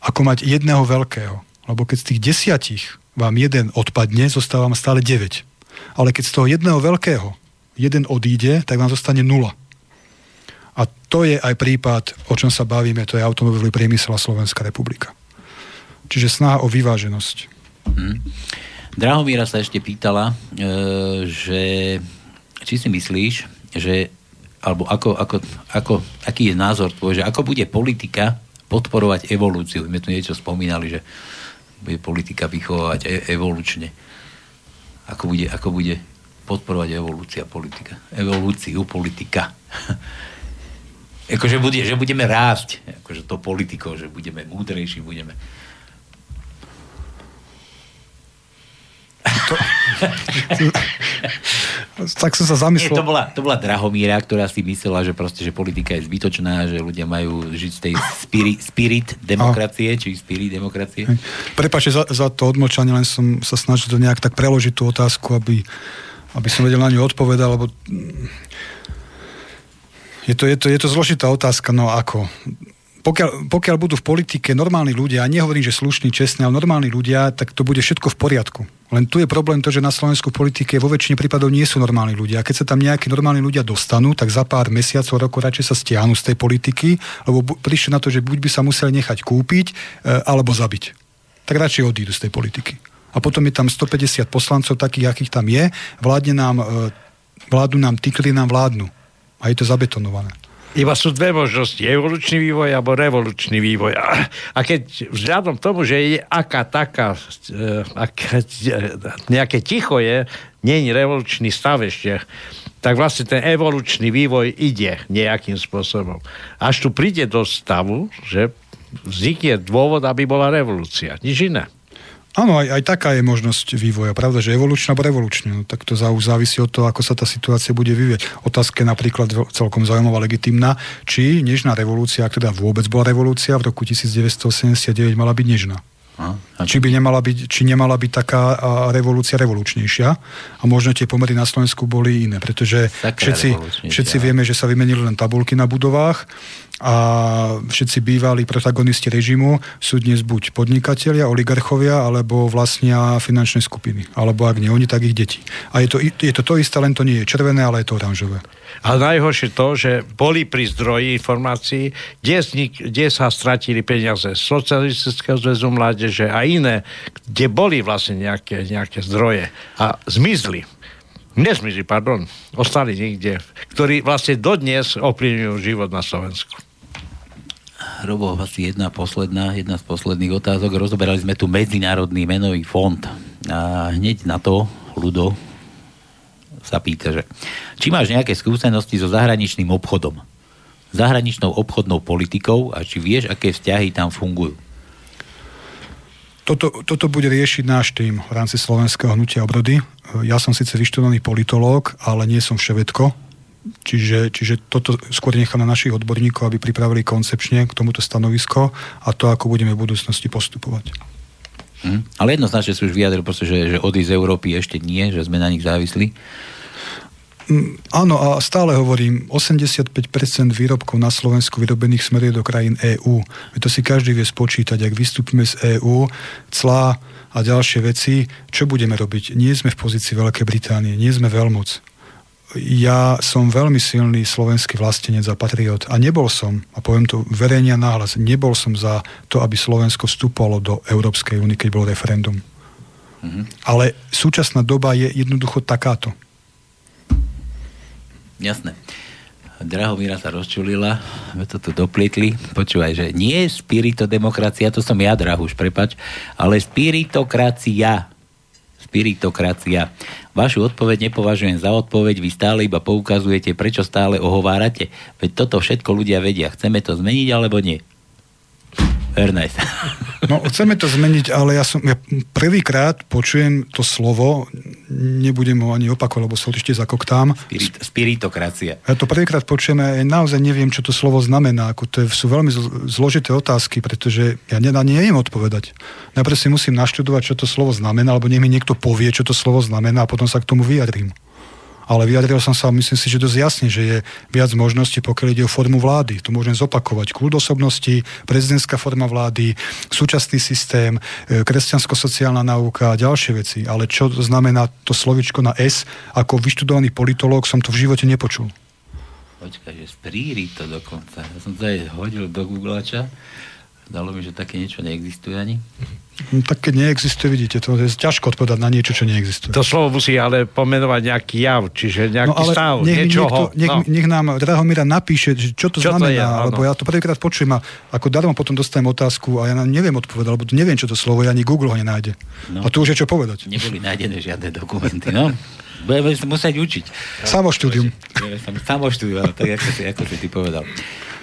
ako mať jedného veľkého. Lebo keď z tých desiatich vám jeden odpadne, zostáva stále 9. Ale keď z toho jedného veľkého jeden odíde, tak vám zostane nula. A to je aj prípad, o čom sa bavíme, to je automobilový priemysel a Slovenská republika. Čiže snaha o vyváženosť. Hmm. Drahomíra sa ešte pýtala, e, že či si myslíš, že alebo ako, ako, ako, aký je názor tvoj, že ako bude politika podporovať evolúciu. My tu niečo spomínali, že bude politika vychovávať e- evolučne. Ako bude, ako bude podporovať evolúcia politika. Evolúciu politika. [LAUGHS] akože bude, že budeme rásť, akože to politiko, že budeme múdrejší, budeme To... tak som sa zamyslel. Nie, to, bola, to bola Drahomíra, ktorá si myslela, že proste, že politika je zbytočná, že ľudia majú žiť z tej spirit, spirit demokracie, a... či spirit demokracie. Prepačte za, za to odmočanie, len som sa snažil to nejak tak preložiť tú otázku, aby, aby som vedel na ňu odpovedať, lebo je to, je, to, je to zložitá otázka, no ako pokiaľ, pokiaľ budú v politike normálni ľudia, a nehovorím, že slušní, čestní, ale normálni ľudia, tak to bude všetko v poriadku. Len tu je problém to, že na Slovensku v politike vo väčšine prípadov nie sú normálni ľudia. A keď sa tam nejakí normálni ľudia dostanú, tak za pár mesiacov, rokov radšej sa stiahnu z tej politiky, lebo prišli na to, že buď by sa museli nechať kúpiť, e, alebo zabiť. Tak radšej odídu z tej politiky. A potom je tam 150 poslancov takých, akých tam je, vládne nám, e, vládnu nám tí, nám vládnu. A je to zabetonované. Iba sú dve možnosti, evolučný vývoj alebo revolučný vývoj. A, a keď vzhľadom tomu, že je aká taká, e, aká, nejaké ticho je, nie je revolučný stav ešte, tak vlastne ten evolučný vývoj ide nejakým spôsobom. Až tu príde do stavu, že vznikne dôvod, aby bola revolúcia. Nič iné. Áno, aj, aj taká je možnosť vývoja. Pravda, že evolučná alebo revolučná. No, tak to závisí od toho, ako sa tá situácia bude vyvieť. Otázka je napríklad celkom zaujímavá, legitimná, či nežná revolúcia, ak teda vôbec bola revolúcia v roku 1989, mala byť nežná. A, či by nemala byť, či nemala byť taká revolúcia revolučnejšia a možno tie pomery na Slovensku boli iné, pretože všetci, všetci vieme, že sa vymenili len tabulky na budovách a všetci bývalí protagonisti režimu sú dnes buď podnikatelia, oligarchovia, alebo vlastnia finančné skupiny. Alebo ak nie oni, tak ich deti. A je to, je to to isté, len to nie je červené, ale je to oranžové. A najhoršie to, že boli pri zdroji informácií, kde, vznik, kde sa stratili peniaze z Socialistického zväzu mládeže a iné, kde boli vlastne nejaké, nejaké zdroje a zmizli nezmizli, pardon, ostali niekde, ktorí vlastne dodnes ovplyvňujú život na Slovensku. Robo, asi jedna posledná, jedna z posledných otázok. Rozoberali sme tu Medzinárodný menový fond. A hneď na to Ludo sa pýta, že či máš nejaké skúsenosti so zahraničným obchodom, zahraničnou obchodnou politikou a či vieš, aké vzťahy tam fungujú? Toto, toto bude riešiť náš tým v rámci Slovenského hnutia obrody. Ja som síce vyštudovaný politológ, ale nie som vševedko, čiže, čiže toto skôr nechám na našich odborníkov, aby pripravili koncepčne k tomuto stanovisko a to, ako budeme v budúcnosti postupovať. Hm. Ale jednoznačne si už vyjadril, že, že odísť z Európy ešte nie, že sme na nich závislí. Mm, áno, a stále hovorím, 85% výrobkov na Slovensku vyrobených smeruje do krajín EÚ. To si každý vie spočítať, ak vystúpime z EÚ, clá a ďalšie veci, čo budeme robiť? Nie sme v pozícii Veľkej Británie, nie sme veľmoc. Ja som veľmi silný slovenský vlastenec a patriot a nebol som, a poviem to verejne náhlas, nebol som za to, aby Slovensko vstúpalo do Európskej únie, keď bol referendum. Mm-hmm. Ale súčasná doba je jednoducho takáto Jasné. Drahomíra sa rozčulila, sme to tu doplietli. Počúvaj, že nie spiritodemokracia, to som ja, Drahuš, prepač, ale spiritokracia. Spiritokracia. Vašu odpoveď nepovažujem za odpoveď, vy stále iba poukazujete, prečo stále ohovárate. Veď toto všetko ľudia vedia. Chceme to zmeniť alebo nie? Ernest. [LAUGHS] No, chceme to zmeniť, ale ja som ja prvýkrát počujem to slovo, nebudem ho ani opakovať, lebo sa ešte zakoktám. Spirit, spiritokracia. Ja to prvýkrát počujem a ja naozaj neviem, čo to slovo znamená. Ako to je, sú veľmi zložité otázky, pretože ja na ne neviem odpovedať. Najprv si musím naštudovať, čo to slovo znamená, alebo nech mi niekto povie, čo to slovo znamená a potom sa k tomu vyjadrím ale vyjadril som sa, myslím si, že dosť jasne, že je viac možností, pokiaľ ide o formu vlády. To môžem zopakovať. Kľud osobnosti, prezidentská forma vlády, súčasný systém, e, kresťansko-sociálna náuka a ďalšie veci. Ale čo znamená to slovičko na S, ako vyštudovaný politológ som to v živote nepočul. Počkaj, že spríri to dokonca. Ja som to aj hodil do Googlača Dalo mi, že také niečo neexistuje ani. No, tak keď neexistuje, vidíte, to je ťažko odpovedať na niečo, čo neexistuje. To slovo musí ale pomenovať nejaký jav, čiže nejaký no, ale stav, nech, niečoho. Niekto, nech, no. nech nám Drahomíra napíše, čo to čo znamená, to je, lebo ja to prvýkrát počujem a ako darmo potom dostanem otázku a ja neviem odpovedať, lebo neviem, čo to slovo je, ani Google ho nenájde. No. A tu už je čo povedať. Neboli nájdené žiadne dokumenty, no. Budeme sa musieť učiť. Samoštúdium. Samoštúdium, tak ako si, ako si ty povedal.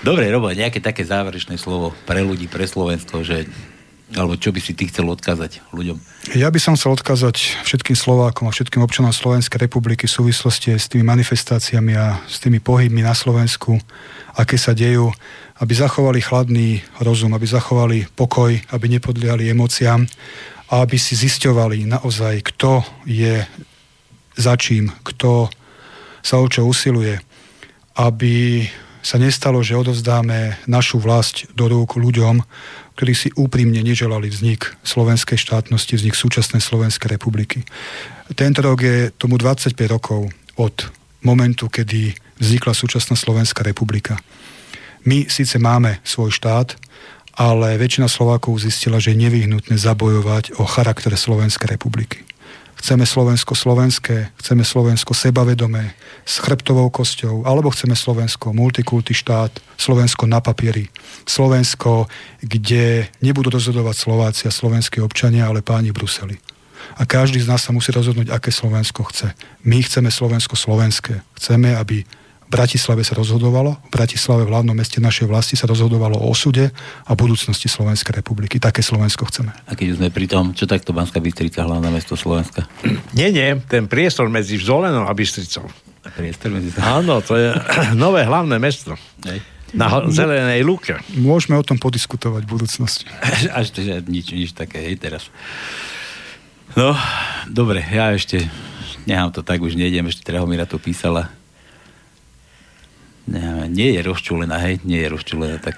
Dobre, Robo, nejaké také záverečné slovo pre ľudí, pre Slovensko, že alebo čo by si ty chcel odkázať ľuďom? Ja by som chcel odkázať všetkým Slovákom a všetkým občanom Slovenskej republiky v súvislosti s tými manifestáciami a s tými pohybmi na Slovensku, aké sa dejú, aby zachovali chladný rozum, aby zachovali pokoj, aby nepodliali emóciám a aby si zisťovali naozaj, kto je za čím, kto sa o čo usiluje, aby sa nestalo, že odovzdáme našu vlast do rúk ľuďom, ktorí si úprimne neželali vznik slovenskej štátnosti, vznik súčasnej Slovenskej republiky. Tento rok je tomu 25 rokov od momentu, kedy vznikla súčasná Slovenská republika. My síce máme svoj štát, ale väčšina Slovákov zistila, že je nevyhnutné zabojovať o charakter Slovenskej republiky. Chceme Slovensko slovenské, chceme Slovensko sebavedomé, s chrbtovou kosťou, alebo chceme Slovensko multikulty štát, Slovensko na papieri, Slovensko, kde nebudú rozhodovať Slováci a slovenskí občania, ale páni v Bruseli. A každý z nás sa musí rozhodnúť, aké Slovensko chce. My chceme Slovensko slovenské. Chceme, aby Bratislave sa rozhodovalo, v Bratislave v hlavnom meste našej vlasti sa rozhodovalo o osude a budúcnosti Slovenskej republiky. Také Slovensko chceme. A keď sme pri tom, čo takto Banská Bystrica, hlavné mesto Slovenska? Nie, nie, ten priestor medzi Zolenou a Bystricou. Priestor medzi... Áno, to je [CLEARS THROAT] nové hlavné mesto. Hej. Na ho- zelenej lúke. Môžeme o tom podiskutovať v budúcnosti. [LAUGHS] Až to, že nič, nič také, hej, teraz. No, dobre, ja ešte nechám to tak, už nejdem, ešte Trahomíra to písala nie je rozčulená, hej, nie je rozčulená, tak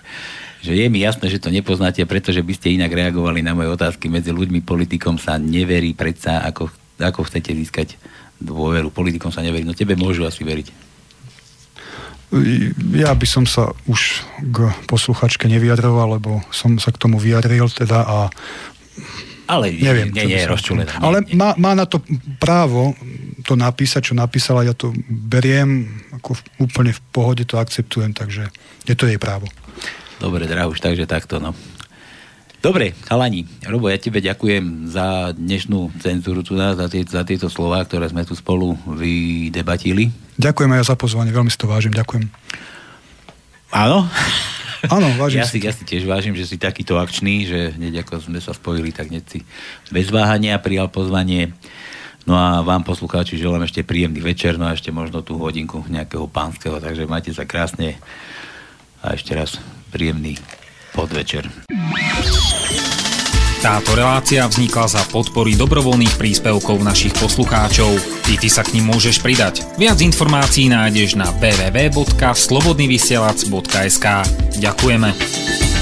že je mi jasné, že to nepoznáte, pretože by ste inak reagovali na moje otázky. Medzi ľuďmi, politikom sa neverí predsa, ako, ako chcete získať dôveru. Politikom sa neverí, no tebe môžu asi veriť. Ja by som sa už k posluchačke nevyjadroval, lebo som sa k tomu vyjadril teda a ale neviem, nie, nie, nie, nie, Ale má, má na to právo to napísať, čo napísala, ja to beriem, ako úplne v pohode to akceptujem, takže je to jej právo. Dobre, Drahuš, takže takto, no. Dobre, chalani, Robo, ja tebe ďakujem za dnešnú cenzúru tu za, tie, za tieto slova, ktoré sme tu spolu vydebatili. Ďakujem aj za pozvanie, veľmi si to vážim, ďakujem. Áno? Áno, vážim ja si, ja si tiež vážim, že si takýto akčný, že hneď ako sme sa spojili, tak hneď si bez váhania prijal pozvanie. No a vám poslucháči želám ešte príjemný večer, no a ešte možno tú hodinku nejakého pánskeho, takže majte sa krásne a ešte raz príjemný podvečer. Táto relácia vznikla za podpory dobrovoľných príspevkov našich poslucháčov. Ty, ty sa k ním môžeš pridať. Viac informácií nájdeš na www.slobodnyvysielac.sk Ďakujeme.